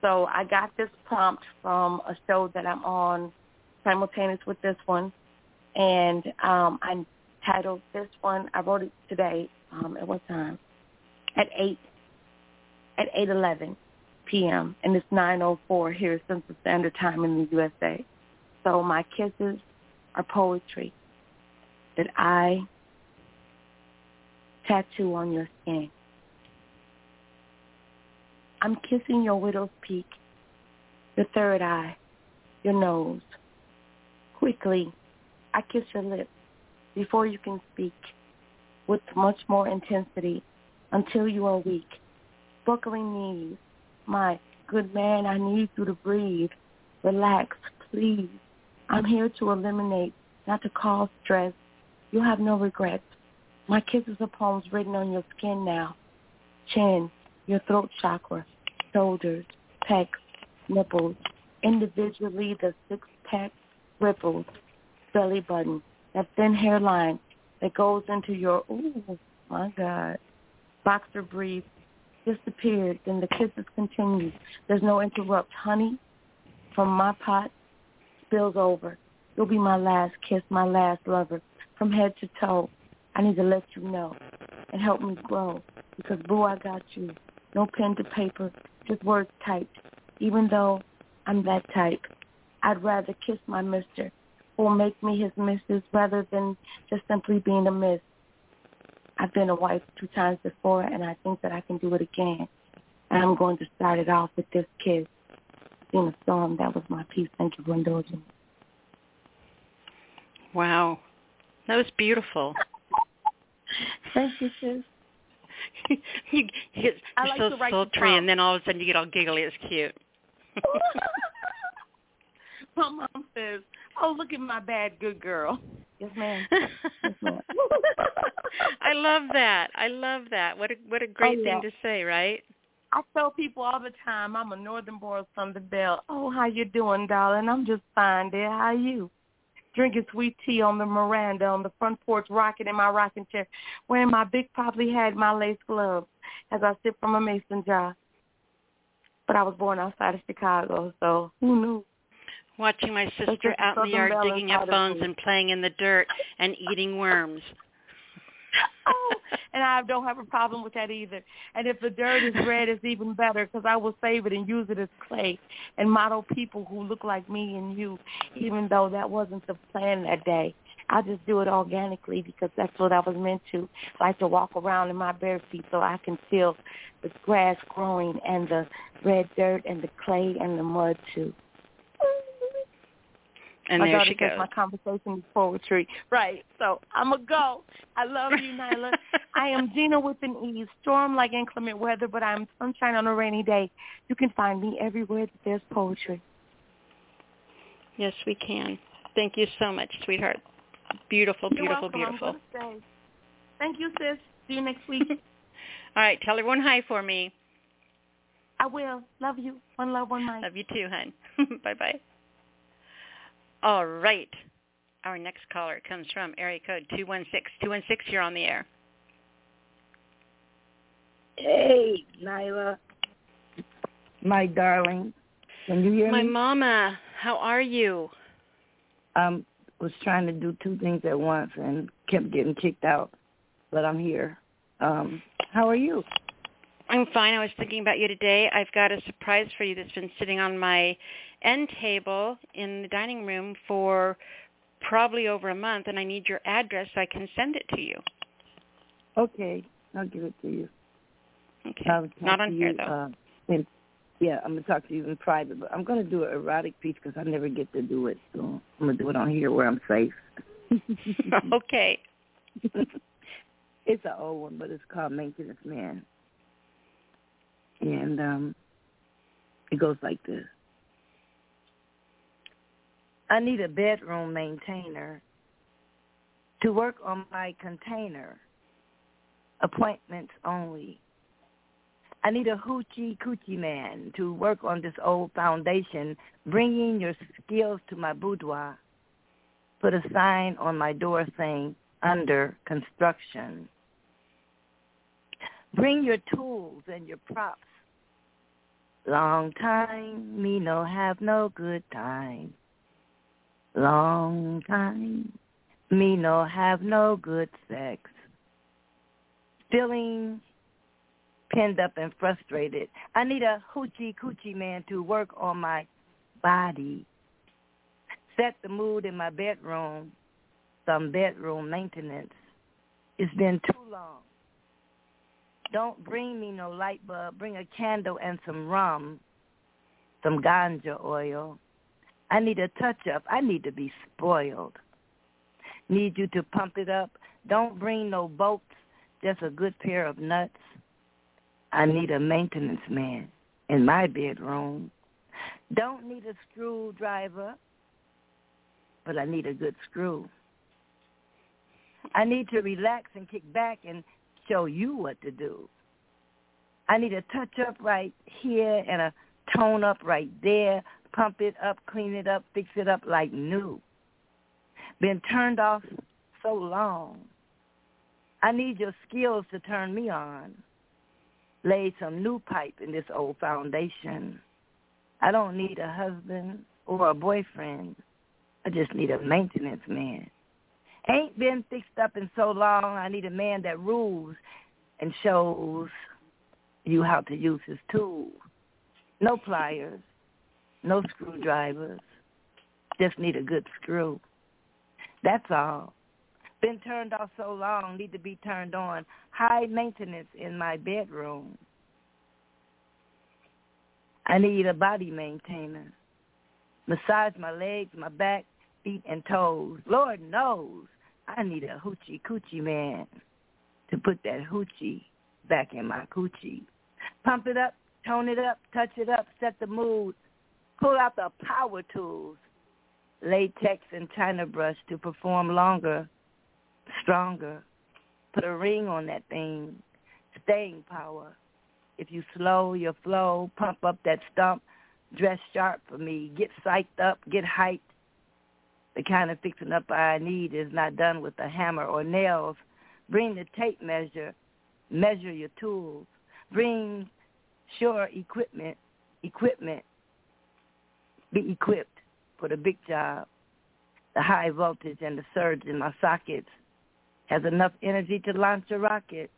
So I got this prompt from a show that I'm on simultaneous with this one. and um, I titled this one. I wrote it today. Um, at what time? At eight. At eight eleven p.m. and it's nine oh four here Central Standard Time in the USA. So my kisses are poetry that I tattoo on your skin. I'm kissing your widow's peak, your third eye, your nose. Quickly, I kiss your lips before you can speak with much more intensity until you are weak. Buckling knees. My good man, I need you to breathe. Relax, please. I'm here to eliminate, not to cause stress. You'll have no regrets. My kisses are poems written on your skin now. Chin, your throat chakra, shoulders, pecs, nipples, individually the six-pack ripples, belly button, that thin hairline that goes into your, oh my God, boxer brief disappeared. Then the kisses continue. There's no interrupt. Honey, from my pot spills over. You'll be my last kiss, my last lover, from head to toe. I need to let you know and help me grow because, boo, I got you. No pen to paper, just words typed. Even though I'm that type, I'd rather kiss my mister or make me his missus rather than just simply being a miss. I've been a wife two times before, and I think that I can do it again. And I'm going to start it off with this kiss. Gina Storm, that was my piece. Thank you for indulging me. Wow. That was beautiful. Thank you, sis. you, you're I like so to write the sultry, and then all of a sudden you get all giggly. It's cute. My mom says, "Oh, look at my bad good girl." Yes, ma'am. Yes, ma'am. I love that. I love that. What a what a oh, great Oh, yeah. thing to say, right? I tell people all the time, I'm a northern boy from the bell. Oh, how you doing, darling? I'm just fine, dear. How you? Drinking sweet tea on the veranda, on the front porch, rocking in my rocking chair, wearing my big poppy hat, my lace gloves, as I sip from a mason jar. But I was born outside of Chicago, so who knew? Watching my sister out in the yard digging up bones and playing in the dirt and eating worms. oh, and I don't have a problem with that either. And if the dirt is red, it's even better because I will save it and use it as clay and model people who look like me and you, even though that wasn't the plan that day. I just do it organically because that's what I was meant to. I like to walk around in my bare feet so I can feel the grass growing and the red dirt and the clay and the mud too. And my there she goes. my conversation is poetry. Right. So I'm a go. I love you, Nyla. I am Gina with an E. Storm like inclement weather, but I'm sunshine on a rainy day. You can find me everywhere that there's poetry. Yes, we can. Thank you so much, sweetheart. Beautiful, beautiful, beautiful. I'm gonna stay. Thank you, sis. See you next week. All right, tell everyone hi for me. I will. Love you. One love, one mic. Love you too, hon. bye bye. All right. Our next caller comes from area code 216. 216, you're on the air. Hey, Nyla. My darling. Can you hear My me? mama, how are you? Um was trying to do two things at once and kept getting kicked out. But I'm here. Um how are you? I'm fine. I was thinking about you today. I've got a surprise for you that's been sitting on my end table in the dining room for probably over a month, and I need your address so I can send it to you. Okay, I'll give it to you. Okay. Not on here, you, though. Uh, in, yeah, I'm gonna talk to you in private, but I'm gonna do an erotic piece because I never get to do it, so I'm gonna do it on here where I'm safe. okay. it's an old one, but it's called Maintenance Man, and um, it goes like this. I need a bedroom maintainer to work on my container. Appointments only. I need a hoochie coochie man to work on this old foundation, bringing your skills to my boudoir. Put a sign on my door saying, under construction. Bring your tools and your props. Long time, me no have no good time. Long time, Me no have no good sex. Feeling pinned up and frustrated. I need a hoochie coochie man to work on my body. Set the mood in my bedroom. Some bedroom maintenance. It's been too long. Don't bring me no light bulb. Bring a candle and some rum, some ganja oil. I need a touch up. I need to be spoiled. Need you to pump it up. Don't bring no bolts, just a good pair of nuts. I need a maintenance man in my bedroom. Don't need a screwdriver, but I need a good screw. I need to relax and kick back and show you what to do. I need a touch up right here and a tone up right there, pump it up, clean it up, fix it up like new. Been turned off so long. I need your skills to turn me on. Lay some new pipe in this old foundation. I don't need a husband or a boyfriend. I just need a maintenance man. Ain't been fixed up in so long. I need a man that rules and shows you how to use his tools. No pliers, no screwdrivers. Just need a good screw. That's all. Been turned off so long, need to be turned on. High maintenance in my bedroom. I need a body maintainer. Massage my legs, my back, feet, and toes. Lord knows I need a hoochie coochie man to put that hoochie back in my coochie. Pump it up, tone it up, touch it up, set the mood. Pull out the power tools. Latex and china brush to perform longer, stronger. Put a ring on that thing. Staying power. If you slow your flow, pump up that stump. Dress sharp for me. Get psyched up. Get hyped. The kind of fixing up I need is not done with a hammer or nails. Bring the tape measure. Measure your tools. Bring sure equipment. Equipment. Be equipped for the big job. The high voltage and the surge in my sockets has enough energy to launch a rocket.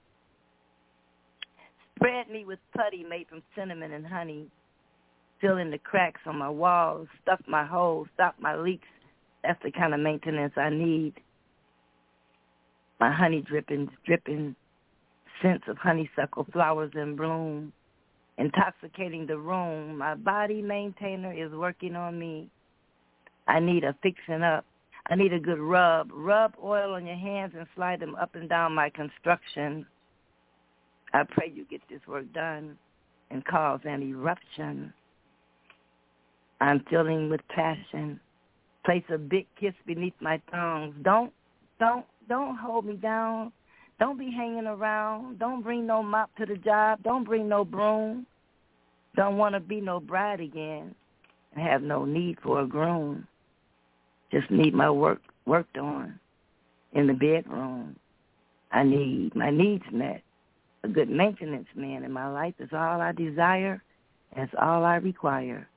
Spread me with putty made from cinnamon and honey. Fill in the cracks on my walls. Stuff my holes. Stop my leaks. That's the kind of maintenance I need. My honey dripping, dripping scents of honeysuckle flowers in bloom, intoxicating the room. My body maintainer is working on me. I need a fixing up. I need a good rub. Rub oil on your hands and slide them up and down my construction. I pray you get this work done and cause an eruption. I'm filling with passion. Place a big kiss beneath my thongs. Don't, don't, don't hold me down. Don't be hanging around. Don't bring no mop to the job. Don't bring no broom. Don't want to be no bride again and have no need for a groom. Just need my work worked on in the bedroom. I need my needs met. A good maintenance man in my life is all I desire. That's all I require.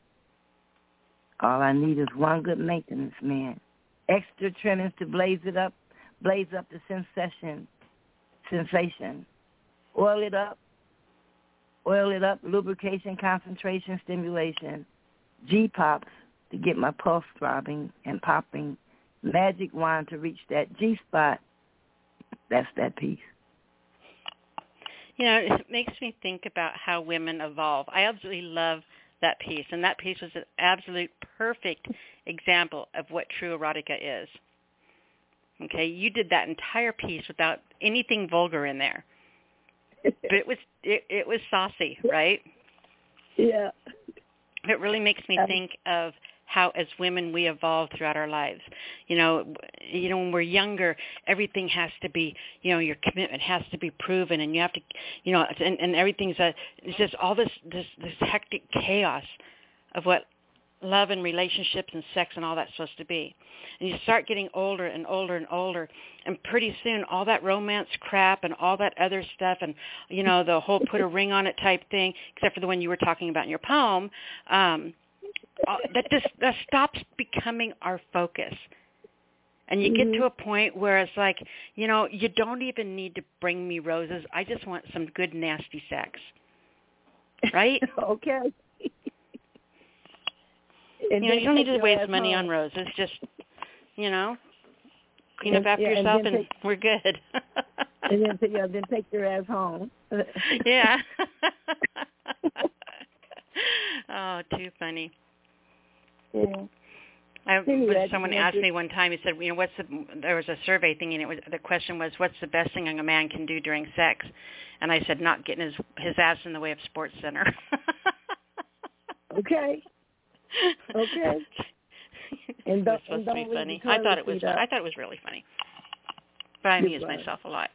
All I need is one good maintenance man. Extra trimmings to blaze it up, blaze up the sensation, sensation. Oil it up, oil it up, lubrication, concentration, stimulation. G-pops to get my pulse throbbing and popping. Magic wand to reach that G-spot. That's that piece. You know, it makes me think about how women evolve. I absolutely love that piece, and that piece was an absolute perfect example of what true erotica is. Okay, you did that entire piece without anything vulgar in there, but it was it, it was saucy, right? Yeah. It really makes me um, think of how as women we evolve throughout our lives. You know, you know when we're younger, everything has to be, you know, your commitment has to be proven, and you have to, you know, and, and everything's a, it's just all this this this hectic chaos of what love and relationships and sex and all that's supposed to be. And you start getting older and older and older and pretty soon all that romance crap and all that other stuff and you know the whole put a ring on it type thing except for the one you were talking about in your poem um that just that stops becoming our focus. And you get to a point where it's like, you know, you don't even need to bring me roses. I just want some good nasty sex. Right? okay. You know, you don't need to waste money home. on roses. Just, you know, clean And- up after yeah, yourself and take- we're good. and then take, yeah, then take your ass home. yeah. oh, too funny. Yeah. I, was- someone asked me one time. He said, "You know, what's the?" There was a survey thing, and it was the question was, "What's the best thing a man can do during sex?" And I said, "Not getting his his ass in the way of Sports Center." Okay. Okay. And it was supposed to be funny. I thought it was. I thought it was really funny. But I amuse myself a lot.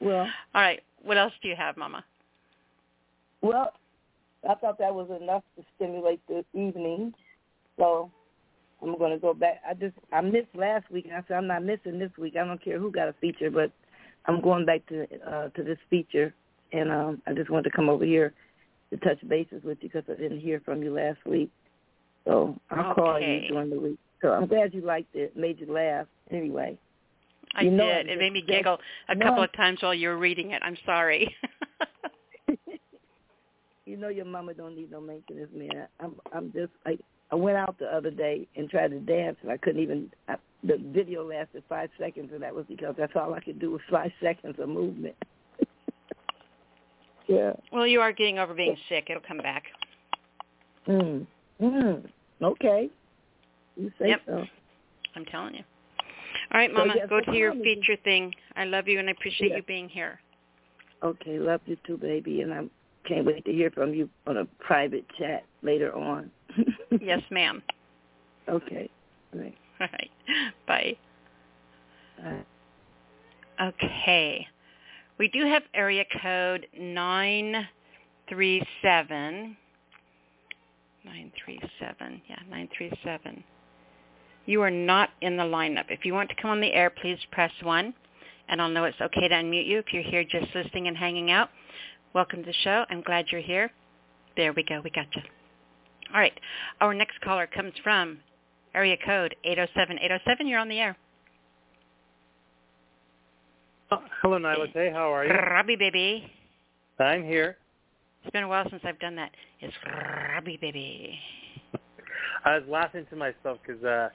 Well, All right. What else do you have, Mama? well, I thought that was enough to stimulate the evening. So I'm going to go back. I just I missed last week, and I said I'm not missing this week. I don't care who got a feature, but I'm going back to uh, to this feature, and um, I just wanted to come over here to touch bases with you because I didn't hear from you last week. So I'll call you during the week. So I'm glad you liked it, made you laugh. Anyway, I did. It made me giggle a couple of times while you were reading it. I'm sorry. you know your mama don't need no maintenance, man. I'm I'm just I I went out the other day and tried to dance and I couldn't even. I, the video lasted five seconds and that was because that's all I could do was five seconds of movement. Yeah. well, you are getting over being sick. It'll come back. Mm. Mm. Okay. You say Yep. so. I'm telling you. All right, So, Mama, yes, go so to your feature thing. I love you and I appreciate you being here. Okay, love you too, baby, and I can't wait to hear from you on a private chat later on. yes, ma'am. Okay. All right. All right. Bye. Right. Okay. We do have area code 937. 937. Yeah, 937. You are not in the lineup. If you want to come on the air, please press 1, and I'll know it's okay to unmute you. If you're here just listening and hanging out, welcome to the show. I'm glad you're here. There we go. We got you. All right. Our next caller comes from area code 807. 807, you're on the air. Hello, Nyla. Hey, how are you? Robbie, baby. I'm here. It's been a while since I've done that. It's Robbie, baby. I was laughing to myself because uh,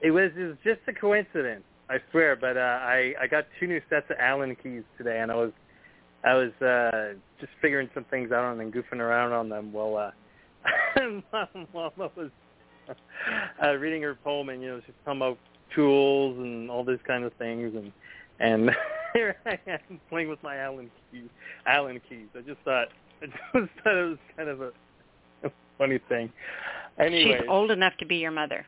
it was it was just a coincidence, I swear. But uh, I I got two new sets of Allen keys today, and I was I was uh, just figuring some things out and then goofing around on them while uh, Mama was uh, reading her poem, and you know, she's talking about tools and all these kind of things, and and here I am playing with my Allen keys. Allen keys. I just thought I just thought it was kind of a, a funny thing. Anyway, She's old enough to be your mother.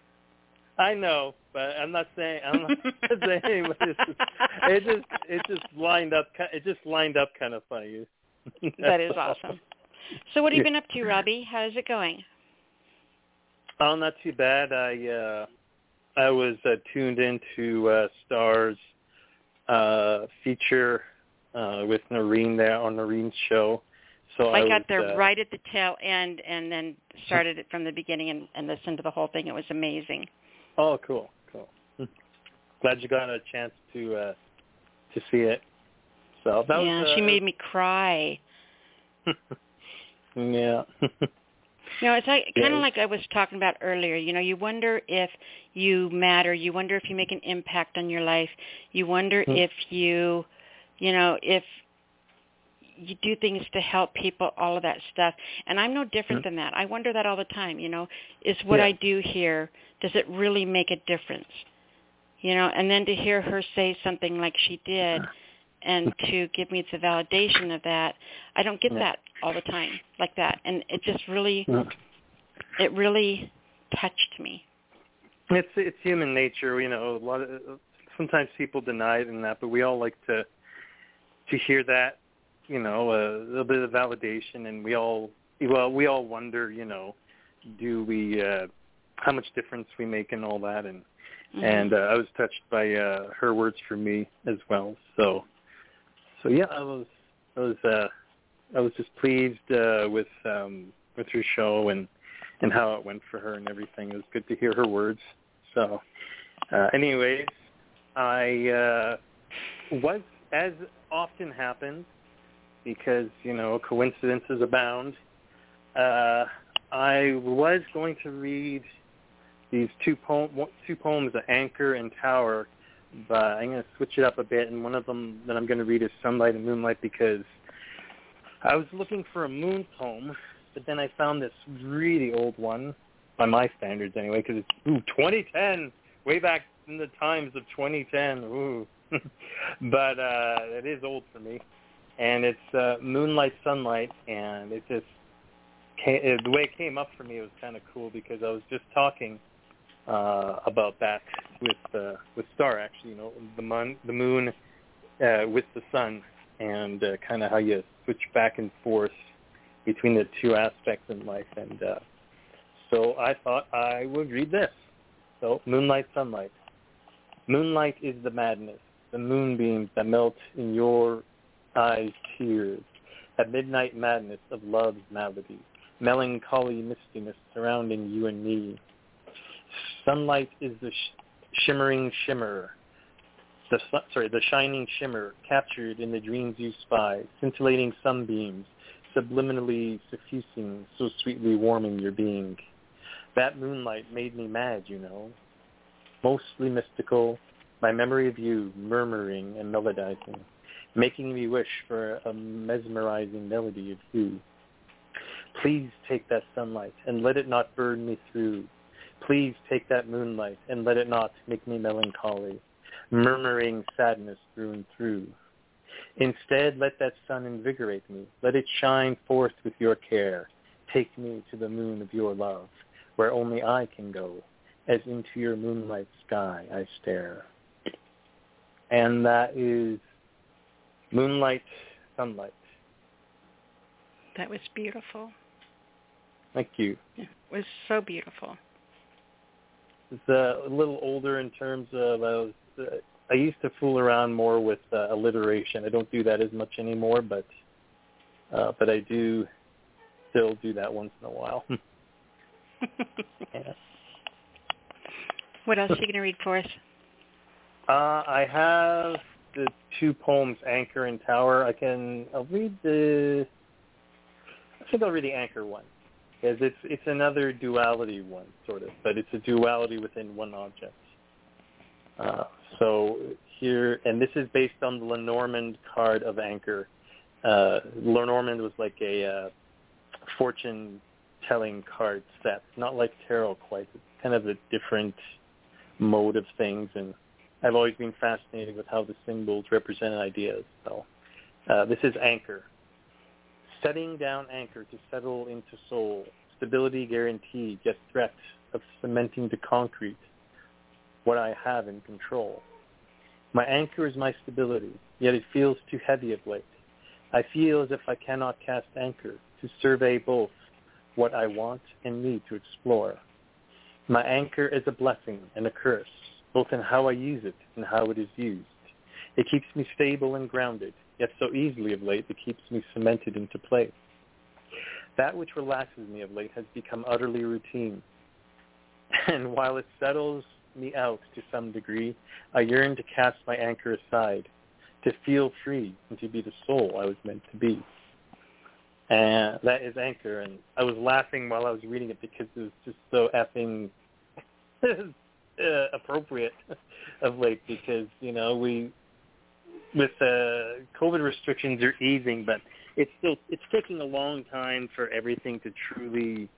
I know, but I'm not saying I'm not saying but it's just, it just it just lined up it just lined up kind of funny. That is awesome. So what have you been up to, Robbie? How's it going? Oh, not too bad. I uh I was uh, tuned into uh Stars uh feature uh with Noreen there on Noreen's show. So I, I got was, there uh, right at the tail end and then started it from the beginning and, and listened to the whole thing. It was amazing. Oh, cool, cool. Glad you got a chance to uh to see it. So that yeah, was uh, she made me cry. yeah. You know, it's like kind of like I was talking about earlier. You know, you wonder if you matter. You wonder if you make an impact on your life. You wonder Hmm. if you, you know, if you do things to help people, all of that stuff. And I'm no different than that. I wonder that all the time. You know, is what Yeah. I do here does it really make a difference? You know, and then to hear her say something like she did, and to give me the validation of that, I don't get that all the time like that, and it just really it really touched me. It's it's human nature, you know. A lot of sometimes people deny it and that, but we all like to to hear that, you know, a little bit of validation, and we all well, we all wonder, you know, do we uh, how much difference we make and all that, and Mhm. and uh, I was touched by uh, her words for me as well. So so yeah, I was I was uh, I was just pleased uh, with um, with her show and and how it went for her and everything. It was good to hear her words. So Uh, anyways, I uh, was, as often happens, because you know coincidences abound. Uh, I was going to read these two poem, two poems, "The Anchor and Tower, but I'm going to switch it up a bit. And one of them that I'm going to read is Sunlight and Moonlight because I was looking for a moon poem, but then I found this really old one by my standards anyway, because it's ooh, 2010, way back in the times of 2010. Ooh. but uh, it is old for me, and it's uh, Moonlight Sunlight, and it just came, it, the way it came up for me was kind of cool because I was just talking uh, about that with uh, with Star actually, you know, the moon, the moon uh, with the sun, and uh, kind of how you switch back and forth between the two aspects in life. And uh, so I thought I would read this. So Moonlight Sunlight. Moonlight is the madness, the moonbeams that melt in your eyes tears, that midnight madness of love's malady, melancholy mistiness surrounding you and me. Sunlight is the shimmering shimmer, the sorry, the shining shimmer captured in the dreams you spy, scintillating sunbeams, subliminally suffusing, so sweetly warming your being. That moonlight made me mad, you know, mostly mystical, my memory of you murmuring and melodizing, making me wish for a mesmerizing melody of you. Please take that sunlight and let it not burn me through. Please take that moonlight and let it not make me melancholy, murmuring sadness through and through. Instead, let that sun invigorate me. Let it shine forth with your care. Take me to the moon of your love, where only I can go, as into your moonlight sky I stare. And that is Moonlight, Sunlight. That was beautiful. Thank you. It was so beautiful. It's uh, a little older in terms of I was uh, I used to fool around more with uh, alliteration. I don't do that as much anymore, but uh, but I do still do that once in a while. yeah. What else are you going to read for us? Uh, I have the two poems, Anchor and Tower. I can. I'll read the. I think I'll read the Anchor one, because it's it's another duality one, sort of, but it's a duality within one object. Uh, so here, and this is based on the Lenormand card of Anchor. Uh, Lenormand was like a uh, fortune-telling card set, not like tarot quite. It's kind of a different mode of things, and I've always been fascinated with how the symbols represent ideas. So uh, this is Anchor. Setting down anchor to settle into soul. Stability guaranteed, yet threat of cementing to concrete what I have in control. My anchor is my stability, yet it feels too heavy of late. I feel as if I cannot cast anchor to survey both what I want and need to explore. My anchor is a blessing and a curse, both in how I use it and how it is used. It keeps me stable and grounded, yet so easily of late it keeps me cemented into place. That which relaxes me of late has become utterly routine. And while it settles me out to some degree, I yearn to cast my anchor aside, to feel free and to be the soul I was meant to be. And that is Anchor. And I was laughing while I was reading it because it was just so effing uh, appropriate of late because, you know, we, with uh, COVID restrictions are easing, but it's still, it's taking a long time for everything to truly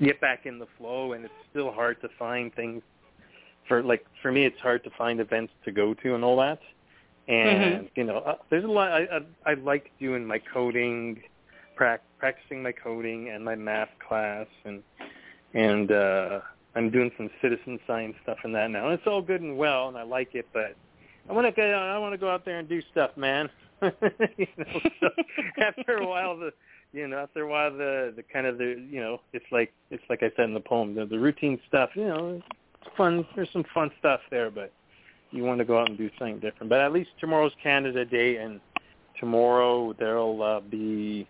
get back in the flow and it's still hard to find things for like for me it's hard to find events to go to and all that and Mm-hmm. you know uh, there's a lot I, I I like doing my coding prac- practicing my coding and my math class and and uh I'm doing some citizen science stuff in that now and it's all good and well and I like it but I want to go I want to go out there and do stuff man you know so after a while the you know after a while the the kind of the you know it's like it's like I said in the poem the, the routine stuff you know it's fun there's some fun stuff there but you want to go out and do something different but at least tomorrow's Canada Day and tomorrow there'll uh, be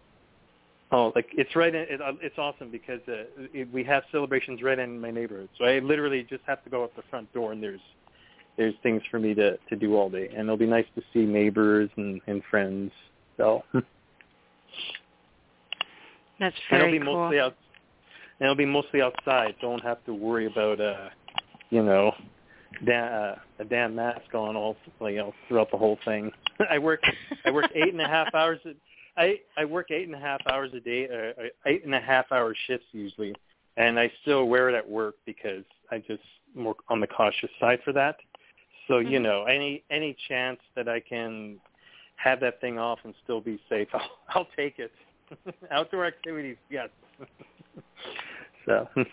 Oh, like it's right in. It, uh, it's awesome because uh, it, we have celebrations right in my neighborhood. So I literally just have to go out the front door, and there's there's things for me to to do all day, and it'll be nice to see neighbors and and friends. So That's and it'll be cool. mostly out. And it'll be mostly outside. Don't have to worry about uh, you know, da- uh, a damn mask on all you know throughout the whole thing. I work I work eight and a half hours. A, I I work eight and a half hours a day, uh, eight and a half hour shifts usually, and I still wear it at work because I just more on the cautious side for that. So you Mhm. know, any any chance that I can have that thing off and still be safe, I'll, I'll take it. Outdoor activities, yes. so. That's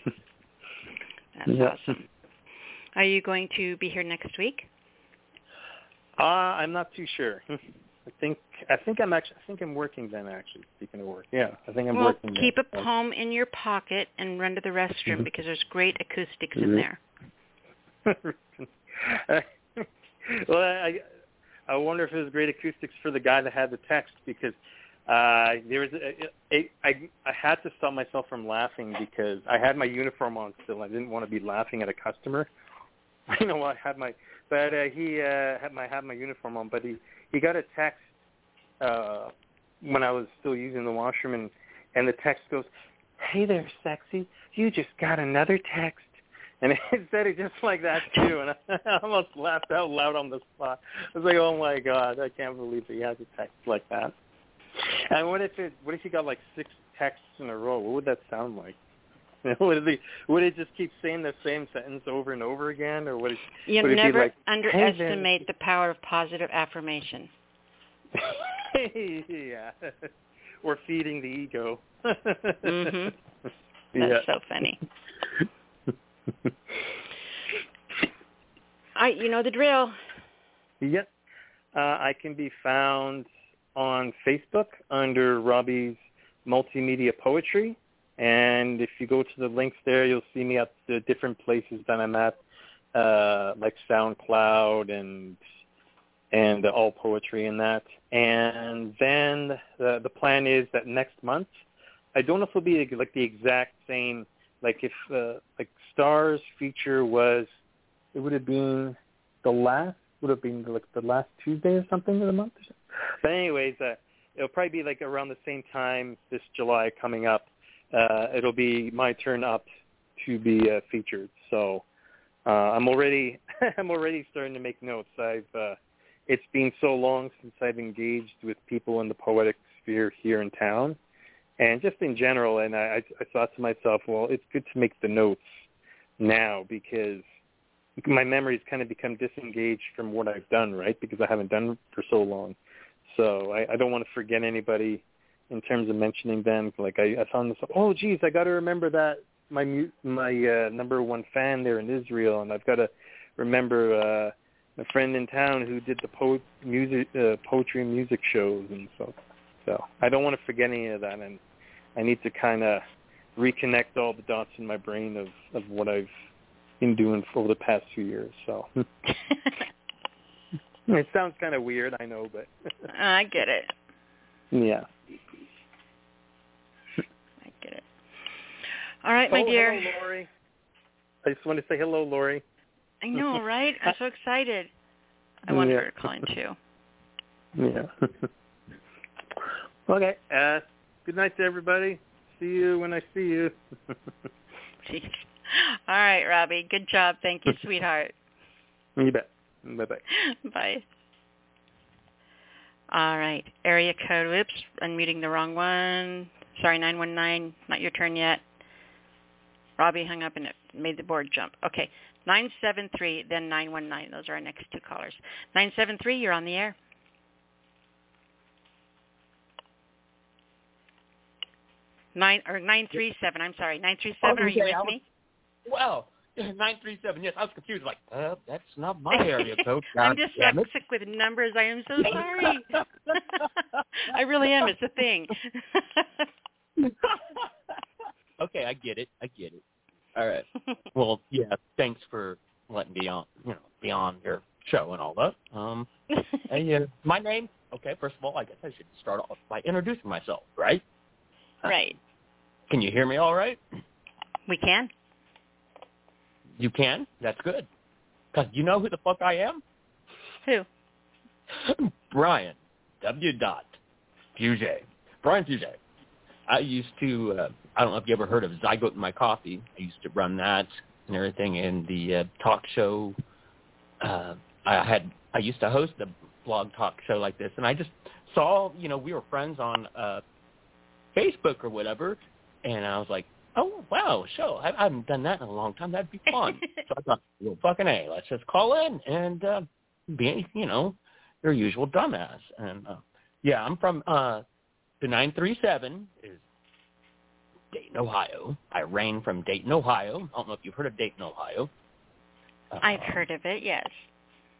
Yeah. awesome. Are you going to be here next week? Uh, I'm not too sure. I think I think I'm actually I think I'm working then. Actually, speaking of work, yeah, I think I'm well, working. keep then. a poem in your pocket and run to the restroom Mhm. because there's great acoustics in Mhm. there. well, I I wonder if it was great acoustics for the guy that had the text because uh there was a, a, I I had to stop myself from laughing because I had my uniform on still. I didn't want to be laughing at a customer. You know, I had my but uh, he uh, had my had my uniform on, but he he got a text uh when I was still using the washroom and and the text goes, "Hey there, sexy, you just got another text." And he said it just like that too, and I almost laughed out loud on the spot. I was like, "Oh my god, I can't believe that he has a text like that." And what if it? What if he got like six texts in a row? What would that sound like? would it would it just keep saying the same sentence over and over again, or would it? You would it never be like, underestimate the power of positive affirmation. Hey yeah, or feeding the ego. Mhm. yeah. That's so funny. I, you know the drill. Yep. Uh, I can be found on Facebook under Robbie's Multimedia Poetry. And if you go to the links there, you'll see me at the different places that I'm at, uh, like SoundCloud and and All Poetry and that. And then the, the plan is that next month, I don't know if it'll be like the exact same, like if uh, like Stars feature was, it would have been the last would have been like the last Tuesday or something of the month. But anyways, uh, it'll probably be like around the same time this July coming up. Uh, it'll be my turn up to be uh, featured. So uh, I'm already I'm already starting to make notes. I've uh, it's been so long since I've engaged with people in the poetic sphere here in town, and just in general. And I, I thought to myself, well, it's good to make the notes now because my memory's kind of become disengaged from what I've done, right? Because I haven't done for so long. So I, I don't want to forget anybody in terms of mentioning them. Like I, I found this. oh, geez, I got to remember that my my uh, number one fan there in Israel, and I've got to remember uh, a friend in town who did the po- music, uh, poetry and music shows, and so so I don't want to forget any of that, and I need to kind of reconnect all the dots in my brain of of what I've been doing for over the past few years. So it sounds kind of weird, I know, but I get it. yeah. I get it. All right, my oh, dear. Hello, Lori. I just want to say hello, Lori. I know, right? I'm so excited. I want Yeah. her to call in too. Yeah. okay. Uh, good night to everybody. See you when I see you. Jeez. All right, Robbie. Good job. Thank you, sweetheart. you bet. Bye bye. Bye. All right. Area code. Whoops. Unmuting the wrong one. Sorry, 919. Not your turn yet. Robbie hung up and it made the board jump. Okay. 973, then 919. Those are our next two callers. 973, you're on the air. Nine or nine three seven. I'm sorry, nine three seven. Are you with was- me? Well, nine three seven. Yes, I was confused. Like, uh, that's not my area code. I'm just damn I'm it. sick with numbers. I am so sorry. I really am. It's a thing. okay, I get it. I get it. All right. Well, yeah. Thanks for letting me on. You know, be on your show and all that. Um, and, uh, my name. Okay, first of all, I guess I should start off by introducing myself, right? Right. Can you hear me all right? We can. You can? That's good. Because you know who the fuck I am? Who? Brian. W. Dot. Fugett. Brian Fugett. I used to, uh, I don't know if you ever heard of Zygote in My Coffee. I used to run that and everything in the uh, talk show. Uh, I had, I used to host a blog talk show like this, and I just saw, you know, we were friends on uh, Facebook or whatever, and I was like, oh, wow, show. I, I haven't done that in a long time. That'd be fun. so I thought, well, fucking A, let's just call in and uh, be, you know, your usual dumbass. And, uh, yeah, I'm from uh, the 937 is Dayton, Ohio. I reign from Dayton, Ohio. I don't know if you've heard of Dayton, Ohio. Uh, I've heard of it, yes.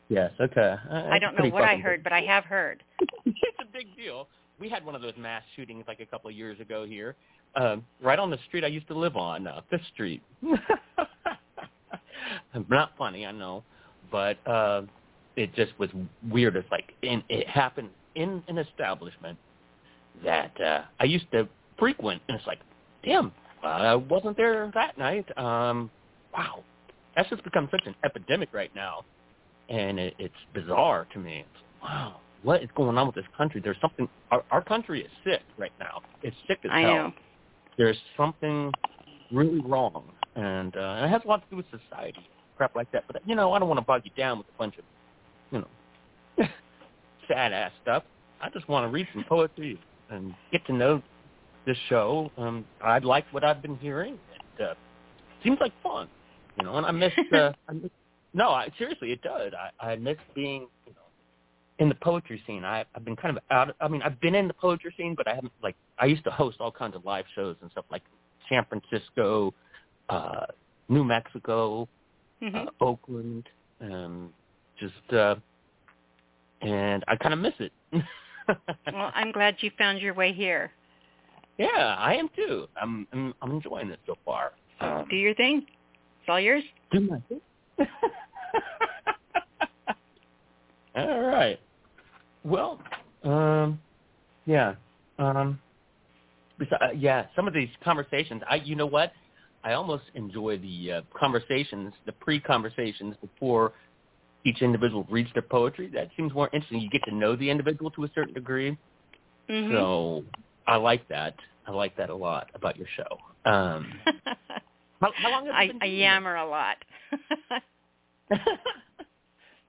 Yes, okay. Uh, I don't know what I heard, but I have heard. it's a big deal. We had one of those mass shootings like a couple of years ago here, um, right on the street I used to live on, uh, Fifth Street. Not funny, I know, but uh, it just was weird. It's like in, it happened in an establishment that uh, I used to frequent, and it's like, damn, I wasn't there that night. Um, wow, that's just become such an epidemic right now, and it, it's bizarre to me. It's, wow, what is going on with this country? There's something. Our, our country is sick right now. It's sick as I hell. know. There's something really wrong, and uh, and it has a lot to do with society, crap like that. But you know, I don't want to bog you down with a bunch of, you know, sad ass stuff. I just want to read some poetry and get to know this show. Um, I like what I've been hearing. It uh, seems like fun, you know. And I miss. Uh, I miss no, I, seriously, it does. I, I miss being, you know, in the poetry scene. I, I've been kind of out. I mean, I've been in the poetry scene, but I haven't like. I used to host all kinds of live shows and stuff like San Francisco, uh, New Mexico, Mm-hmm. uh, Oakland, um, just uh, and I kind of miss it. well, I'm glad you found your way here. yeah, I am too. I'm I'm, I'm enjoying it so far. Um, Do your thing. It's all yours. do my thing. all right. Well, um, yeah, um, besi- uh, yeah. Some of these conversations, I, you know what? I almost enjoy the uh, conversations, the pre-conversations before each individual reads their poetry. That seems more interesting. You get to know the individual to a certain degree. Mhm. So I like that. I like that a lot about your show. Um, how, how long have you I, been I yammer a lot.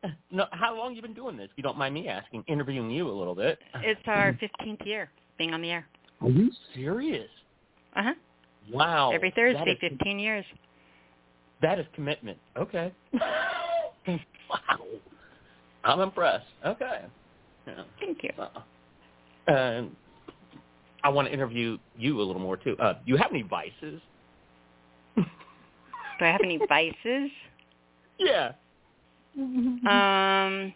this? no, how long you been doing this? If you don't mind me asking, interviewing you a little bit. it's our 15th year being on the air. Are you serious? Uh huh. Wow. Every Thursday, is- 15 years. That is commitment. Okay. wow. I'm impressed. Okay. Yeah. Thank you. Um, I want to interview you a little more too. Uh, do you have any vices? Do I have any vices? Yeah. Um,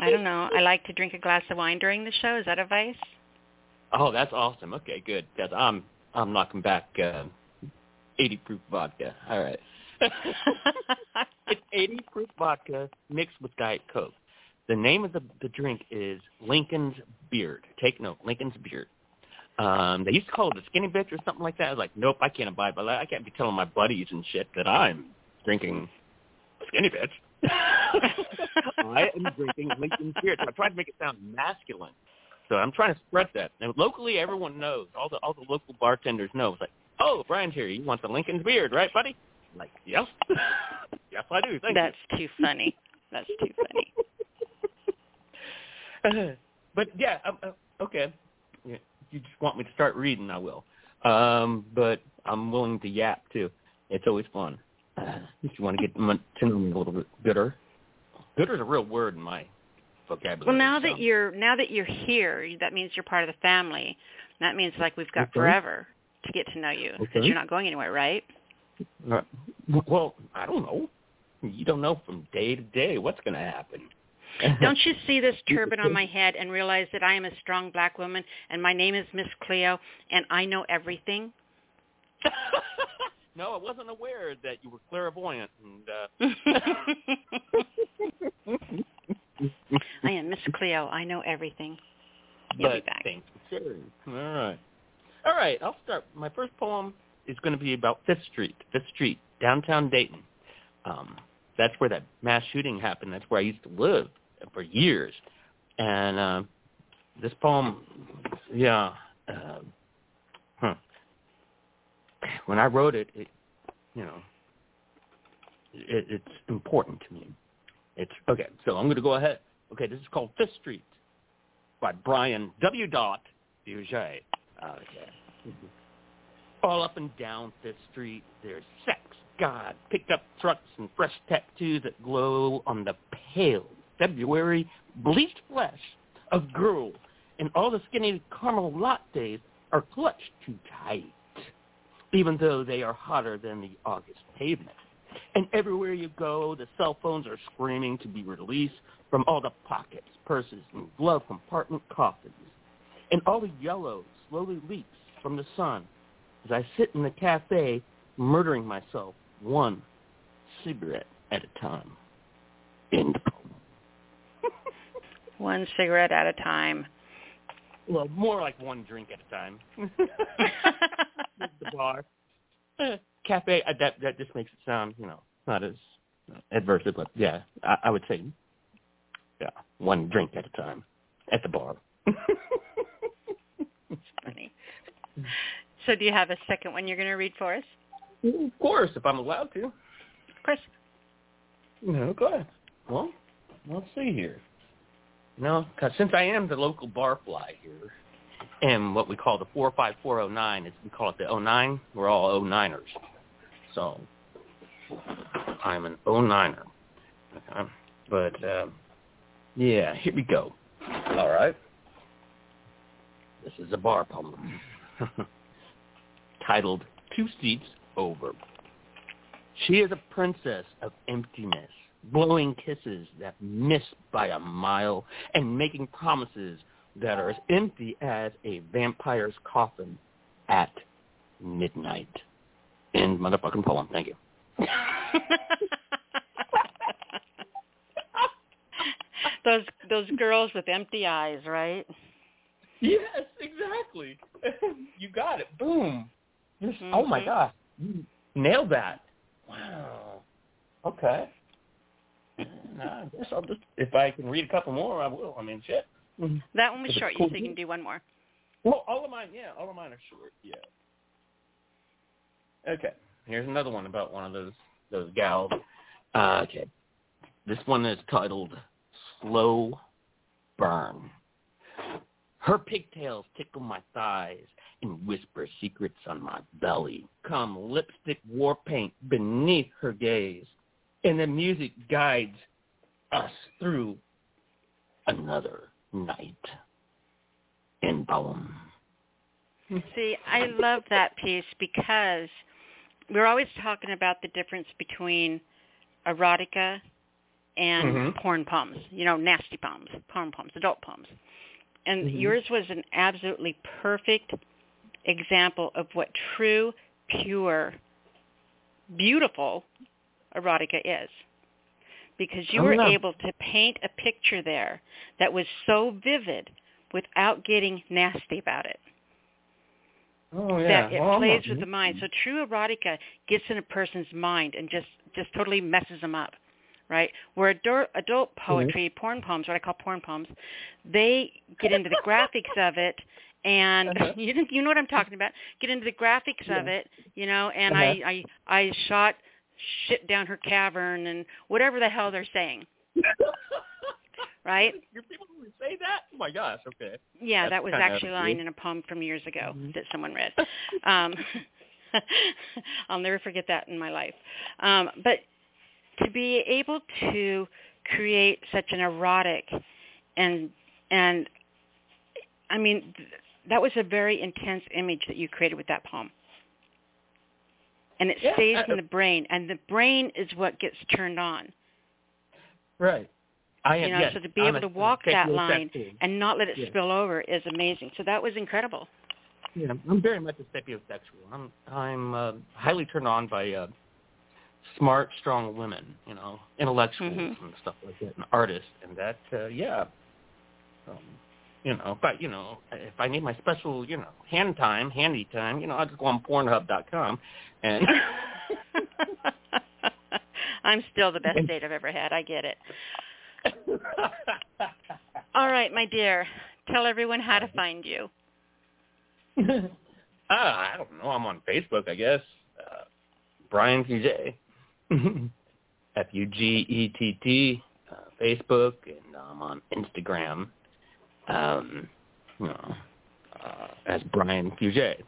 I don't know. I like to drink a glass of wine during the show. Is that a vice? Oh, that's awesome. Okay, good. Because I'm I'm knocking back uh, 80 proof vodka. All right. it's 80 proof vodka mixed with Diet Coke. The name of the, the drink is Lincoln's Beard. Take note, Lincoln's Beard. Um, they used to call it a skinny bitch or something like that. I was like, nope, I can't abide by that. I can't be telling my buddies and shit that I'm drinking skinny bitch. I am drinking Lincoln's Beard. So I tried to make it sound masculine. So I'm trying to spread that. And locally, everyone knows. All the all the local bartenders know. It's like, oh, Brian's here. You want the Lincoln's beard, right, buddy? I'm like, yep, yes, I do. Thank That's too funny. That's too funny. but yeah, um, uh, okay. Yeah, you just want me to start reading, I will. Um, but I'm willing to yap too. It's always fun. If you want to get m- to know me a little bit gooder. is a real word in my vocabulary. Well, now so. that you're now that you're here, that means you're part of the family. That means like we've got Okay. forever to get to know you because Okay. you're not going anywhere, right? Uh, well, I don't know. You don't know from day to day what's going to happen. Don't you see this turban on my head and realize that I am a strong black woman and my name is Miss Cleo and I know everything? no, I wasn't aware that you were clairvoyant. And uh, I am Miss Cleo. I know everything. You'll be but back. thanks for sharing. All right. All right, I'll start. My first poem is going to be about Fifth Street, Fifth Street, downtown Dayton. Um, that's where that mass shooting happened. That's where I used to live for years. And uh, this poem, yeah, uh. When I wrote it, it you know, it, it's important to me. It's okay. So I'm going to go ahead. Okay, this is called Fifth Street by Brian W. Dot. Okay. All up and down Fifth Street, there's sex, God, picked up trucks and fresh tattoos that glow on the pale February bleached flesh of girls, and all the skinny caramel lattes are clutched too tight, even though they are hotter than the August pavement. And everywhere you go, the cell phones are screaming to be released from all the pockets, purses, and glove compartment coffins. And all the yellow slowly leaks from the sun as I sit in the cafe murdering myself one cigarette at a time. End poem. one cigarette at a time. Well, more like one drink at a time. At the bar. Uh, cafe, uh, that, that just makes it sound, you know, not as adverse, but yeah, I, I would say, yeah, one drink at a time at the bar. It's funny. So do you have a second one you're going to read for us? Of course, if I'm allowed to. Of course. No, go ahead. Well, let's see here. No, because since I am the local barfly here, and what we call the 45409, is we call it the 09, we're all 09ers. So I'm an 09er. Okay. But, uh, yeah, here we go. All right. This is a bar poem titled Two Seats Over. She is a princess of emptiness, blowing kisses that miss by a mile and making promises that are as empty as a vampire's coffin at midnight. End motherfucking poem. Thank you. those those girls with empty eyes, right? Yes, exactly. you got it. Boom. Mm-hmm. Oh my god. You nailed that. Wow. Okay. I guess I'll just if I can read a couple more, I will. I mean, shit. That one was short, cool. so you can do one more. Well, all of mine, yeah, all of mine are short. Yeah. Okay. Here's another one about one of those those gals. Uh, okay. This one is titled "Slow Burn." Her pigtails tickle my thighs and whisper secrets on my belly. Come lipstick war paint beneath her gaze. And the music guides us through another night. In poem. See, I love that piece because we're always talking about the difference between erotica and mm-hmm. porn poems, you know, nasty poems, porn poems, adult poems. And mm-hmm. yours was an absolutely perfect example of what true, pure, beautiful erotica is. Because you oh, were yeah. able to paint a picture there that was so vivid without getting nasty about it. Oh yeah. That it well, plays with the mind. So true erotica gets in a person's mind and just just totally messes them up right? Where adult, adult poetry, mm-hmm. porn poems, what I call porn poems, they get into the graphics of it, and uh-huh. you you know what I'm talking about. Get into the graphics yeah. of it, you know. And uh-huh. I I I shot shit down her cavern and whatever the hell they're saying. right? Do people really say that? Oh my gosh! Okay. Yeah, That's that was actually a line in a poem from years ago mm-hmm. that someone read. Um, I'll never forget that in my life. Um, but to be able to create such an erotic and and I mean that was a very intense image that you created with that poem. And it yeah, stays in the brain and the brain is what gets turned on. Right. I am, you know, yes, so to be I'm able to walk that line and not let it yes. spill over is amazing. So that was incredible. Yeah, I'm very much a sapiosexual. I'm I'm uh, highly turned on by uh, smart, strong women, you know, intellectuals mm-hmm. and stuff like that, and artists, and that, uh, yeah. Um, You know, but you know, if I need my special, you know, hand time, handy time, you know, I'll just go on Pornhub.com, and I'm still the best date I've ever had. I get it. All right, my dear. Tell everyone how to find you. uh, I don't know. I'm on Facebook, I guess. Uh, Brian TJ. F U G E T T. Uh, Facebook, and I'm on Instagram. Um, you know, uh, as Brian Fugett.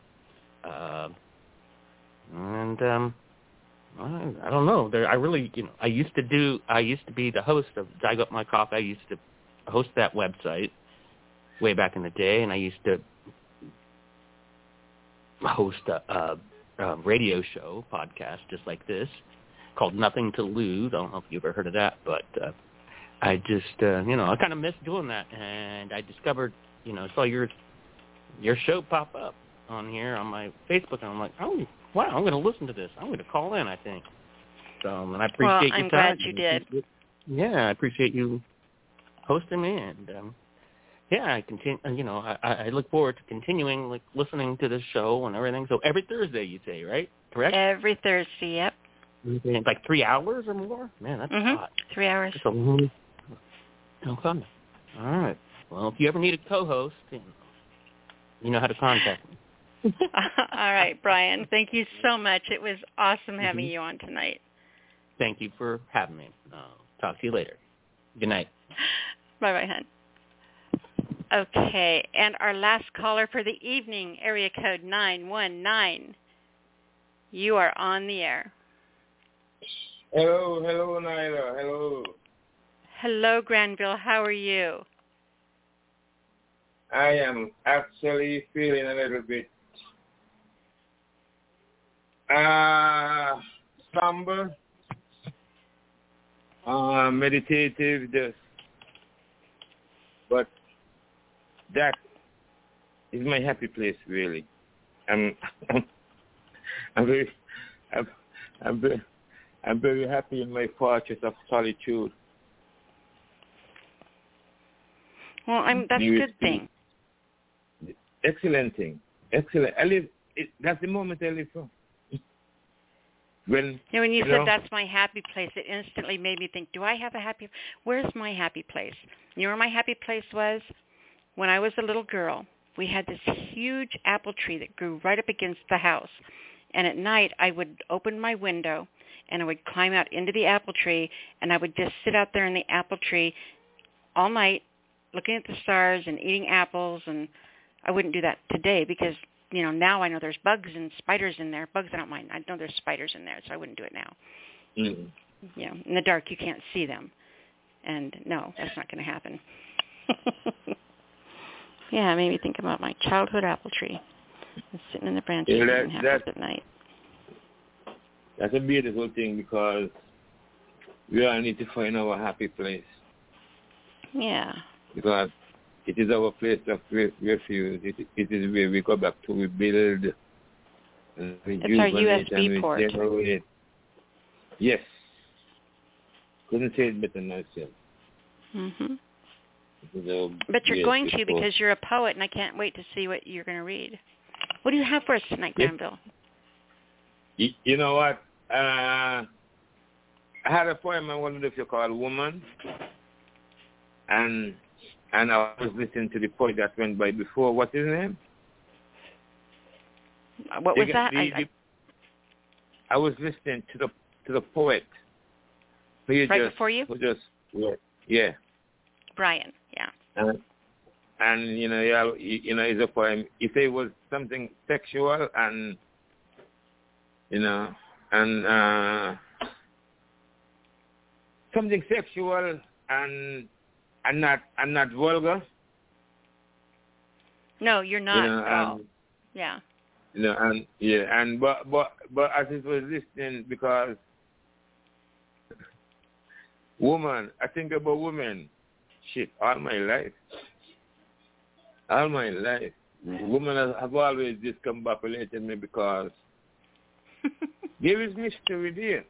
Uh, and um, I, I don't know. There, I really, you know, I used to do. I used to be the host of Dig Up My Coffee. I used to host that website way back in the day, and I used to host a, a, a radio show podcast just like this called Nothing to Lose. I don't know if you've ever heard of that, but uh, I just, uh, you know, I kind of missed doing that, and I discovered, you know, saw your your show pop up on here on my Facebook, and I'm like, oh, wow, I'm going to listen to this. I'm going to call in, I think. So, um, and I appreciate well, your I'm time. glad you did. Yeah, I appreciate you hosting me, and um, yeah, I continue. You know, I, I look forward to continuing like listening to this show and everything. So every Thursday, you say, right? Correct. Every Thursday, yep. Like three hours or more. Man, that's Mhm. a lot. Three hours. That's a. Okay. All right. Well, if you ever need a co-host, you know, how to contact me. All right, Brian. Thank you so much. It was awesome having Mhm. you on tonight. Thank you for having me. I'll talk to you later. Good night. Bye bye, hon. Okay, and our last caller for the evening, area code 919. You are on the air. Hello, hello, Nyla. Hello. Hello, Granville. How are you? I am actually feeling a little bit uh, somber, uh, meditative, just, but that is my happy place, really. I'm, I'm very, I'm, I'm very, I'm very happy in my fortress of solitude. Well, I'm that's a good thing. Excellent thing. Excellent. I live. It, that's the moment I live from. When You when you, you said know, that's my happy place, it instantly made me think, do I have a happy Where's my happy place? You know where my happy place was? When I was a little girl, we had this huge apple tree that grew right up against the house. And at night, I would open my window and I would climb out into the apple tree and I would just sit out there in the apple tree all night looking at the stars and eating apples and I wouldn't do that today because you know now I know there's bugs and spiders in there. Bugs I don't mind. I know there's spiders in there, so I wouldn't do it now. mm, You know, in the dark you can't see them, and no, that's not going to happen. yeah, it made me think about my childhood apple tree, sitting in the branches Yeah, that- apples that- at night. that's a beautiful thing because we all need to find our happy place Yeah, because it is our place of refuge. It, it is where we go back to rebuild and It's our USB port. Yes. Couldn't say it better than myself. mhm. Our But you're USB going to port. because you're a poet, and I can't wait to see what you're going to read. What do you have for us tonight, Yes. Granville? You, you know what? Uh, I had a poem I wanted to if you call Woman. And and I was listening to the poet that went by before. What's his name? What was The- that? the- I, I, I was listening to the to the poet. Right just, before you? Just yeah. Brian. Yeah. And, and you know, yeah, you, you know, it's a poem. If it was something sexual and you know, and uh something sexual and and not I'm not vulgar. No, you're not you know, at all. and, Yeah. you know, and yeah, and but but but as it was listening because woman, I think about women, shit, all my life, all my life, mm-hmm. women have- have always discombobulated me because there is mystery there,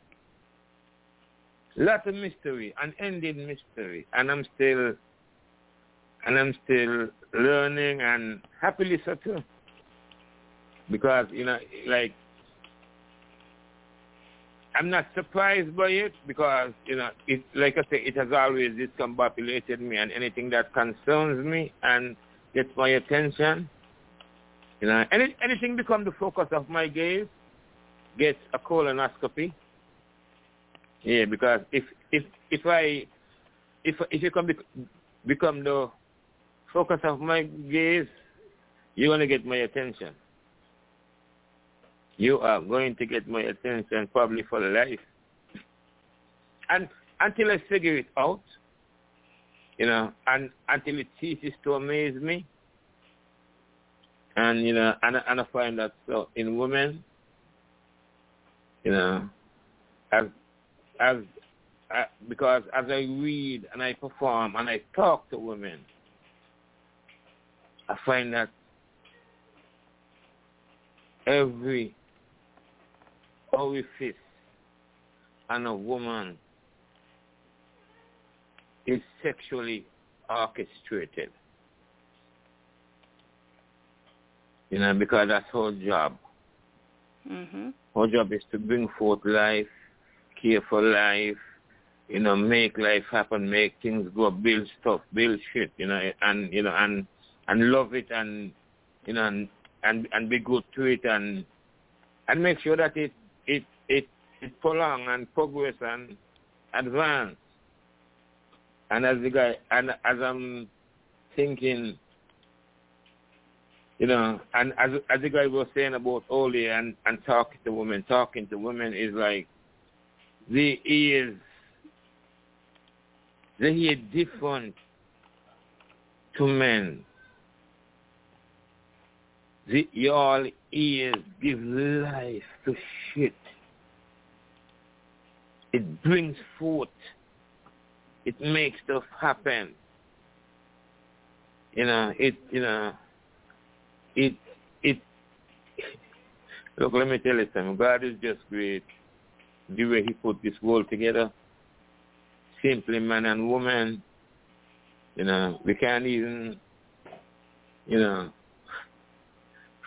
lot of mystery, unending mystery, and I'm still, and I'm still learning and happily so too. Because, you know, like, I'm not surprised by it because, you know, it, like I say, it has always discombobulated me and anything that concerns me and gets my attention, you know, any, anything become the focus of my gaze gets a colonoscopy. Yeah, because if, if, if I, if, if you be, become the focus of my gaze, you're to get my attention. You are going to get my attention probably for life. And until I figure it out, you know, and until it ceases to amaze me, and you know, and, and I find that so in women, you know, as as uh, because as I read and I perform and I talk to women, I find that every orifice and a woman is sexually orchestrated. You know, because that's her job. Mm-hmm. Her job is to bring forth life, care for life, you know, make life happen, make things go, build stuff, build shit, you know, and you know, and and love it, and you know, and and and be good to it, and and make sure that it it it it prolong and progress and advance. And as the guy, and as I'm thinking, you know, and as as the guy was saying about Oli and and talking to women, talking to women is like the ears they hear different to men. The your ears give life to shit. It brings forth. It makes stuff happen. You know, it you know it it look let me tell you something. God is just great. The way he put this world together. Simply man and woman. You know, we can't even you know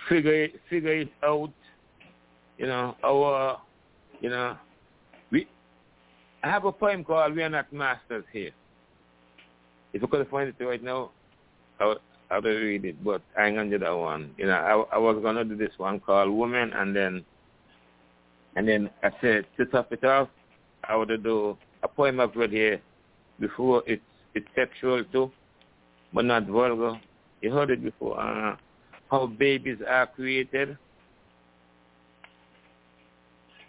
figure it figure it out. You know, our you know we I have a poem called We Are Not Masters Here. If you could find it right now, I would, I would read it, but I ain't gonna do that one. You know, I, I was gonna do this one called Woman and then and then I said to top it off, I would do a poem I've read here before. It's it's sexual too, but not vulgar. You heard it before. Uh, how babies are created.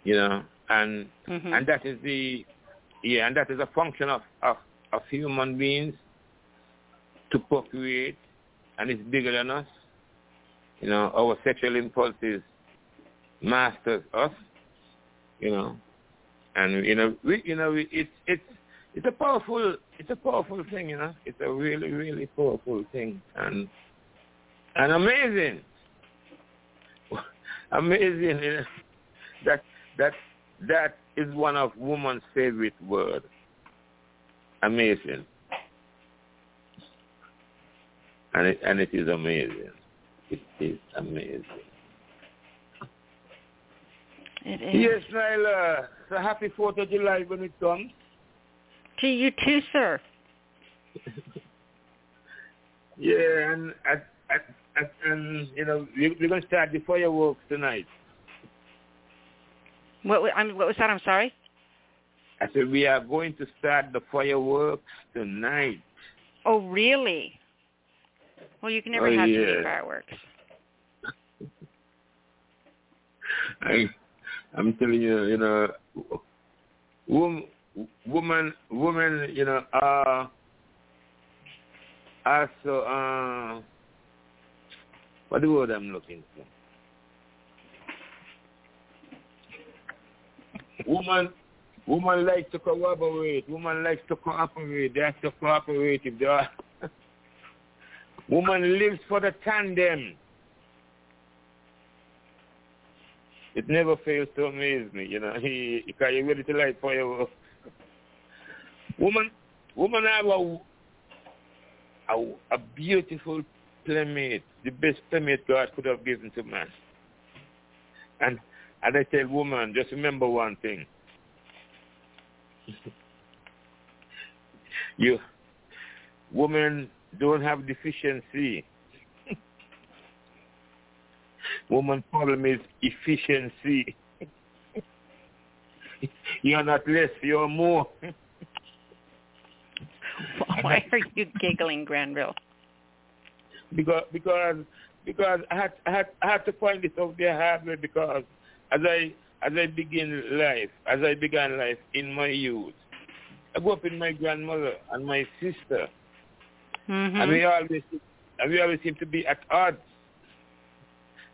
You know, and mm-hmm. and that is the yeah, and that is a function of, of, of human beings to procreate and it's bigger than us. You know, our sexual impulses masters us, you know. And you know, we you know, it's it's it's a powerful it's a powerful thing, you know. It's a really, really powerful thing and and amazing. amazing you know, that that that is one of woman's favorite words. Amazing. And it and it is amazing. It is amazing. It is. Yes, Nyla. So happy Fourth of July when it comes. To you too, sir. yeah, and at, at, and you know we, we're going to start the fireworks tonight. What, I mean, what was that? I'm sorry. I said we are going to start the fireworks tonight. Oh, really? Well, you can never Oh, have too many fireworks. I, I'm telling you, you know, woman, woman, you know, uh, so uh, what the word I'm looking for? Woman, woman likes to collaborate. Woman likes to cooperate. They have to cooperate if they are. woman lives for the tandem. It never fails to amaze me, you know. He, because you're ready to light fireworks. Woman, woman have a, a, a beautiful playmate, the best playmate God could have given to man. And and I tell woman, just remember one thing. you women don't have deficiency. Woman problem is efficiency. you're not less, you're more. Why are you giggling, Granville? Because because because I had I had I had to find this out there hard way because as I as I begin life, as I began life in my youth, I grew up with my grandmother and my sister, Mm-hmm. and we always and we always seem to be at odds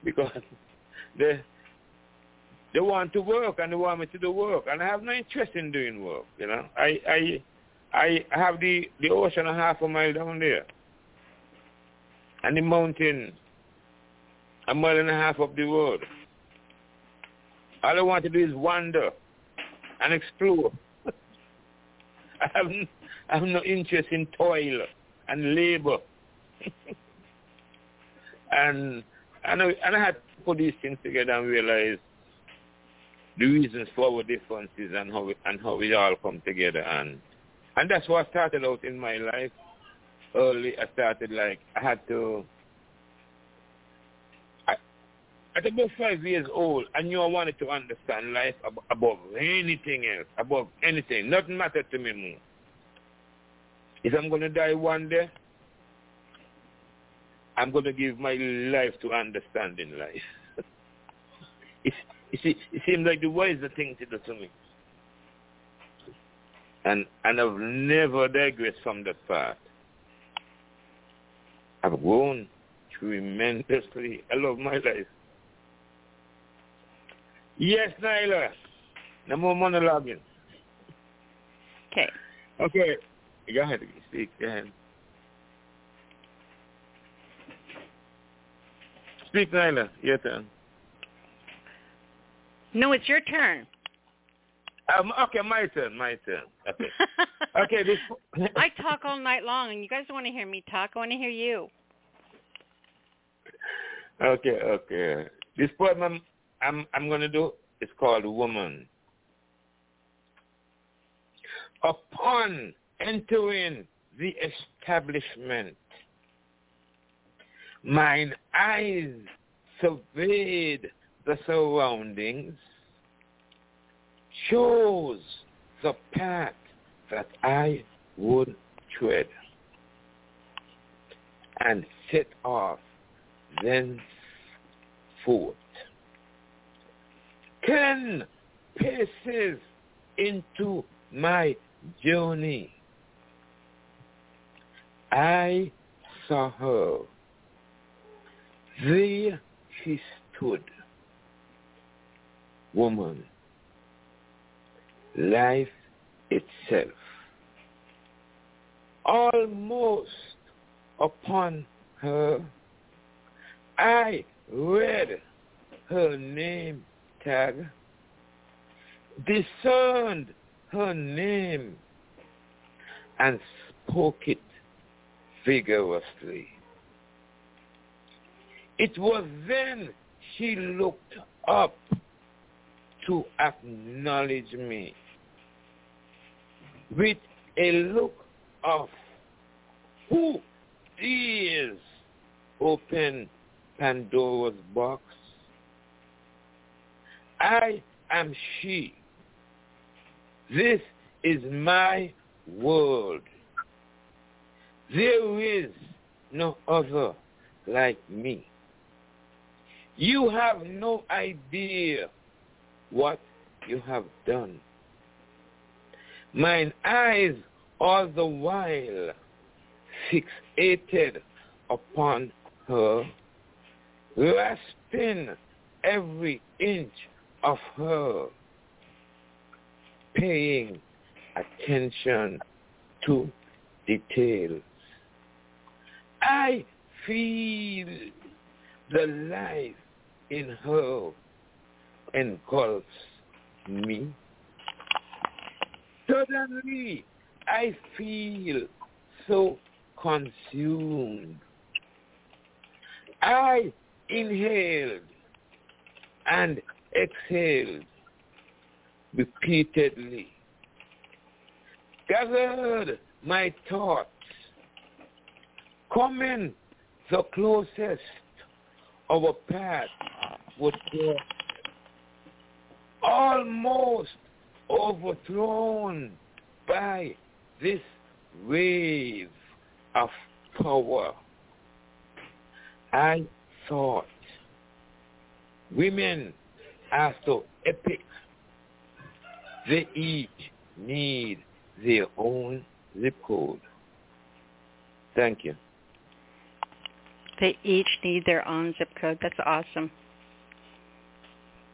because they they want to work and they want me to do work, and I have no interest in doing work. You know, I I I have the the ocean a half a mile down there, and the mountain a mile and a half up the road. All I want to do is wander and explore. I have I have no interest in toil and labor. and and I, and I had to put these things together and realize the reasons for our differences and how we, and how we all come together and and that's what started out in my life. Early I started like I had to I, at about five years old I knew I wanted to understand life ab- above anything else, above anything. Nothing mattered to me more. If I'm gonna die one day, I'm gonna give my life to understanding life. you see, it seems like the wiser thing to do to me. And and I've never digressed from that path. I've grown tremendously. I love my life. Yes, Nyla. No more monologuing. Okay. Okay. Go ahead. Speak. Go ahead. Speak, Nyla. Your turn. No, it's your turn. Um, okay, my turn. My turn. Okay. okay. This. I talk all night long, and you guys don't want to hear me talk. I want to hear you. Okay. Okay. This poem I'm I'm I'm gonna do is called "Woman." Upon entering the establishment, mine eyes surveyed the surroundings, chose the path that I would tread, and set off thenceforth. Ten paces into my journey, I saw her. There she stood. Woman, life itself, almost upon her, I read her name tag, discerned her name, and spoke it vigorously. It was then she looked up to acknowledge me with a look of who is open Pandora's box. I am she. This is my world. There is no other like me. You have no idea what you have done. Mine eyes all the while fixated upon her, grasping every inch of her, paying attention to details. I feel the life in her engulfs me. Suddenly, I feel so consumed. I inhaled and exhaled repeatedly. Gathered my thoughts, coming the closest our path would go, almost overthrown by this wave of power. I thought women are so epic. They each need their own zip code. Thank you. They each need their own zip code. That's awesome.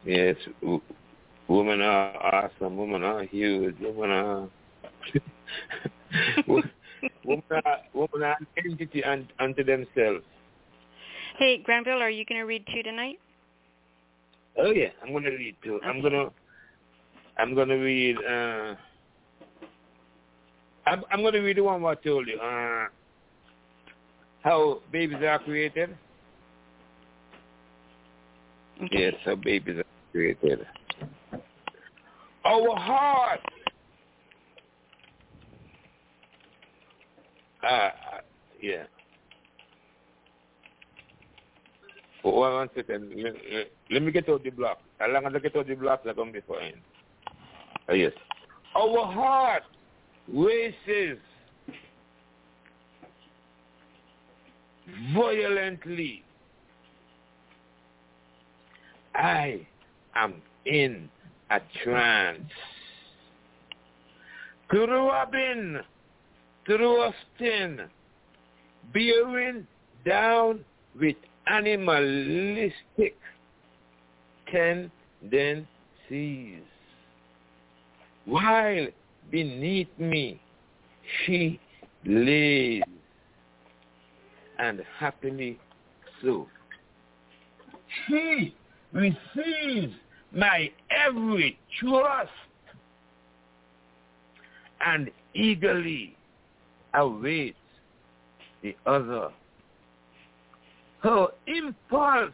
Yes, women are awesome. Women are huge. Women are women are women are entity unto themselves. Hey, Granville, are you going to read two tonight? Oh yeah, I'm gonna read too. I'm gonna I'm gonna read uh I'm I'm gonna read the one what I told you. Uh how babies are created. Yes, how babies created. Our heart uh yeah. Oh, one, second. Let, let, let me get out the block. As long as I get out the block, I'm going to be fine. Oh, yes. Our heart races violently. I am in a trance. Throbbing, thrusting, bearing down with animalistic tendencies. While beneath me she lays, and happily so. She receives my every trust and eagerly awaits the other. Her impulse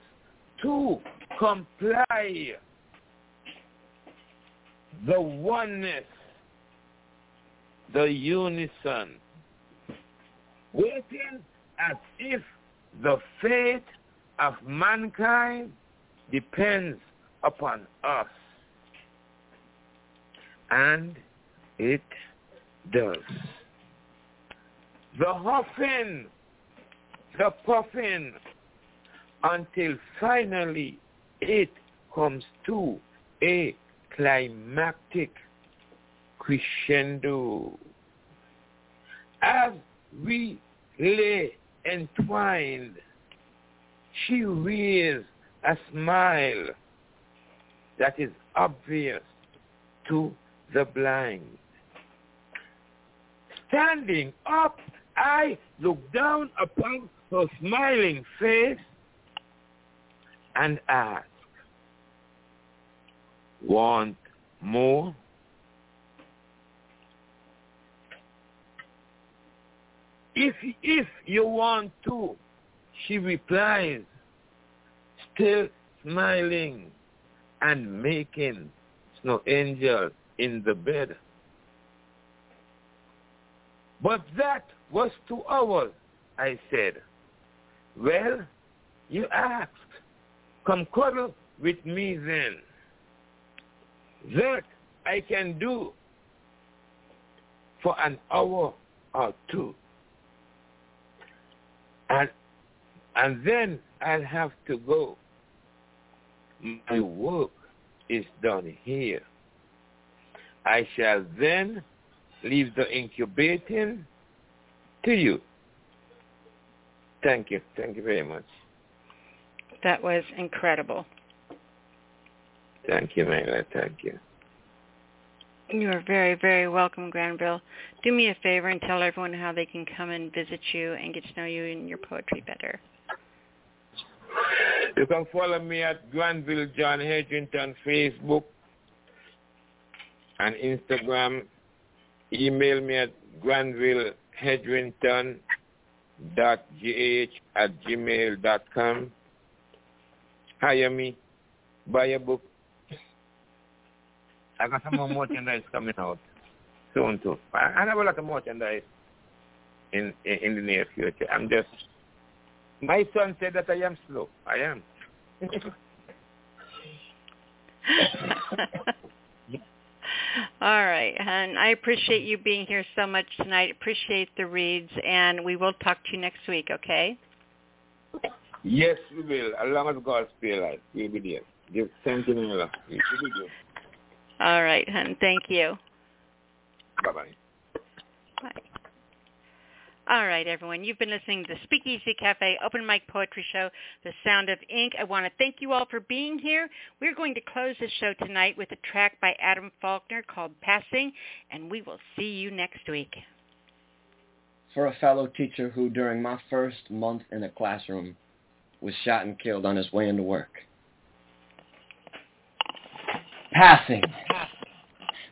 to comply, the oneness, the unison, waiting as if the fate of mankind depends upon us. And it does. The huffing, the puffing, until finally it comes to a climactic crescendo. As we lay entwined, she wears a smile that is obvious to the blind. Standing up, I look down upon her smiling face and ask, want more? If, if you want to, she replies, still smiling and making snow angel in the bed. But that was two hours, I said. Well, you asked. Come cuddle with me then. That I can do for an hour or two. And, and then I'll have to go. My work is done here. I shall then leave the incubating to you. Thank you. Thank you very much. That was incredible. Thank you, Nyla. Thank you. You are very, very welcome, Granville. Do me a favor and tell everyone how they can come and visit you and get to know you and your poetry better. You can follow me at Granville John Hedrington Facebook and Instagram. Email me at Granville Hedrington dot gh at gmail.com. Hire me, buy a book. I got some more merchandise coming out soon too. I, I have a lot of merchandise in, in in the near future. I'm just my son said that I am slow. I am. All right, and I appreciate you being here so much tonight. Appreciate the reads, and we will talk to you next week. Okay? Yes, we will. As long as God spare life, we'll be there. Give thank you, We'll be there. All right, hon. Thank you. Bye bye. All right, everyone. You've been listening to the Speakeasy Cafe Open Mic Poetry Show, The Sound of Ink. I want to thank you all for being here. We're going to close the show tonight with a track by Adam Falkner called Passing, and we will see you next week. For a fellow teacher who, during my first month in a classroom, was shot and killed on his way into work. Passing.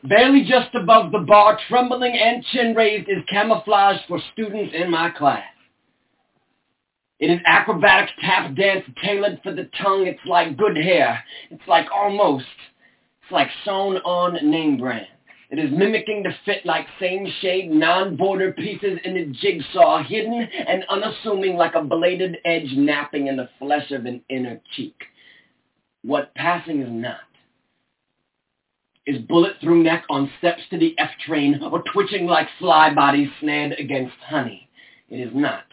Barely just above the bar, trembling and chin raised, is camouflage for students in my class. It is acrobatic tap dance tailored for the tongue. It's like good hair. It's like almost. It's like sewn on name brand. It is mimicking the fit like same shade, non-border pieces in a jigsaw, hidden and unassuming like a bladed edge napping in the flesh of an inner cheek. What passing is not is bullet through neck on steps to the F train or twitching like fly bodies snared against honey. It is not.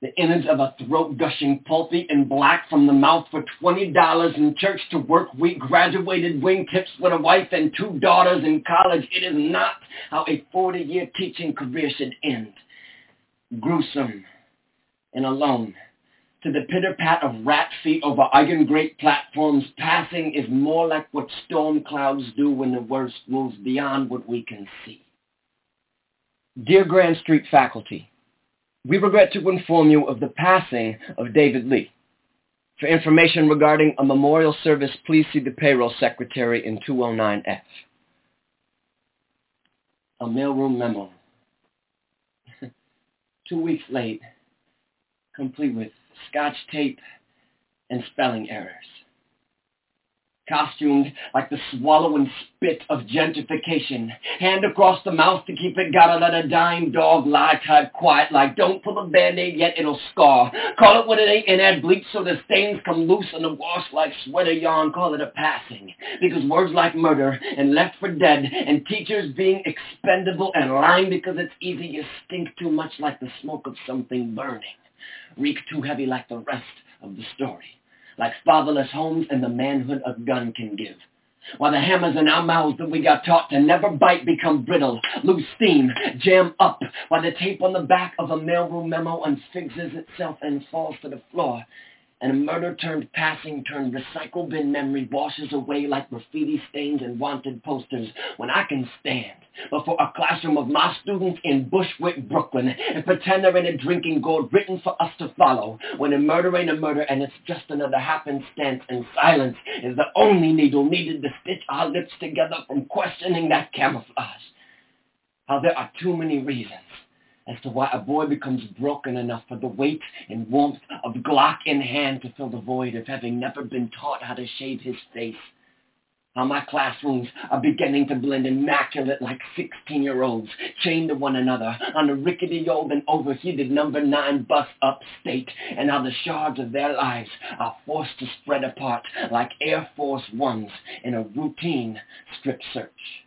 The innards of a throat gushing pulpy and black from the mouth for $20 in church to work week, graduated wingtips with a wife and two daughters in college. It is not how a 40-year teaching career should end. Gruesome and alone to the pitter-pat of rat feet over iron grate platforms, passing is more like what storm clouds do when the worst moves beyond what we can see. Dear Grand Street faculty, we regret to inform you of the passing of David Lee. For information regarding a memorial service, please see the payroll secretary in 209F. A mailroom memo. Two weeks late, complete with scotch tape, and spelling errors. Costumed like the swallow and spit of gentrification. Hand across the mouth to keep it, gotta let a dying dog lie tied quiet like don't pull a band-aid yet, it'll scar. Call it what it ain't and add bleach so the stains come loose and the wash like sweater yarn, call it a passing. Because words like murder and left for dead and teachers being expendable and lying because it's easy, you stink too much like the smoke of something burning reek too heavy like the rest of the story, like fatherless homes and the manhood a gun can give. While the hammers in our mouths that we got taught to never bite become brittle, lose steam, jam up, while the tape on the back of a mailroom memo unfixes itself and falls to the floor, and a murder turned passing turned recycle bin memory washes away like graffiti stains and wanted posters when I can stand before a classroom of my students in Bushwick, Brooklyn, and pretend they're in a drinking gourd written for us to follow, when a murder ain't a murder and it's just another happenstance, and silence is the only needle needed to stitch our lips together from questioning that camouflage. How there are too many reasons as to why a boy becomes broken enough for the weight and warmth of Glock in hand to fill the void of having never been taught how to shave his face how my classrooms are beginning to blend immaculate like 16-year-olds chained to one another on a rickety old and overheated number nine bus upstate, and how the shards of their lives are forced to spread apart like Air Force Ones in a routine strip search.